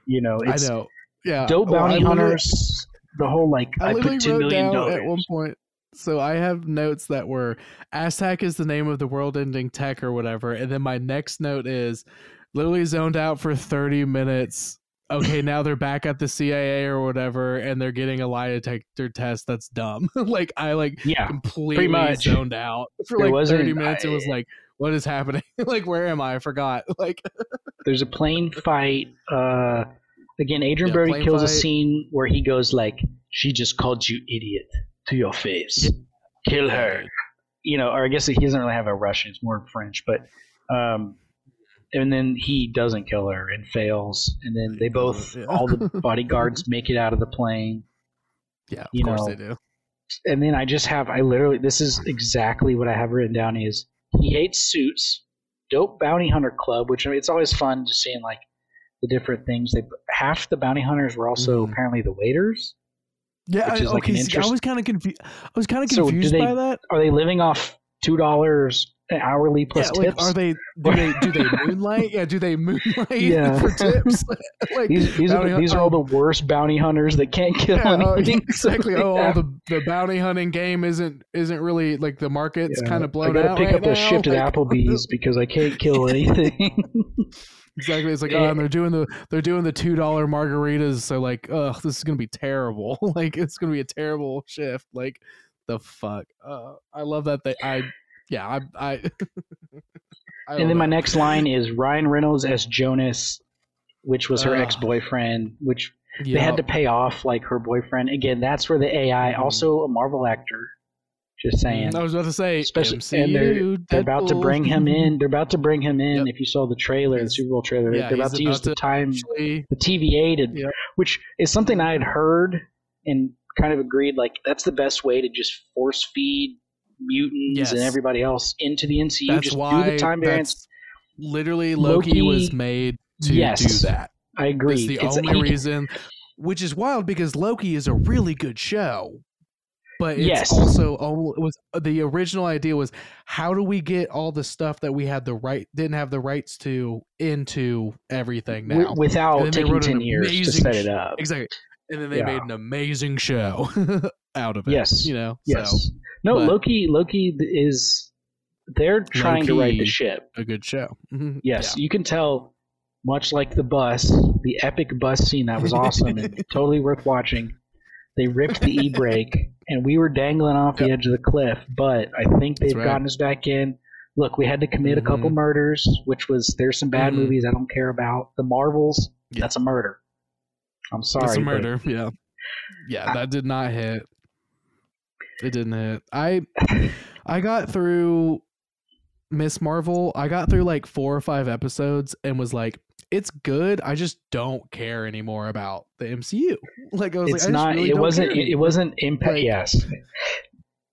You know, it's I know. Yeah, dope bounty literally- hunters. The whole like I I, put wrote million dollars. at one point. So I have notes that were Aztec is the name of the world-ending tech or whatever, and then my next note is literally zoned out for thirty minutes. Okay, now they're back at the CIA or whatever, and they're getting a lie detector test. That's dumb. like I like Yeah, completely much. zoned out for There like thirty minutes. it was like, what is happening? like where am I? I forgot. Like there's a plane fight. Uh, again, Adrien Yeah, Brody kills a scene where he goes like, "She just called you idiot to your face. Kill her." You know, or I guess he doesn't really have a Russian; it's more French. But, um, and then he doesn't kill her and fails, and then they both, Yeah. all the bodyguards, make it out of the plane. Yeah, of You course know, they do. and then I just have I literally this is exactly what I have written down is he hates suits. dope bounty hunter club, which I mean, it's always fun just seeing like the different things. They half the bounty hunters were also Mhm. apparently the waiters. Yeah, Which I, is like okay. an see, I was kind of confused. I was kind of So confused they- by that. Are they living off two dollars an hourly plus yeah, like, tips? are they? Do they? Do they moonlight? Yeah, do they moonlight Yeah. for tips? like these these are, these are all the worst bounty hunters that can't kill yeah, oh, anything. exactly. So Oh, all the the bounty hunting game isn't isn't really like the market's yeah, kind of blown I gotta out. pick right up a now. shift at Applebee's because I can't kill anything. Exactly. It's like, oh, and they're doing the they're doing the two dollar margaritas. So like, ugh, this is gonna be terrible. like, it's gonna be a terrible shift. Like, the fuck. Uh, I love that they. I yeah. I I. I and then my next line is Ryan Reynolds as Jonas, which was her Ugh. ex boyfriend, which they had to pay off like her boyfriend. Again, that's where the AI, Mhm. also a Marvel actor, just saying. Mm, I was about to say, Especially, MCU, and they're, they're about to bring him in. They're about to bring him in. Yep. If you saw the trailer, the Super Bowl trailer, yeah, they're about to use about the time, Actually, the TVA, to, Yep. which is something I had heard and kind of agreed. Like that's the best way to just force feed mutants Yes. and everybody else into the MCU. that's just why do the time variance. literally Loki, Loki- was made to Yes. do that. I agree. That's the It's- only he- reason, which is wild because Loki is a really good show. But it's Yes. also only- was the original idea was how do we get all the stuff that we had the right didn't have the rights to into everything now without And then they taking ten years to set it up. exactly and then they Yeah. made an amazing show out of it Yes. you know Yes. so no, but- Loki. Loki is. They're trying to right the Loki- ship. a good show Mhm. Yes, you can tell. Much like the bus, the epic bus scene that was awesome and totally worth watching. They ripped the e brake, and we were dangling off the Yep. edge of the cliff. But I think they've right. gotten us back in. Look, we had to commit a couple Mhm. murders, which was there's some bad Mhm. movies I don't care about. The Marvels, Yeah. that's a murder. I'm sorry, It's a but- murder. Yeah. Yeah, I- that did not hit. It didn't hit. I I got through Miss Marvel. I got through like four or five episodes and was like, it's good. I just don't care anymore about the MCU. Like I was it's like, I not. really it wasn't. It, it wasn't impact. Like, yes,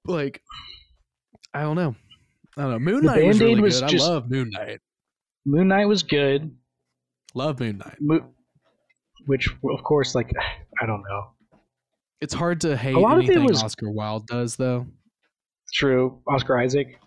like I don't know. I don't know. Moon Knight was really was good. just- I love Moon Knight. Moon Knight was good. Love Moon Knight. Mo- which, of course, like I don't know. It's hard to hate lot of it anything was- Oscar Wilde does though. True, Oscar Isaac.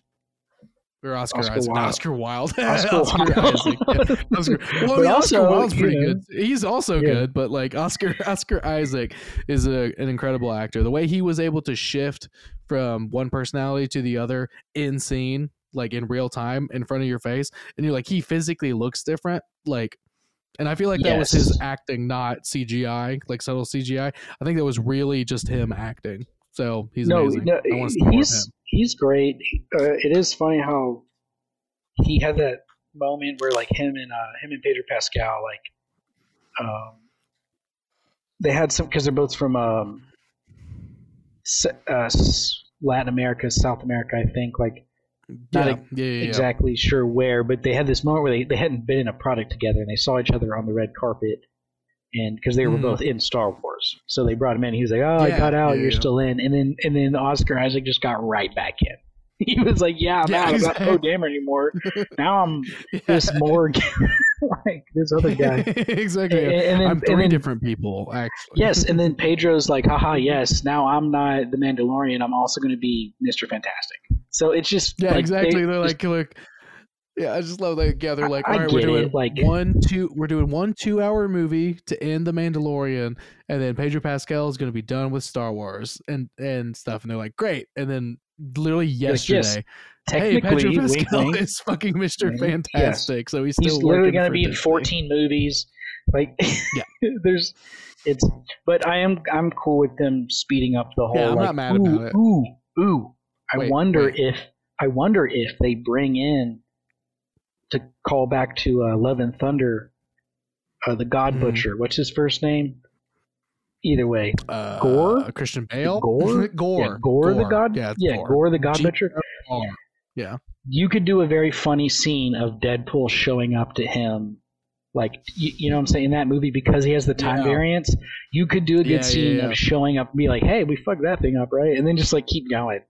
Or Oscar, Oscar Isaac. Wilde. Oscar Wilde. Oscar Oscar Wilde. Isaac. Yeah. Oscar, well, I mean, also, Oscar Wilde's pretty know, good. He's also yeah. good, but like Oscar Oscar Isaac is a, an incredible actor. The way he was able to shift from one personality to the other in scene, like in real time, in front of your face, and you're like, he physically looks different. Like, and I feel like that was his acting, not CGI, like subtle CGI. I think that was really just him acting. So he's no, amazing. no, I want to see more of him. he's he's great. Uh, it is funny how he had that moment where like him and uh, him and Pedro Pascal like um, they had some because they're both from um, uh, Latin America, South America, I think. Like not Yeah, yeah, yeah, exactly sure where, but they had this moment where they, they hadn't been in a product together and they saw each other on the red carpet. And because they were Mhm. both in Star Wars, so they brought him in. He was like, "Oh, I got out. yeah, You're yeah. still in." And then and then Oscar Isaac just got right back in. He was like, "Yeah, I'm Yeah, out. I'm not. Poe Dameron anymore. Now I'm this Morg, like this other guy." exactly. And- and then- I'm three then- different people, actually. Yes, and then Pedro's like, "Haha, yes. Now I'm not the Mandalorian. I'm also going to be Mister Fantastic." So it's just yeah, like, exactly. they are like, like, yeah, I just love that. Yeah, they're like, all right, we're doing it, like- one, two, we're doing one two-hour movie to end the Mandalorian, and then Pedro Pascal is going to be done with Star Wars and and stuff, and they're like, great, and then literally like, yes, yesterday, hey, Pedro Pascal wink, is fucking Mhm. Yes. Fantastic, so he's still he's literally going to be in 14 movies. Like, Yeah. there's, it's, but I am, I'm cool with them speeding up the whole. Yeah, I'm like, not mad ooh, about it. Ooh, ooh. I Wait, wonder wait. if, I wonder if they bring in to call back to uh, Love and Thunder, uh, the God Mhm. Butcher. What's his first name? Either way, Uh, Gorr? Christian Bale, Gorr? Gorr, yeah, Gorr, the God, yeah, yeah, Gorr, the God G- Butcher. Gorr. you could do a very funny scene of Deadpool showing up to him, like you, you know what I'm saying in that movie because he has the time Yeah. variance. You could do a good Yeah, yeah, scene yeah. of showing up, and be like, "Hey, we fucked that thing up, right?" And then just like keep going.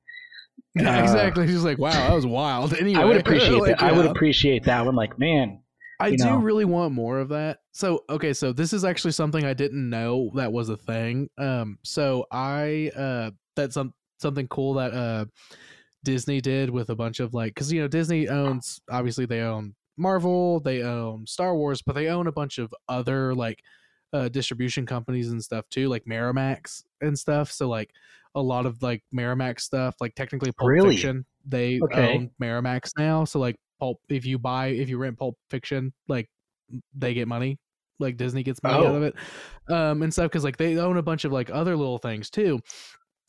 Yeah, Uh, exactly. She's like, wow, that was wild. Anyway, I would appreciate like, that. I would appreciate that one. Like, man, I do know. really want more of that. So okay, so this is actually something I didn't know that was a thing. Um, so I uh, that's some something cool that uh Disney did with a bunch of like, because you know Disney owns obviously they own Marvel, they own Star Wars, but they own a bunch of other like uh distribution companies and stuff too, like Miramax and stuff. So like a lot of like Miramax stuff, like technically Pulp Really? Fiction, they Okay. own Miramax now. So like Pulp, if you buy, if you rent Pulp Fiction, like they get money, like Disney gets money out Oh. of it, um, and stuff because like they own a bunch of like other little things too.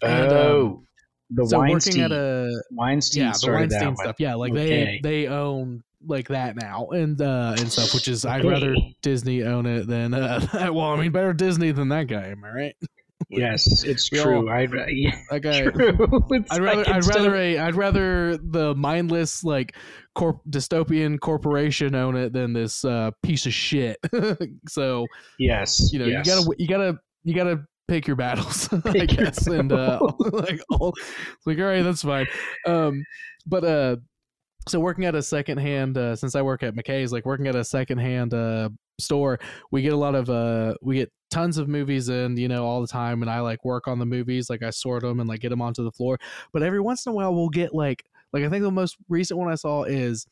And, um, oh, the so Weinstein, working at a Weinstein yeah, the Weinstein stuff, yeah, like Okay. they they own like that now and uh and stuff, which is I'd rather Disney own it than uh well, I mean better Disney than that guy, am I right? Yes, it's true. all- I'd yeah, guy. true. I'd rather I'd instead rather a I'd rather the mindless like corp dystopian corporation own it than this uh piece of shit. so yes, you know yes. you gotta you gotta you gotta pick your battles Pick your guess and uh like all, like all right that's fine um but uh so working at a secondhand uh since i work at mckay's like working at a secondhand uh store we get a lot of uh we get tons of movies in you know all the time and i like work on the movies like i sort them and like get them onto the floor. But every once in a while we'll get like like i think the most recent one i saw is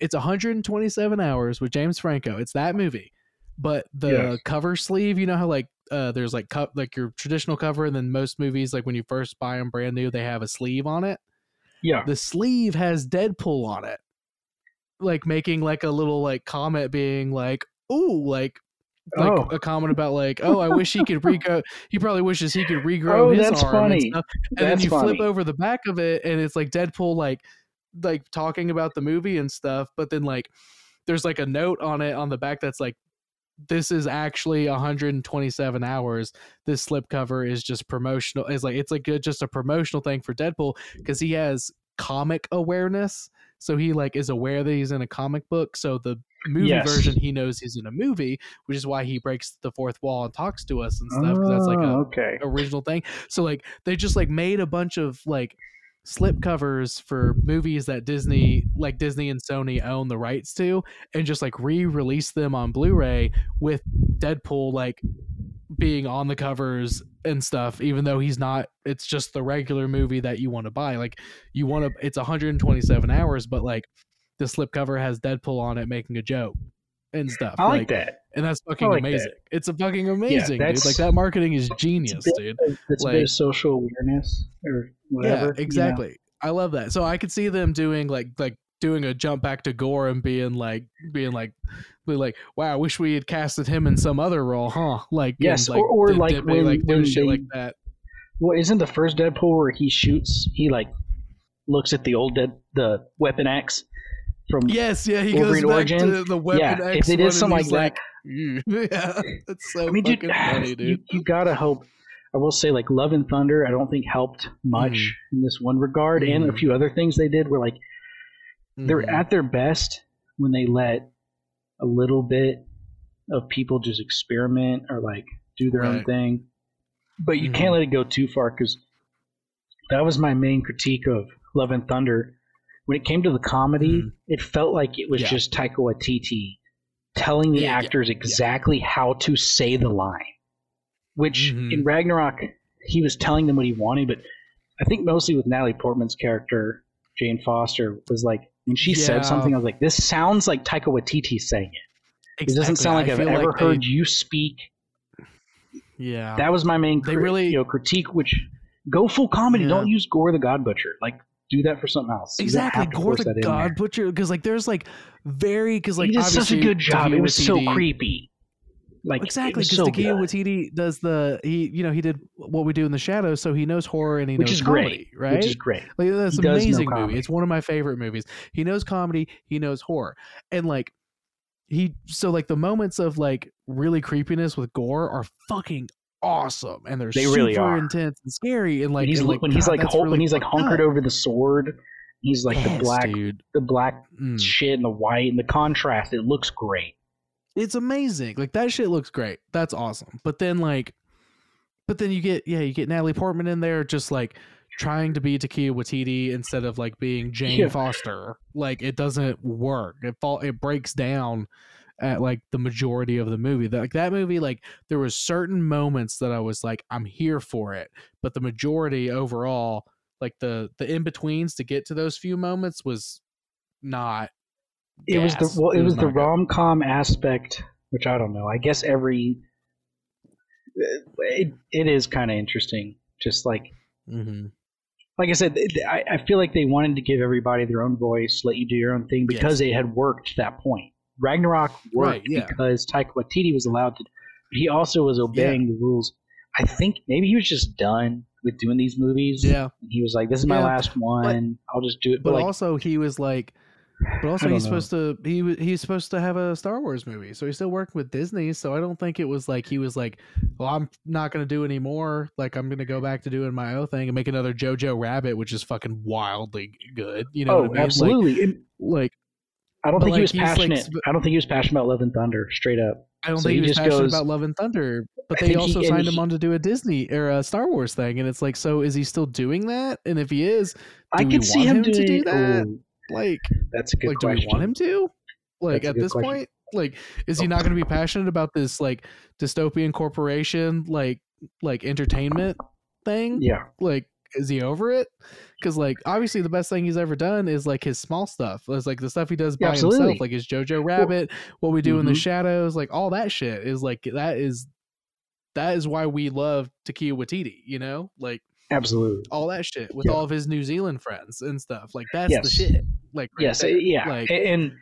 it's 127 hours with james franco. It's that movie. But the Yes. cover sleeve you know how like uh there's like co- like your traditional cover and then most movies like when you first buy them brand new they have a sleeve on it? Yeah. the sleeve has deadpool on it. Like making like a little like comment being like ooh like like Oh. a comment about like oh i wish he could regrow he probably wishes he could regrow Oh, his that's arm and funny. stuff and then That's you flip over the back of it and it's like deadpool like like talking about the movie and stuff but then like there's like a note on it on the back that's like this is actually 127 hours this slipcover is just promotional is like it's like a, just a promotional thing for deadpool because he has comic awareness so he like is aware that he's in a comic book so the movie Yes. version he knows he's in a movie which is why he breaks the fourth wall and talks to us and stuff 'cause that's like a Oh, okay. original thing. So like they just like made a bunch of like slip covers for movies that Disney like Disney and Sony own the rights to and just like re-release them on Blu-ray with Deadpool like being on the covers and stuff even though he's not it's just the regular movie that you want to buy like you want to it's 127 hours but like the slip cover has Deadpool on it making a joke and stuff I like that. and that's fucking like that. amazing it's a fucking amazing dude that's- like that marketing is It's genius dude bit of- It's a bit Like- of social awareness or whatever. you know. yeah, exactly. I love that. So I could see them doing like like doing a jump back to Gorr and being like being like like, wow, I wish we had casted him in some other role, huh? Like Yes, and, or- or did- like when- like doing shit they- like that. Well, isn't the first Deadpool where he shoots? He like looks at the old dead the weapon X from Yes, yeah, he Wolverine goes back Origin? to the weapon Yeah, if X did one and something he's like "Ew." yeah, that's so I mean, dude, fucking funny, dude. You, you gotta hope. I will say, like Love and Thunder, I don't think helped much Mhm. in this one regard, and a Mhm. few other things they did were like they're Mhm. at their best when they let a little bit of people just experiment or like do their own thing, but you can't let it go too far because that was my main critique of Love and Thunder. When it came to the comedy, Mhm. it felt like it was Yeah. just Taika Waititi telling the Yeah, yeah, actors exactly how to say the line. Which Mhm. in Ragnarok, he was telling them what he wanted, but I think mostly with Natalie Portman's character, Jane Foster, was like when she Yeah. said something, I was like, "This sounds like Taika Waititi saying it. It doesn't sound like I I've ever like they- heard you speak." Yeah, That was my main They really- you know critique. Which go full comedy. Yeah. Don't use Gorr the God Butcher. Like do that for something else. You exactly. have to Gorr the God. Butcher, because like there's like very because like he did such a good job. It was so Waititi- creepy. Like exactly because so Taika. Waititi does the he you know he did what we do in the shadows so he knows horror and he which knows is comedy great. right Which is great. like that's he an amazing movie it's one of my favorite movies he knows comedy he knows horror and like he so like the moments of like really creepiness with gorr are fucking awesome and they're They super really are. intense and scary and like when he's and, like when he's God, like hol- really when he's like hunkered up. over the sword. He's like the black dude. the black Mm. shit and the white and the contrast. It looks great. it's amazing. Like that shit looks great. That's awesome. But then like but then you get yeah, you get Natalie Portman in there just like trying to be Taika Waititi instead of like being Jane Yeah. Foster. Like it doesn't work. It fall it breaks down at like the majority of the movie. That like that movie, like there was certain moments that I was like, I'm here for it. But the majority overall, like the the in betweens to get to those few moments was not it was the well, it was the rom com aspect, which I don't know. I guess every it, it is kind of interesting. Just like mm-hmm. like I said, I, I feel like they wanted to give everybody their own voice, let you do your own thing because it had worked to that point. Ragnarok worked Right, yeah. because Taika Waititi was allowed to. But he also was obeying the rules. I think maybe he was just done with doing these movies. Yeah. He was like, "This is my Yeah, last one. I'll just do it." But But, like, also he was like but also he's know. supposed to he he's supposed to have a Star Wars movie. So he's still working with Disney, so I don't think it was like he was like, "Well, I'm not going to do anymore. Like I'm going to go back to doing my own thing and make another JoJo Rabbit, which is fucking wildly good." You know oh, what I mean? Like- oh, absolutely. And Like, I don't but, think like, he was he's, like, passionate. I don't think he was passionate about Love and Thunder. Straight up. I don't So think he he was passionate goes- about Love and Thunder, but they he- also and signed him he- on to do a Disney or a Star Wars thing, and it's like, so is he still doing that? And if he is, I can we see want him, him to do that? oh, like, that's a good like do question. we want him to like That's at this question. point like is he oh. not going to be passionate about this like dystopian corporation like like entertainment thing Yeah. like is he over it because like obviously the best thing he's ever done is like his small stuff it's like the stuff he does by Yeah, himself like his jojo rabbit what we do in the Mhm. shadows like all that shit is like that is that is why we love Taika Waititi, you know, like Absolutely. all that shit with Yeah. all of his New Zealand friends and stuff. Like that's the shit. Like right yes. there. Yeah. Like and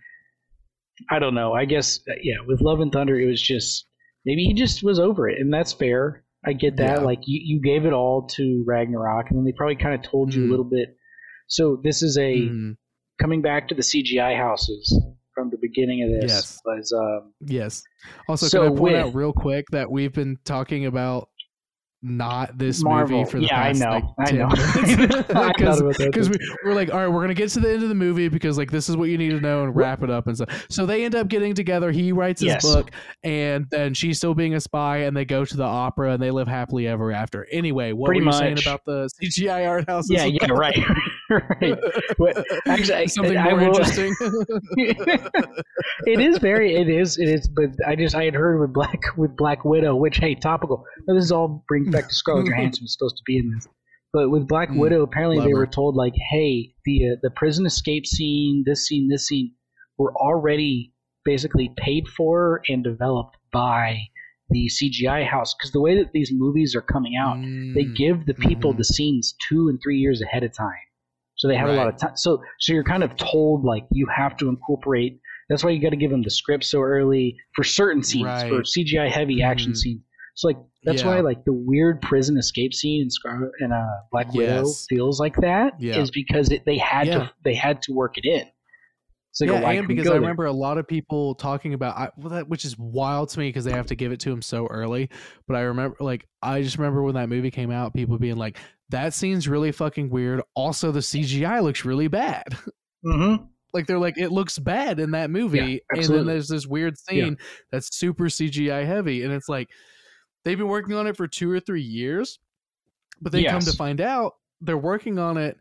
I don't know. I guess uh, yeah. With Love and Thunder, it was just maybe he just was over it, and that's fair. I get that. Yeah. Like you, you gave it all to Ragnarok, and then they probably kind of told you Mm. a little bit. So this is a mm, coming back to the CGI houses from the beginning of this Yes. was um, Yes. Also, So can I point with- out real quick that we've been talking about not this Marvel. movie for the yeah, I past know. like I 10 know. minutes. I Because we, we're like, all right, we're gonna get to the end of the movie because like this is what you need to know and wrap it up and stuff. So they end up getting together. He writes his Yes. book, and then she's still being a spy, and they go to the opera and they live happily ever after. Anyway, what Pretty were you saying about the CGI art houses? yeah, yeah, right, right. What- actually, something I more will- interesting. it is very it is it is but i just i had heard with black with black widow which hey topical now, this is all brings back to scarlett johansson was supposed to be in this but with black Mm, widow apparently they were told like hey the uh, the prison escape scene this scene this scene were already basically paid for and developed by the cgi house because the way that these movies are coming out they Mm, give the people mhm. the scenes two and three years ahead of time so they have a lot of time so so you're kind of told like you have to incorporate that's why you got to give them the script so early for certain scenes for cgi heavy action Mhm. scenes so like that's Yeah. why like the weird prison escape scene in Scar and uh black widow Yes. feels like that is Yeah. because it, they had Yeah. to they had to work it in so yeah, why and because I there? remember a lot of people talking about, I, well, that which is wild to me because they have to give it to him so early. But I remember, like, I just remember when that movie came out, people being like, "That scene's really fucking weird." Also, the CGI looks really bad. Mhm. like they're like, it looks bad in that movie, and then there's this weird Yeah. scene that's super CGI heavy, and it's like they've been working on it for two or three years, but they come to find out they're working on it,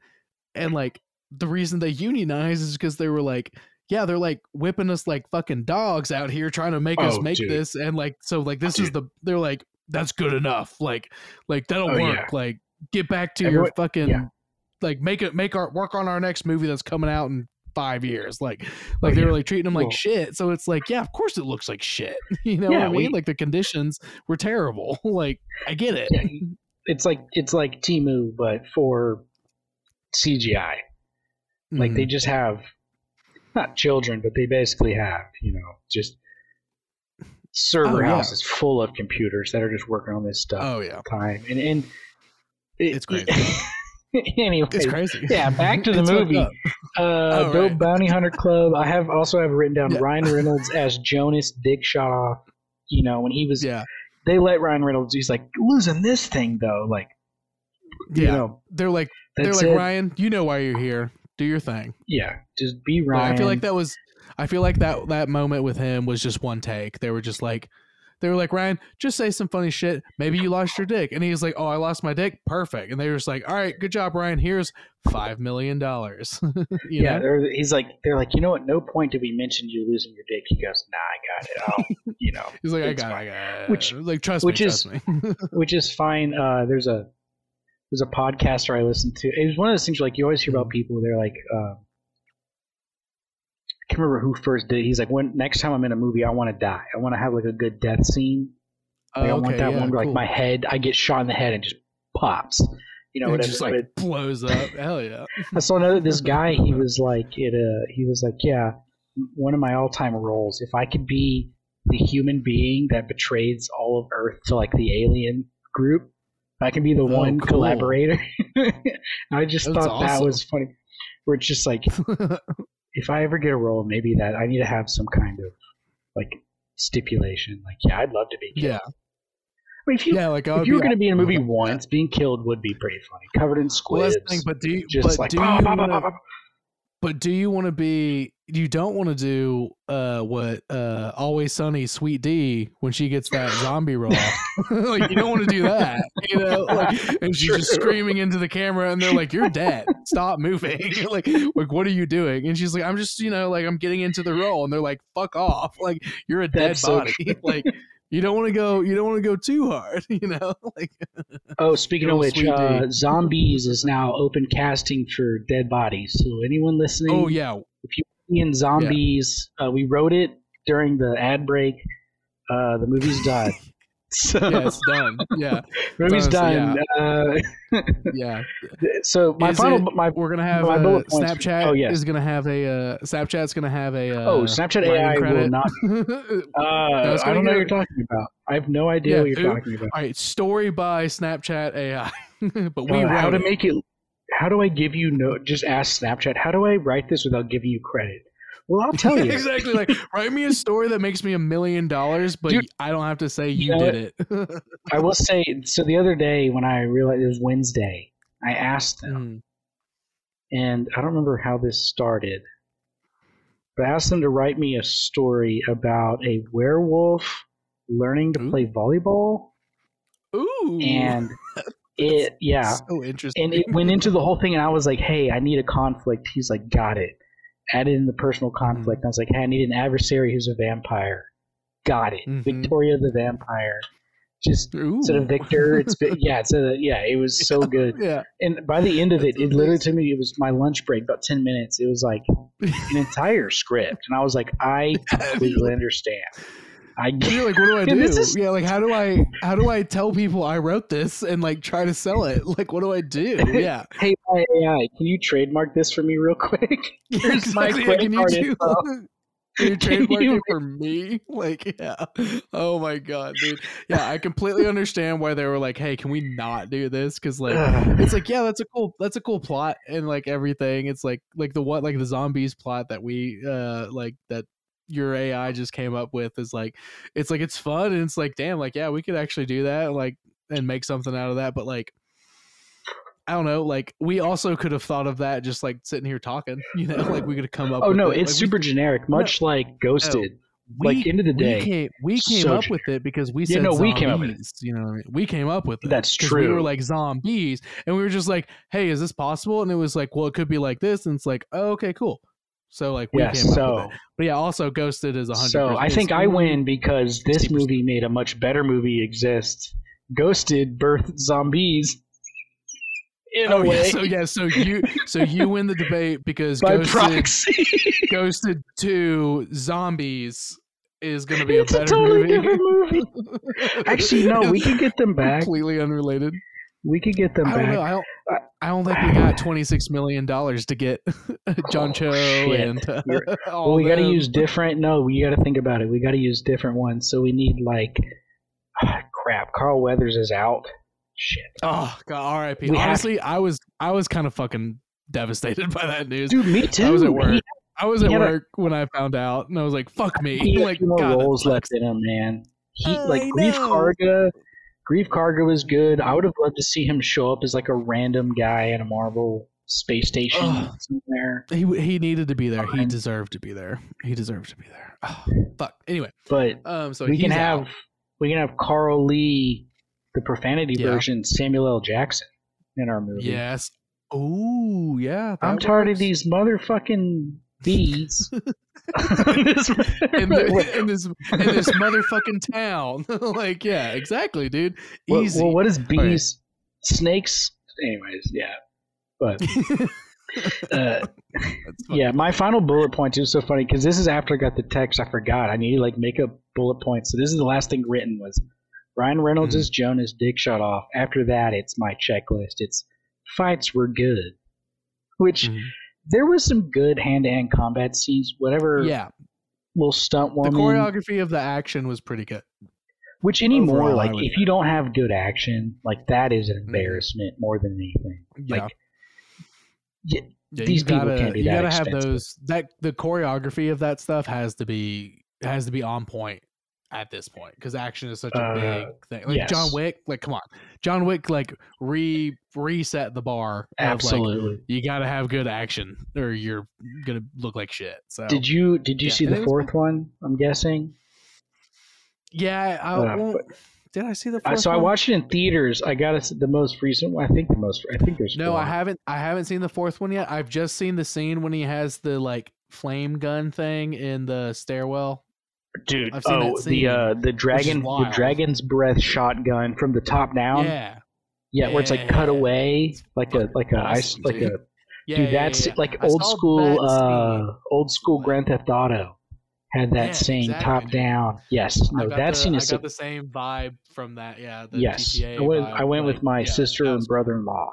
and like the reason they unionize is because they were like, yeah, they're like whipping us like fucking dogs out here trying to make us Oh, make dude. this, and like so like this is the they're like that's good enough, like like that'll Oh, work, yeah. like get back to Everyone- your fucking yeah. like make it make our work on our next movie that's coming out in five years, like oh, like Oh, they were yeah. like treating them like Well- shit. So it's like yeah, of course it looks like shit, you know what I mean? we- like the conditions were terrible. like I get it. It's like it's like Temu but for CGI like Mhm. they just have not children but they basically have you know just server Oh, yeah. houses full of computers that are just working on this stuff oh all yeah, the time and and it- It's crazy. anyway it's crazy. yeah back to the movie uh Oh, Dope right. bounty hunter club i have also have written down Yeah. ryan reynolds as jonas dick shot off you know when he was Yeah, they let ryan reynolds he's like losing this thing though like you yeah. know they're like they're like it. Ryan, you know why you're here. Do your thing. yeah just be ryan I feel like that was I feel like that that moment with him was just one take. They were just like they were like, Ryan, just say some funny shit. Maybe you lost your dick. And he's like, Oh, I lost my dick. Perfect. And they were just like, All right, good job, Ryan. Here's five million dollars. yeah, he's like, they're like, you know, at no point did we mention you losing your dick. He goes, Nah, I got it. Oh, you know, He's like, I got, it, I got it. Which- like, trust which me, is- trust me. which is fine. Uh, there's a there's a podcaster I listen to. It was one of those things where, like you always hear about people. They're like, uh, I can't remember who first did. it. He's like, when next time I'm in a movie, I want to die. I want to have like a good death scene. Like, I want Okay, that yeah, one where like my head, I get shot in the head and just pops. You know, it whatever. just like blows up. Hell yeah. I saw another this guy. He was like it. Uh, he was like, yeah, one of my all time roles. If I could be the human being that betrays all of Earth to like the alien group, I can be the Oh, one cool. collaborator. I just That's thought that was funny. Where it's just like, if I ever get a role, maybe that I need to have some kind of like stipulation. Like, yeah, I'd love to be. Killed. yeah. I mean, if you Yeah. Like, if you were going to be in a movie once, being killed would be pretty funny, covered in squids. the thing, but do you, just but like, do bah, you bah, bah, wanna- bah, bah. But do you want to be? You don't want to do uh, what uh, Always Sunny Sweet Dee when she gets that zombie roll. like you don't want to do that, you know. Like, and she's just screaming into the camera, and they're like, "You're dead. Stop moving." like, like what are you doing? And she's like, "I'm just, you know, like I'm getting into the role." And they're like, "Fuck off! Like you're a dead That's body. true. like you don't want to go. You don't want to go too hard. You know, like Oh, speaking of which, uh, Zombies is now open casting for Dead Bodies. So anyone listening, oh yeah, if you in Zombies, uh, we wrote it during the ad break. Uh, the movie's done. so yeah, it's done. Yeah, movie's done. Uh, yeah. so my Is final, it- my We're gonna have my points- Snapchat. oh, yes. is gonna have a uh, Snapchat's gonna have a uh, oh Snapchat AI will not. Uh, it's I don't know what you're talking about. I have no idea Yeah, what you're who? talking about. All right, story by Snapchat AI. but we Uh, how to it. make it how do i give you no just ask snapchat how do i write this without giving you credit well i'll tell you exactly like write me a story that makes me a million dollars, but Dude, I don't have to say you know did it. i will say so the other day when i realized it was wednesday i asked them Mm. and i don't remember how this started but i asked them to write me a story about a werewolf learning to Ooh. play volleyball Ooh, and it yeah so interesting. and it went into the whole thing and i was like hey i need a conflict he's like got it added in the personal Mm-hmm. conflict i was like hey i need an adversary who's a vampire. Got it. Mhm. victoria the vampire. Just Ooh. instead of victor it's vi- yeah it's a, yeah it was so good. Yeah, and by the end of it it literally took me it was my lunch break about 10 minutes. It was like an entire script. And i was like i completely understand i you're like, what do I do? is- yeah, like how do I how do I tell people I wrote this and like try to sell it? Like, what do I do? Yeah, hey my ai can you trademark this for me real quick here's my Exactly, yeah, credit can you do- Can you trademark it for me? Like, yeah. Oh my god, dude. Yeah, I completely understand why they were like, "Hey, can we not do this?" Because like, it's like, yeah, that's a cool, that's a cool plot and like everything. It's like, like the what, like the zombies plot that we, uh, like that your AI just came up with is like, it's like it's fun and it's like, damn, like yeah, we could actually do that, like, and make something out of that. But like, I don't know, like we also could have thought of that just like sitting here talking, you know, like we could have come up. Oh with no, it. it's Like, we super generic, much like Ghosted. we, like, end of the we day, came, we came so up with it because we Yeah, said no, zombies. we came up with it. You know, what I mean? we came up with it. That's 'cause We were true. like zombies, and we were just like, "Hey, is this possible?" And it was like, "Well, it could be like this," and it's like, "Oh, okay, cool." So like we Yeah, came up so with it. But yeah, also Ghosted is a hundred. so I think I win because this 60%. movie made a much better movie exist. Ghosted birthed zombies in Oh a yeah, way so yeah, so you so you win the debate because by Ghosted, proxy. Ghosted Two Zombies is going to be a it's a better totally movie. different movie. Actually, no, we can get them back. completely unrelated. We could get them I don't back. know. I don't. I don't think we got twenty six million dollars to get John Oh, Cho shit. and uh, Well, we got to use different. No, we got to think about it. We got to use different ones. So we need like, crap. Carl Weathers is out. Shit, Oh God, R.I.P. We Honestly, I was I was kind of fucking devastated by that news. dude. Me too. I was at work. He, I was at a- work when I found out, and I was like, "Fuck me!" he like, a few more God, roles left in him, man. He I like Grief know. Karga. Greef Karga is good. I would have loved to see him show up as like a random guy at a Marvel space station Ugh. somewhere. He he needed to be there. He deserved to be there. He deserved to be there. Oh, fuck. Anyway, But um, so we can have out. we can have Carl Lee, the profanity Yeah. version, Samuel L. Jackson in our movie. Yes. Ooh, yeah. I'm that tired of these motherfucking bees. This- in, the, in this in this motherfucking town. like, yeah, exactly, dude. Easy. Well, what is right. bees? Snakes. Anyways, yeah. But uh, yeah, my final bullet point too is so funny because this is after I got the text. I forgot. I need to like make a bullet point. So this is the last thing written was Ryan Reynolds Mhm. is Jonas, dick shot off. After that, it's my checklist. It's fights were good, which Mhm. There was some good hand to hand combat scenes. Whatever Yeah, little stunt the choreography of the action was pretty good. Which anymore, overall, like if you don't have good action, like that is an embarrassment more than anything. Yeah. Like yeah, Yeah, these people gotta, can't be you that gotta have expensive. those that the choreography of that stuff has to be has to be on point at this point because action is such a Uh, big thing. Like John. Wick, like come on, John Wick like re reset the bar. of, like, absolutely. you gotta have good action or you're gonna look like shit. So Did you did you Yeah, see and the it was fourth one? I'm guessing. yeah, I Uh, won't. Did I see the? Fourth so I watched it in theaters. I got the most recent one. I think the most. I think there's No, four. I haven't. I haven't seen the fourth one yet. I've just seen the scene when he has the like flame gun thing in the stairwell. Dude, I've seen oh the uh the dragon the dragon's breath shotgun from the top down. yeah, Yeah, where it's like cut away like a like a ice awesome, like dude. a yeah. dude yeah, that's yeah, yeah. like old school uh old school Grand Theft Auto had that Yeah, same exactly, top down. Yes, I no, that the, scene I is got so, the same vibe from that. Yeah. The yes. GTA I went vibe, I went like, with my yeah, sister and brother-in-law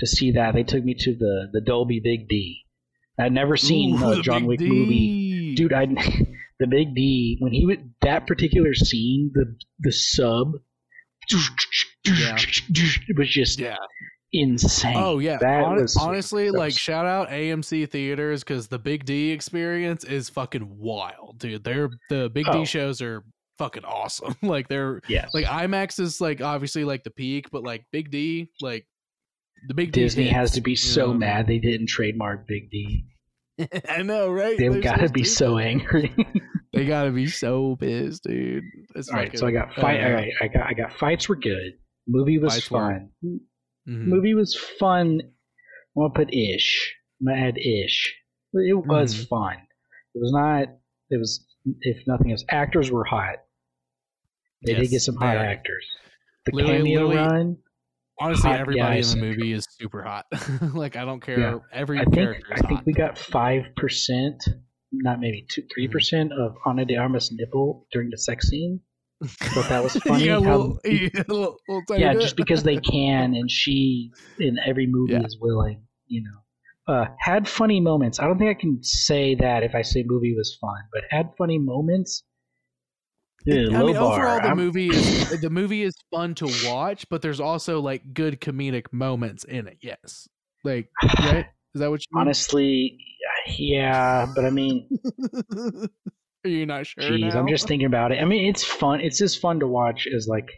to see that. They took me to the the Dolby Big D. I'd never seen Ooh, a John Wick D. movie. Dude, I the Big D when he would that particular scene, the the sub Yeah. it was just Yeah. insane. Oh yeah. Hon- honestly, like shout out AMC theaters because the Big D experience is fucking wild, dude. They're the Big Oh. D shows are fucking awesome. like they're yes, like IMAX is like obviously like the peak, but like Big D, like the Big D Disney hits, has to be so mad they didn't trademark Big D. I know, right? They've They're got to be so angry. They gotta be so pissed, dude. All right, so I got fight. uh, all right, I got I got fights were good. Movie was fun. mhm. Movie was fun. I'm gonna put ish. I'm gonna add ish. It was Mhm. fun. It was not. It was if nothing else. Actors were hot. They did get some hot actors. The Literally- cameo literally- run. Honestly, hot everybody in the movie is super hot. like I don't care. Yeah. Every I think character is I think we got five percent, not maybe two, three percent of Ana de Armas nipple during the sex scene. But that was funny yeah, how- little, yeah, little, little yeah, just because they can, and she in every movie Yeah. is willing. You know, uh, had funny moments. I don't think I can say that if I say movie was fun, but had funny moments. I mean, bar. overall, the I'm- movie is the movie is fun to watch, but there's also like good comedic moments in it. Yes, like right? Is that what you mean? honestly, yeah, but I mean, Are you not sure? Jeez, now? I'm just thinking about it. I mean, it's fun. It's as fun to watch as like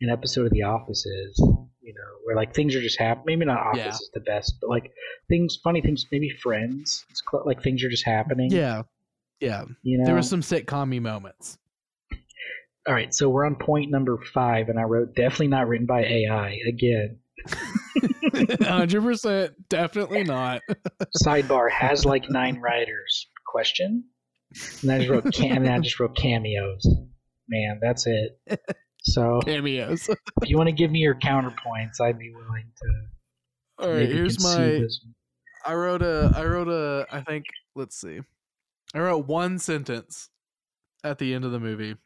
an episode of The Office is. You know, where like things are just happening. Maybe not Office Yeah. is the best, but like things, funny things. Maybe Friends. It's cl- like things are just happening. Yeah, yeah. you know. There were some sitcom moments. All right, so we're on point number five, and I wrote definitely not written by AI again. Hundred percent, definitely not. Sidebar has like nine writers. Question. And I just wrote cam. and I just wrote cameos. Man, that's it. So Cameos. if you want to give me your counterpoints, I'd be willing to. All right, here's my. I wrote a. I wrote a. I think. Let's see. I wrote one sentence at the end of the movie.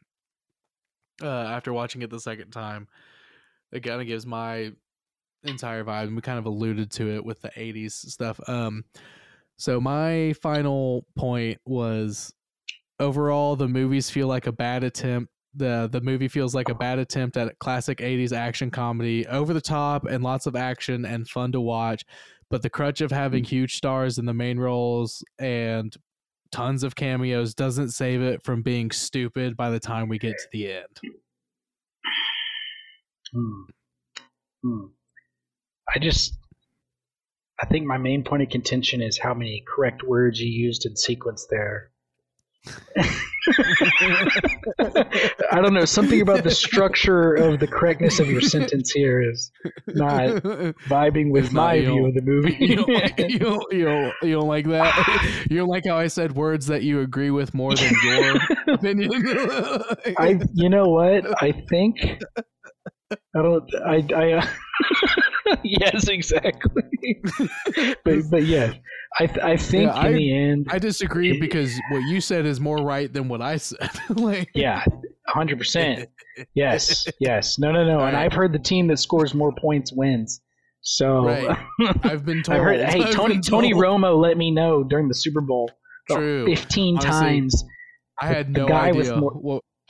Uh, after watching it the second time, it kind of gives my entire vibe, and we kind of alluded to it with the '80s stuff. Um, so my final point was overall the movies feel like a bad attempt. The the movie feels like a bad attempt at a classic 80s action comedy, over the top and lots of action and fun to watch, but the crutch of having huge stars in the main roles and tons of cameos doesn't save it from being stupid by the time we get to the end. Hmm. Hmm. I just, I think my main point of contention is how many correct words you used in sequence there. I don't know. Something about the structure of the correctness of your sentence here is not vibing with my view of the movie. you don't, like, you, don't, you, don't, you don't like that? You don't like how I said words that you agree with more than your opinion? I, you know what? I think I don't. I, I. Uh, yes, exactly. but but yeah, I I think Yeah, in I- the end, I disagree because what you said is more right than what I said. like, yeah, hundred percent. Yes, yes. No, no, no. And. I've heard the team that scores more points wins. So Right. I've been told. I heard. Hey, I've Tony Tony. Romo let me know during the Super Bowl True. fifteen Honestly, times. I had the no idea. more- what,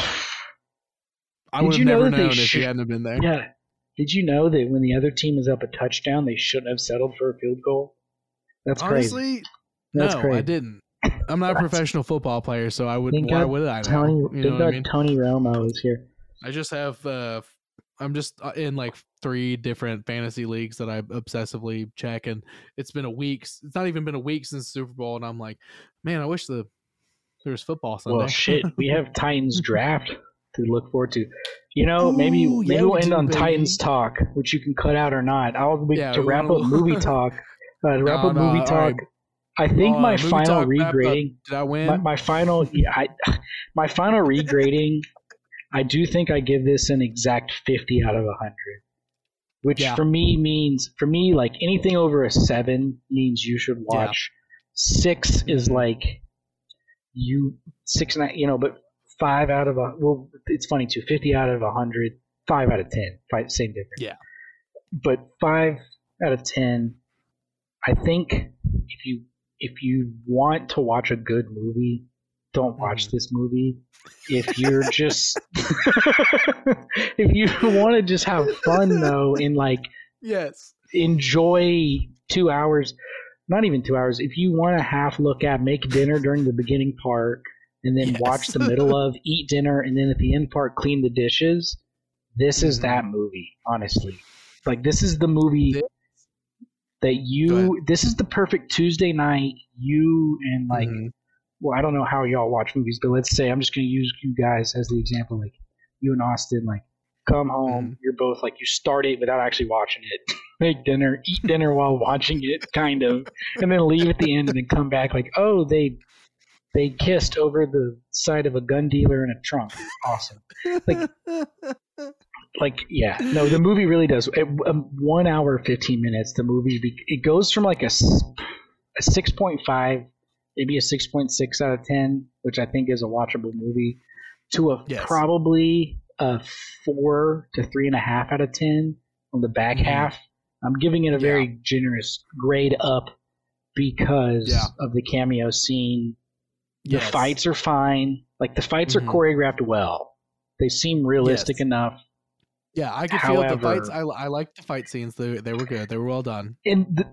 I would have you know never known if should- he hadn't have been there. Yeah. Did you know that when the other team is up a touchdown, they shouldn't have settled for a field goal? That's crazy. Honestly, That's no, crazy. I didn't. I'm not a professional football player, so I would. Thank Why God would I? Know? Tony, you know I mean? Tony Romo is here. I just have. Uh, I'm just uh, in like three different fantasy leagues that I obsessively check, and it's been a week. It's not even been a week since the Super Bowl, and I'm like, man, I wish the there was football Sunday. Well, shit, we have Titans draft to look forward to. You know, maybe Ooh, maybe yeah, we'll we end do, on baby. Titans talk, which you can cut out or not. I'll be, Yeah, to wrap up movie talk. Uh, to wrap No, up movie all talk. right. I think Uh, my final regrading. Did I win? My, my final, yeah, I, my final regrading. I do think I give this an exact fifty out of hundred, which Yeah. for me means for me like anything over a seven means you should watch. Six is like you six and a- you know, but five out of a well, it's funny too. Fifty out of a hundred, five out of ten, five same difference. Yeah. but five out of ten. I think if you if you want to watch a good movie, don't watch Mhm. this movie. If you're just if you want to just have fun though and like yes. enjoy two hours, not even two hours. If you want to half look at make dinner during the beginning part and then Yes. watch the middle of eat dinner and then at the end part clean the dishes, this is Mhm. that movie. Honestly, like this is the movie This- that you. This is the perfect Tuesday night. You and like Mhm. well, I don't know how y'all watch movies, but let's say I'm just going to use you guys as the example. Like you and Austin, like come home, Mhm. you're both like you start it without actually watching it, make dinner, eat dinner while watching it, kind of, and then leave at the end and then come back like, oh, they they kissed over the side of a gun dealer in a trunk. Awesome. Like like yeah no the movie really does At, um, one hour 15 minutes the movie be, it goes from like a, a 6.5 maybe a 6.6 out of 10 which i think is a watchable movie to a Yes. probably a four to three and a half out of 10 on the back Mhm. half i'm giving it a very generous grade up because Yeah. of the cameo scene the Yes. fights are fine like the fights Mhm. are choreographed well they seem realistic Yes. enough Yeah, I could feel the fights. I, However- I liked the fight scenes. They, they were good. They were well done. in the,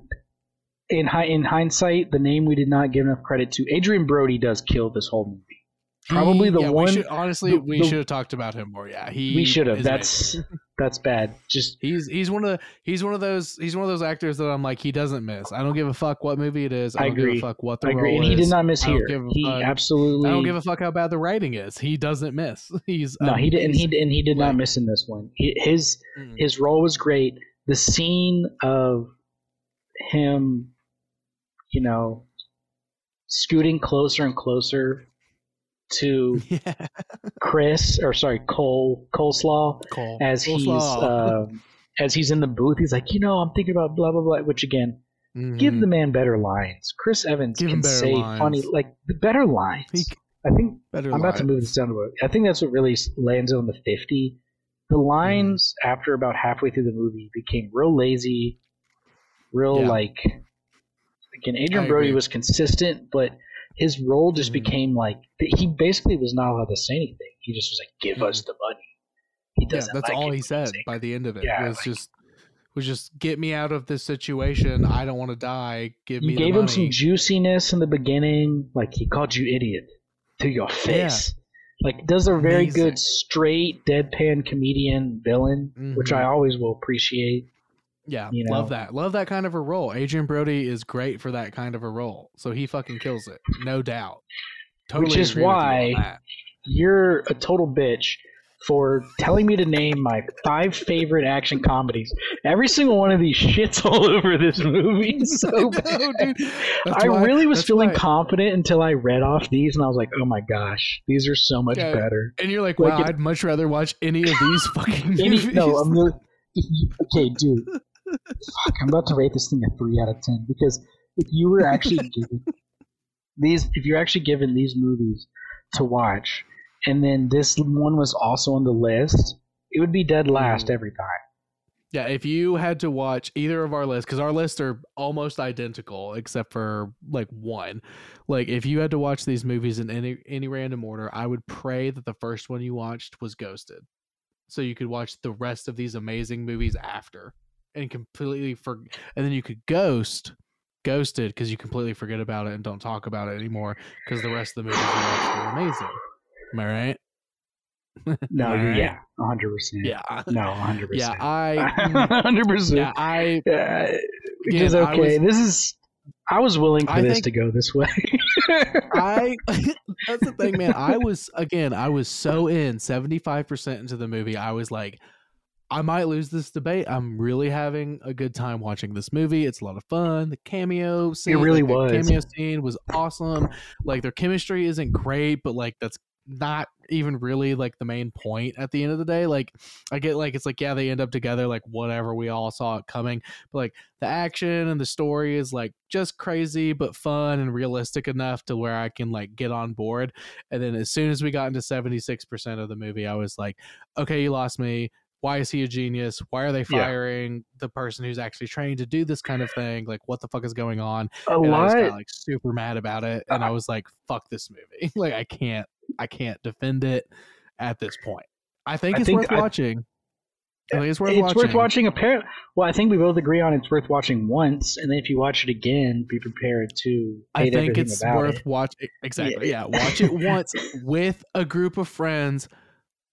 in hi- in hindsight, the name we did not give enough credit to, Adrien Brody does kill this whole movie. Probably the yeah, one We should, honestly, the- we should have talked about him more. Yeah, he. we should have. That's. that's bad. Just he's he's one of the he's one of those he's one of those actors that I'm like he doesn't miss. I don't give a fuck what movie it is. I I don't give agree. a fuck what the I agree, and he did not miss here. give a He fuck. absolutely. I don't give a fuck how bad the writing is. He doesn't miss. He's no, he did, and he amazing. and he did not miss in this one. He, his Mm. his role was great. The scene of him, you know, scooting closer and closer to yeah, Chris, or sorry, Cole Coleslaw, Cole. as he's Coleslaw. um, as he's in the booth. He's like, you know, I'm thinking about blah blah blah. Which again, give Mhm. the man better lines. Chris Evans Give can say lines. funny, like the better lines. He I think better. I'm about to move this down to. a- I think that's what really lands on the 50. The lines after about halfway through the movie became real lazy, real Yeah. like. Again, Adrien Brody was consistent, but his role just Mhm. became like he basically was not allowed to say anything. He just was like, "Give us the money." He Mm-hmm. Yeah, doesn't. that's like all he said by the end of it. Yeah, was like- just was just get me out of this situation. I don't want to die. Give You me gave him some juiciness in the beginning, like he called you idiot to your face. Like does a very Amazing. good straight deadpan comedian villain, which Mhm. I always will appreciate. Yeah, you love that. Love that kind of a role. Adrien Brody is great for that kind of a role. So he fucking kills it, no doubt. Totally Which is with you why- You're a total bitch. for telling me to name my five favorite action comedies. Every single one of these shits all over this movie. So bad. Dude. That's I why- really was feeling why- confident until I read off these, and I was like, "Oh my gosh, these are so much Yeah. better." And you're like, Like wow, it- I'd much rather watch any of these fucking Any, movies. no, I'm really, okay, dude. Fuck, I'm about to rate this thing a three out of ten because if you were actually given these, if you're actually given these movies to watch, and then this one was also on the list, it would be dead last mm. every time. Yeah, if you had to watch either of our lists, because our lists are almost identical except for like one. Like if you had to watch these movies in any any random order, I would pray that the first one you watched was Ghosted, so you could watch the rest of these amazing movies after and completely for, and then you could ghost Ghosted because you completely forget about it and don't talk about it anymore because the rest of the watched are amazing. Am I right? No, right? yeah, hundred percent. Yeah. no, hundred percent. Yeah. I. hundred percent. Yeah, I. Yeah, Again, it's I okay. was- this is. I was willing for I this think- to go this way. I that's the thing, man. I was again, I was so in 75% into the movie. I was like, I might lose this debate. I'm really having a good time watching this movie. It's a lot of fun. The cameo scene, it really like, the was. cameo scene was awesome. Like their chemistry isn't great, but like that's not even really like the main point at the end of the day. Like I get like it's like yeah, they end up together, like whatever. We all saw it coming, but like the action and the story is like just crazy but fun and realistic enough to where I can like get on board. And then as soon as we got into 76% of the movie, I was like, okay, you lost me. Why is he a genius? Why are they Yeah. firing the person who's actually trained to do this kind of thing? Like, what the fuck is going on? a And I lot. got like super mad about it. And I ah. was like, fuck this movie. like, I can't, I can't defend it at this point. I think I it's think worth I- watching. I think it's worth watching. it's watching. worth watching. Apparently, well, I think we both agree on it's worth watching once, and then if you watch it again, be prepared to. I think it's worth it. watching. Exactly. Yeah. Watch it once with a group of friends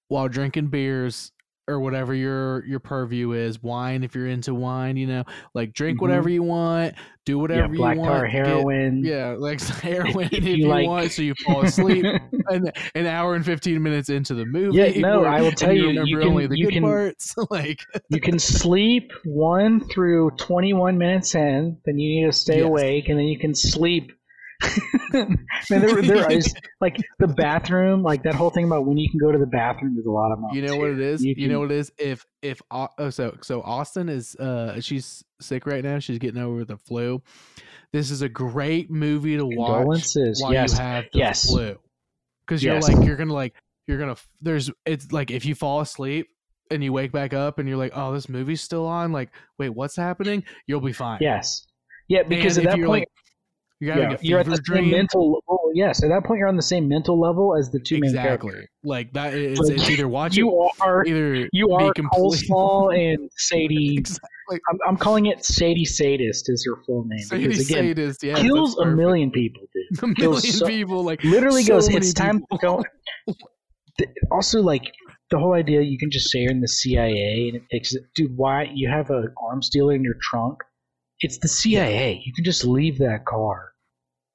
while drinking beers or whatever your your purview is. Wine if you're into wine, you know, like drink Mhm. whatever you want, do whatever yeah, black you tar want. get- heroin. yeah, like heroin if, you you, like- want, so you fall asleep. and an hour and fifteen minutes into the movie. Yeah, no, where- I will tell you, remember you can- only the you good can- parts. like you can sleep one through 21 minutes in, then you need to stay Yes. awake, and then you can sleep. Man, there, there is like the bathroom, like that whole thing about when you can go to the bathroom. There's a lot of you know what it is. is you, can- know what it is if if oh so so austin is uh she's sick right now she's getting over the flu this is a great movie to watch while Yes, you have the yes. flu because you're Yes. like you're gonna like you're gonna there's it's like if you fall asleep and you wake back up and you're like oh this movie's still on like wait what's happening you'll be fine Yes. Yeah, because And at that point, like you're having yeah, a you're at fever the same dream mental. Well, yes, at that point, you're on the same mental level as the two main exactly characters. like that it's, Like, it's either watch You it are either you are complete- Coleslaw and Sadie. exactly I'm, I'm calling it Sadie Sadist is her full name Sadie because again, sadist yeah kills a million people, dude. a million so- people like Literally so goes. It's time to go. Also, like the whole idea, you can just say you're in the CIA and it fixes it, dude. Why you have an arms dealer in your trunk? It's the CIA. You can just leave that car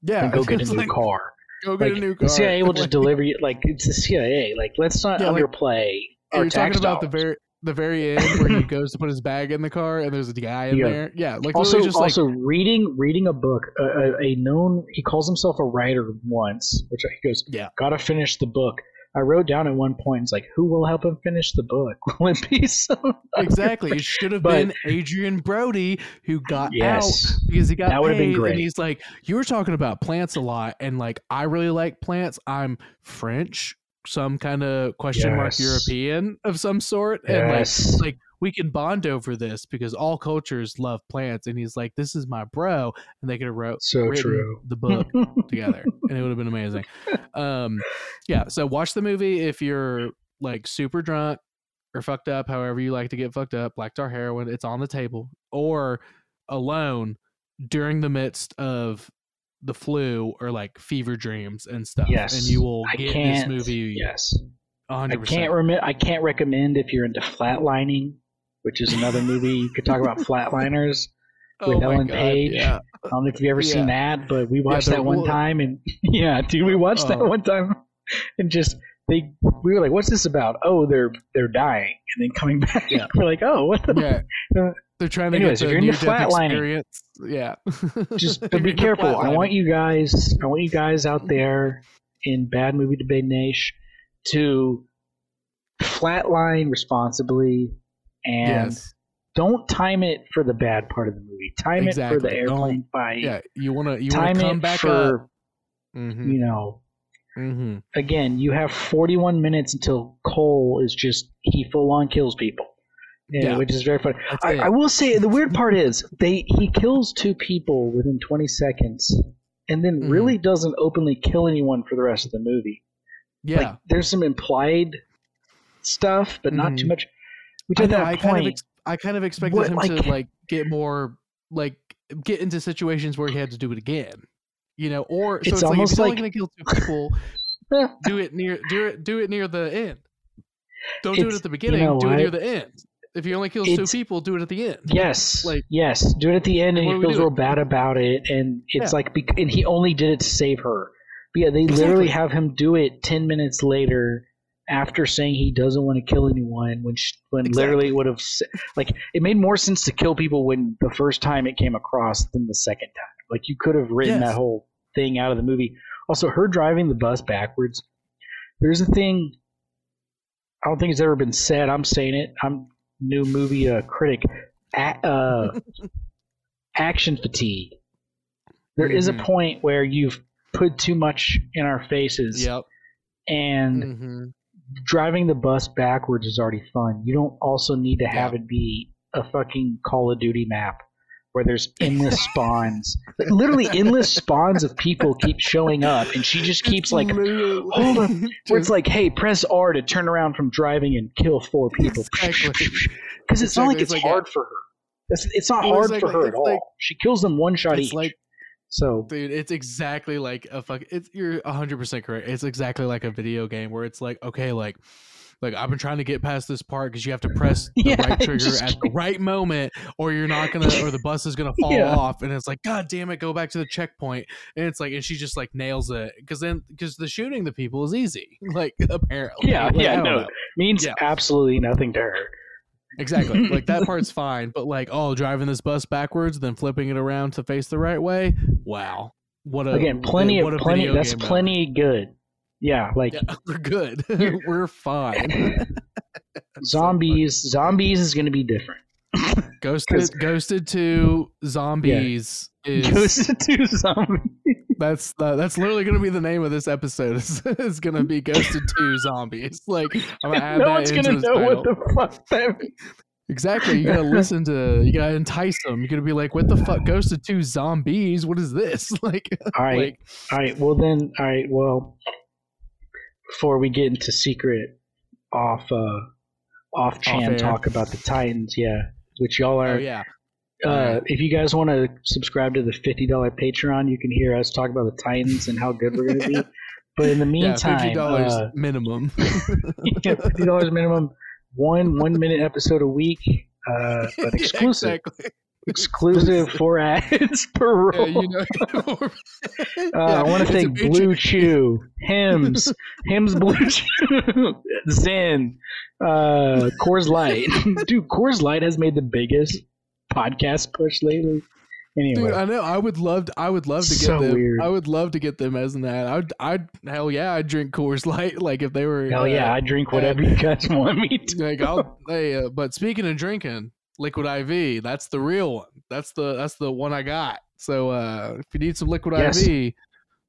yeah and go get a new like, car. go get Like a new car the CIA will just deliver you. Like it's the CIA. Like let's not Yeah, like, underplay our you're talking about the very the very end where he goes to put his bag in the car and there's a guy in Yeah. there yeah like also, just like also reading reading a book. A, a, a known he calls himself a writer once, which he goes, Yeah. gotta finish the book. I wrote down at one point, it's like, who will help him finish the book? Will it be some? exactly it should have But- been adrien brody who got out Yes, because he got That would've been great. and he's like you were talking about plants a lot and like i really like plants i'm french some kind of question mark european of some sort and like like we can bond over this because all cultures love plants and he's like this is my bro and they could have wrote so true. the book together and it would have been amazing. Um yeah so watch the movie if you're like super drunk or fucked up however you like to get fucked up black tar heroin it's on the table or alone during the midst of the flu or like fever dreams and stuff Yes. and you will I get this movie yes. 100% I can't remi- I can't recommend if you're into flatlining, which is another movie you could talk about flatliners. oh with my Ellen God, Page. yeah I don't know if you've ever seen that, but we watched the that one time, and yeah, dude, we watched that Oh. one time, and just they we were like, "What's this about?" Oh, they're they're dying and then coming back. Yeah. we're like, "Oh, what the?" Yeah. Uh, They're trying to Anyways, get if the you're into flatlining- experience. Yeah. Just but be careful. I want you guys. I want you guys out there in Bad Movie Debate Nation to flatline responsibly and Yes. don't time it for the bad part of the movie. Time it for the Exactly. airplane fight. Yeah. You wanna you wanna time come it back for. Mm-hmm. you know. Mm-hmm. Again, you have 41 minutes until Cole is just he full on kills people. Yeah, Yeah. which is very funny. I. I will say the weird part is they he kills two people within 20 seconds, and then Mhm. really doesn't openly kill anyone for the rest of the movie. yeah. Like there's some implied stuff, but not Mhm. too much. Which I at know. that I point, kind of ex- I kind of expected What, him like- to like get more like get into situations where he had to do it again. You know, or so It's it's, like if almost he's only like- going to kill two people, do it near do it do it near the end. Don't do it at the you beginning. know do it near the end. If he only kills two people, do it at the end. yes, Like- yes, do it at the end, and he feels real bad about it, and it's Yeah. like, and he only did it to save her. But yeah, they literally have him do it 10 minutes later. After saying he doesn't want to kill anyone, when sh- when Exactly. literally would have like it made more sense to kill people when the first time it came across than the second time. Like you could have written Yes. that whole thing out of the movie. Also, her driving the bus backwards. There's a thing. I don't think it's ever been said. I'm saying it. I'm new movie uh, critic. A- uh, action fatigue. There is a Mhm. point where you've put too much in our faces, Yep. and hmm driving the bus backwards is already fun. You don't also need to have it be a fucking Call of Duty map where there's endless spawns. Like, literally endless spawns of people keep showing up and she just keeps like hold on. where it's like, hey, press R to turn around from driving and kill four people. Exactly. Because it's not like Exactly. it's It's like hard for her. It's, it's not hard exactly. for her at all. like- she kills them one shot it's each. like so dude it's exactly like a fuck it's you're 100% correct it's exactly like a video game where it's like okay like like i've been trying to get past this part because you have to press the Yeah, right trigger at the right moment or you're not gonna or the bus is gonna fall Yeah. off and it's like god damn it go back to the checkpoint and it's like and she just like nails it because then because the shooting the people is easy like apparently Yeah, Like, yeah, no. means Yeah. absolutely nothing to her. exactly like that part's fine but like oh driving this bus backwards then flipping it around to face the right way wow what a Again, plenty of plenty. That's plenty good. Yeah, like Yeah, we're good. we're fine. zombies. Zombies is going to be different. Ghosted, Ghosted to zombies is Ghost to zombie. that's uh, that's literally going to be the name of this episode. Is, is going to be Ghosted to zombies. Like I'm gonna add no that one's gonna know title. what the fuck that means. exactly. You gotta listen to. You gotta entice them. You're gonna be like, "What the fuck? Ghosted to zombies? What is this?" Like, All right, like all right. Well then, all right. Well, before we get into secret off uh off chan talk about the Titans, yeah, which y'all oh are. yeah, Uh, if you guys want to subscribe to the fifty dollar Patreon, you can hear us talk about the Titans and how good we're going to be. But in the yeah, meantime, fifty dollars uh, minimum. yeah, fifty dollars minimum, one one minute episode a week, uh, but exclusive, exactly. Exclusive for ads per Yeah, roll. you know. Uh, I want to thank BlueChew, Hims, Hims Blue Chew, Zen, uh, Coors Light. Dude, Coors Light has made the biggest podcast push lately. Anyway, Dude, I know. I would love. To, I would love to get So them. weird. I would love to get them as an ad. I'd. I'd. Hell yeah, I'd drink Coors Light. Like if they were. hell uh, yeah, I drink whatever you guys want me to. Like I'll. hey, uh, but speaking of drinking, Liquid IV. That's the real one. That's the. That's the one I got. So uh if you need some Liquid Yes. IV. Yes,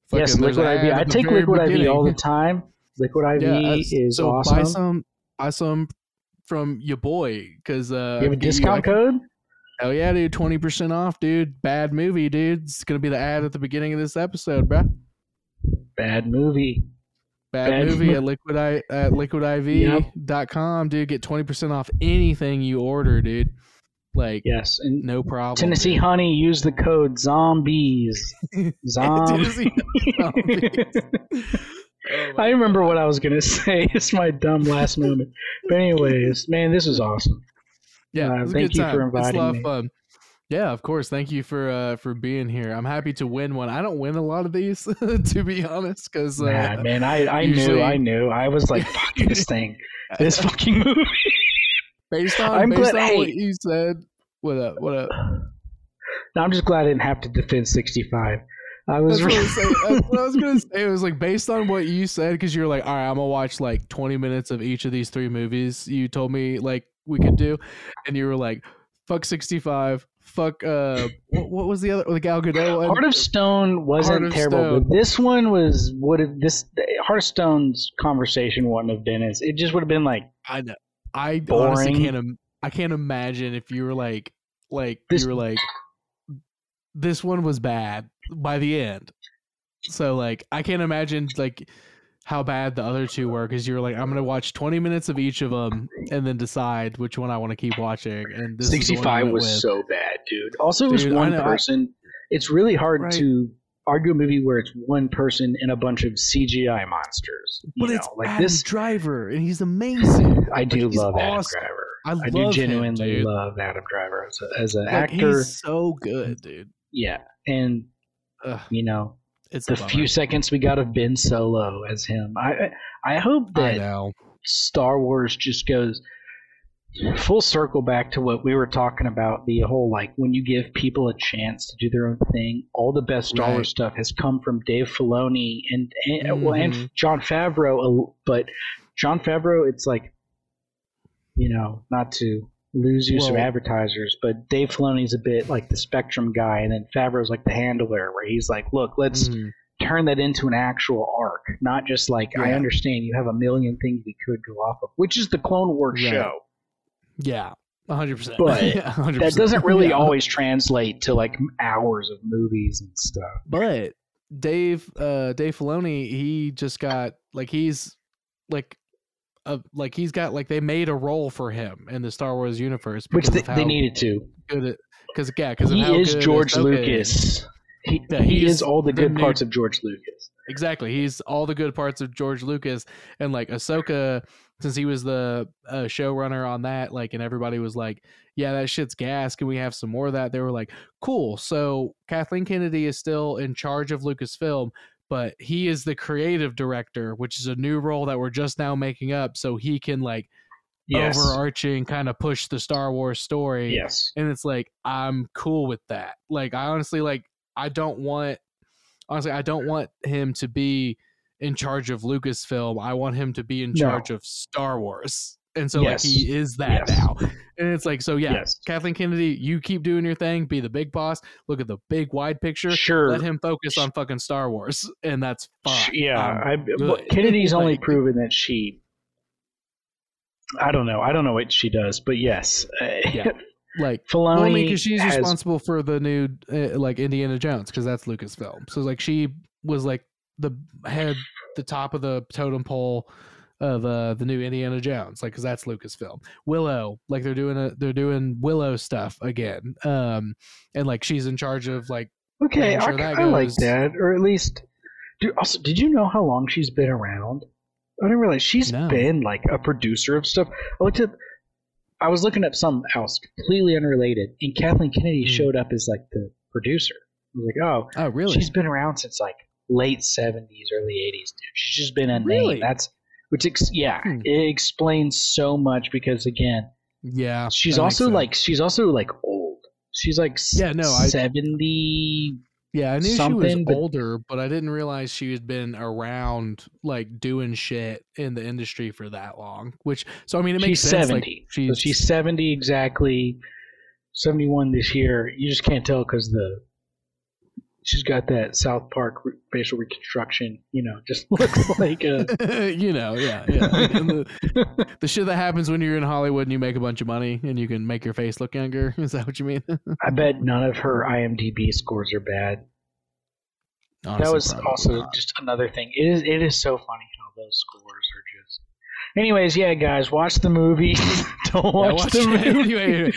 fucking there's Liquid IV. I take Liquid IV all the time. Liquid IV Yeah, is so awesome. buy some. Buy some from your boy because uh you have a discount code? Hell yeah, dude! Twenty percent off, dude. Bad movie, dude. It's gonna be the ad at the beginning of this episode, bro. Bad movie. Bad, Bad movie mo- at liquid at liquidiv.com, dude. Get 20% off anything you order, dude. Like, Yes, and no problem. Tennessee dude. Honey use the code zombies. Zombies. Oh I remember what I was gonna say. It's my dumb last moment. But anyways, man, this was awesome. Yeah, Uh, was thank you time. for It's a lot me. of fun. Yeah, of course. Thank you for uh for being here. I'm happy to win one. I don't win a lot of these, to be honest, because uh, Nah, man, I, I usually- knew, I knew. I was like, fuck this thing, this fucking movie. based on I'm based glad- on what you said. What up? What up? No, I'm just glad I didn't have to defend 65. I was That's what, I. That's what I was gonna say. It was like based on what you said, because you're like, all right, I'm gonna watch like 20 minutes of each of these three movies. You told me like we could do, and you were like, fuck 65, fuck uh, what, what was the other the Gal Gadot one? Heart of Stone wasn't of terrible, Stone. but this one was would have this Heart of Stone's conversation wouldn't have been as it just would have been like I know. I honestly can't. I can't imagine if you were like, like This- you were like, this one was bad by the end. So like, I can't imagine like how bad the other two were because you were like, I'm gonna watch 20 minutes of each of them and then decide which one I want to keep watching. And this is the one you 65 was with. so bad, dude. Also, it was one person. It's really hard Right. to argue a movie where it's one person and a bunch of CGI monsters. But know, it's like Adam this. Driver and he's amazing. I do he's love Adam awesome. Driver. I I, do him, genuinely dude. love Adam Driver as, a, as an Like, actor. he's so good, dude. Yeah, and Ugh, you know it's the few seconds we got of Ben Solo as him. I I I hope I that know. Star Wars just goes full circle back to what we were talking about the whole like when you give people a chance to do their own thing all the best Star Right. Wars stuff has come from Dave Filoni and and, well, Mhm. and Jon Favreau but Jon Favreau it's like you know not to lose you some advertisers but Dave Filoni's a bit like the spectrum guy and then Favreau's like the handler where he's like look let's Mhm. turn that into an actual arc, not just like I understand you have a million things we could go off of, which is the Clone Wars Right. show. Yeah, hundred percent. But Yeah, 100%. That doesn't really Yeah. always translate to like hours of movies and stuff. But Dave, uh, Dave Filoni, he just got like he's like, uh, like he's got like they made a role for him in the Star Wars universe, Which they, they needed to. Because yeah, because He is George Lucas. He, Yeah, he is all the the good new- parts of George Lucas. Exactly. He's all the good parts of George Lucas and like Ahsoka, since he was the uh, showrunner on that, like, and everybody was like, yeah, that shit's gas. Can we have some more of that? They were like, cool. So Kathleen Kennedy is still in charge of Lucasfilm, but he is the creative director, which is a new role that we're just now making up. So he can like Yes. overarching kind of push the Star Wars story Yes. and it's like i'm cool with that like i honestly like i don't want honestly i don't want him to be in charge of lucasfilm i want him to be in No. charge of star wars and so Yes. like he is that Yes. now and it's like so yeah Yes. kathleen kennedy you keep doing your thing be the big boss look at the big wide picture Sure. let him focus on fucking star wars and that's fine Yeah, I, Kennedy's only Like- proven that she. I don't know. I don't know what she does, but yes, Yeah. like Filoni Well, I mean, because she's has- responsible for the new, uh, like Indiana Jones, because that's Lucasfilm. So like she was like the head, the top of the totem pole of uh, the new Indiana Jones, like because that's Lucasfilm. Willow, like they're doing a, they're doing Willow stuff again, um, and like she's in charge of like Okay, sure I, that I like that, or at least. Dude, also, did you know how long she's been around? I didn't realize she's No. been like a producer of stuff. I looked up. I was looking up something else completely unrelated, and Kathleen Kennedy Hmm. showed up as like the producer. I was like, oh, oh really she's been around since like late seventies, early eighties, dude. She's just been a Really? name. That's which, ex- yeah, Hmm. it explains so much because again, yeah she's also like she's also like old. She's like Yeah, no, I- seventy. Yeah, I knew she was but- older, but I didn't realize she had been around like doing shit in the industry for that long. Which so I mean it makes she's sense. seventy. Like, so she's seventy exactly. Seventy-one this year. You just can't tell because the she's got that South Park re- facial reconstruction. You know, just looks like a. you know, yeah, yeah. The, the shit that happens when you're in Hollywood and you make a bunch of money and you can make your face look younger. Is that what you mean? I bet none of her IMDb scores are bad. that was also not. just another thing. It is it is so funny how those scores are just. Anyways, yeah, guys, watch the movie. Don't Yeah, watch, the movie. anyway,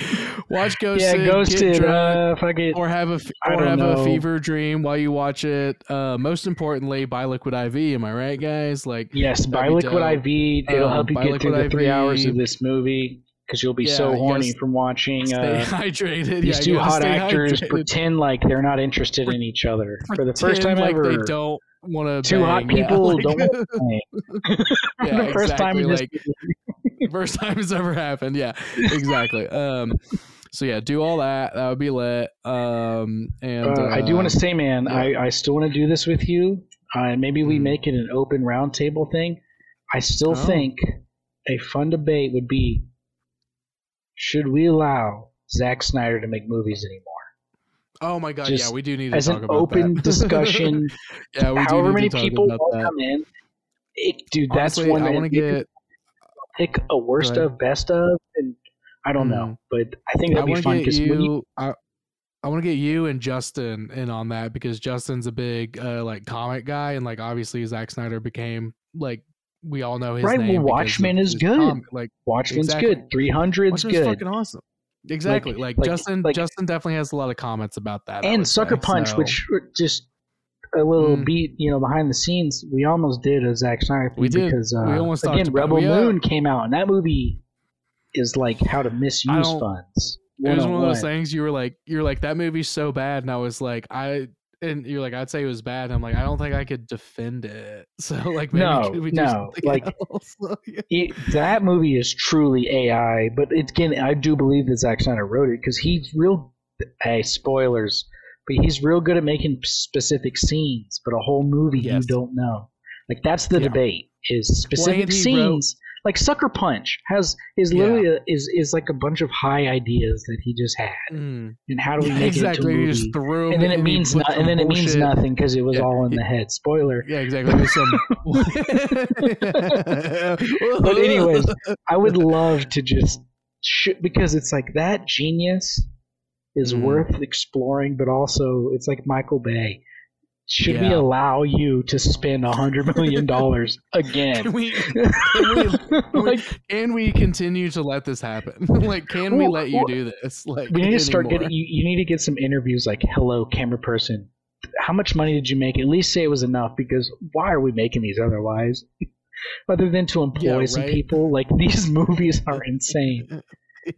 watch Ghosted, yeah, Ghosted. drunk, Uh, fuck it. or have a or have know. a fever dream while you watch it. Uh, most importantly, buy Liquid IV. Am I right, guys? Like, Yes, buy Liquid dope. IV. It'll Um, help you get through the Liquid three IV. hours of this movie. because you'll be Yeah, so horny from watching uh, hydrated. these yeah, two hot actors hydrated. pretend like they're not interested in each other for the first time like ever. they don't want to. Two hot people don't want to. Yeah, the first time exactly, this like- first time it's ever happened. Yeah, exactly. um, so yeah, do all that. That would be lit. Um, and Uh, I do want uh, to say, man, yeah. I, I still want to do this with you. Uh, maybe we Mm. make it an open roundtable thing. I still Oh. think a fun debate would be should we allow Zack Snyder to make movies anymore? Oh my god, just yeah, we do need to As talk an about open that. discussion, yeah, we do however need many to talk people will that. come in. It, dude, that's Honestly, one I want to get. pick a worst of, best of, and I don't know, but I think that'd be want fun because you. I, I want to get you and Justin in on that because Justin's a big uh, like comic guy, and like obviously Zack Snyder became like we all know his Right, well, name. because Watchmen is good. comic- Like Watchmen's Exactly. good, 300's Watchmen's good, fucking awesome. Exactly. Like, like- Justin. like- Justin definitely has a lot of comments about that. And Sucker say, Punch, so- which just a little Mm. beat, you know, behind the scenes. We almost did a Zack Snyder thing We did. because uh, We almost again. Rebel Moon came out, and that movie is like how to misuse funds. it was one of those things you were like you're like that movie's so bad and i was like i and you're like i'd say it was bad i'm like i don't think i could defend it so like maybe No, could we do no, like- It- that movie is truly AI, but it's, again, I do believe that Zack Snyder wrote it because he's real. Hey, spoilers, but he's real good at making specific scenes, but a whole movie Yes. you don't know. Like that's the Yeah. debate: is specific scenes. Like Sucker Punch has is Yeah. literally a, is is like a bunch of high ideas that he just had, Mm. and how do we Yeah, make exactly it into a just movie? threw And then it means some and then it means nothing because it was Yeah, all in the head. Spoiler. yeah exactly some But anyways, I would love to just sh- because it's like that genius is Mm. worth exploring, but also it's like Michael Bay. Should we allow you to spend a hundred million dollars can again? we, can we like can we continue to let this happen? Like can we let you well, do this? Like we need to start getting you, you need to get some interviews like hello camera person. How much money did you make? At least say it was enough because why are we making these otherwise? Other than to employ Yeah, some people. Like these movies are uh, insane uh, uh,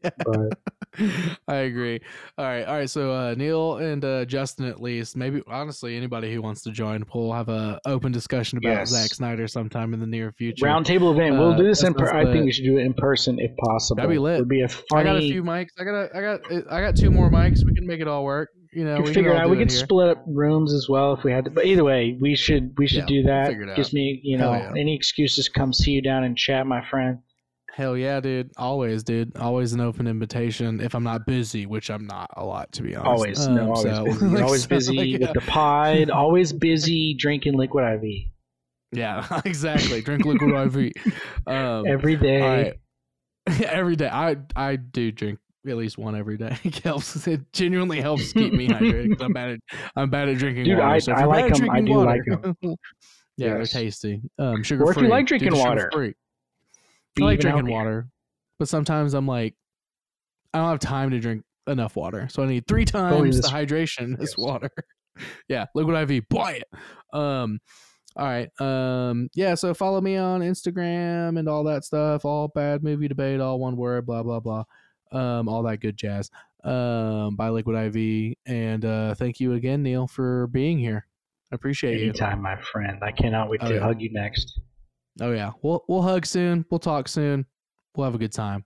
Yeah. but I agree. All right, all right. So uh, Neal and uh, Justin, at least, maybe honestly, anybody who wants to join, we'll have a open discussion about Yes. Zack Snyder sometime in the near future. roundtable event we'll Uh, do this in that per- i think we should do it in person if possible That'd be lit. it'd be a I funny I got a few mics. I got a, I got I got two more mics. We can make it all work. You know, we we figure can it out. We it could here. split up rooms as well if we had to. But either way, we should we should Yeah, do that. figure Gives me you Hell know yeah. any excuses. come see you down in chat, my friend. Hell yeah, dude. Always, dude. Always an open invitation. If I'm not busy, which I'm not a lot, to be honest. Always, Um, no, always so- busy. like, always busy like, with the pod. Always busy drinking liquid IV yeah, exactly. Drink liquid IV. Um, every day. Right. every day. I I do drink at least one every day. It helps. It genuinely helps keep me hydrated. I'm bad at I'm bad at drinking Dude, water. I- so I like bad at 'em. I do water- like them. yeah, they're tasty. Um, sugar Or if free. you like drinking water, I like drinking water, but sometimes I'm like, I don't have time to drink enough water, so I need three times the hydration as Yes. water. yeah, liquid IV, buy it. Um, all right. Um, yeah. So follow me on Instagram and all that stuff. All bad movie debate, all one word, blah blah blah. Um, all that good jazz. Um, by Liquid IV, and uh, thank you again, Neal, for being here. I appreciate you. Anytime, my friend. I cannot wait Oh, to yeah. hug you next. Oh yeah, we'll we'll hug soon. We'll talk soon. We'll have a good time.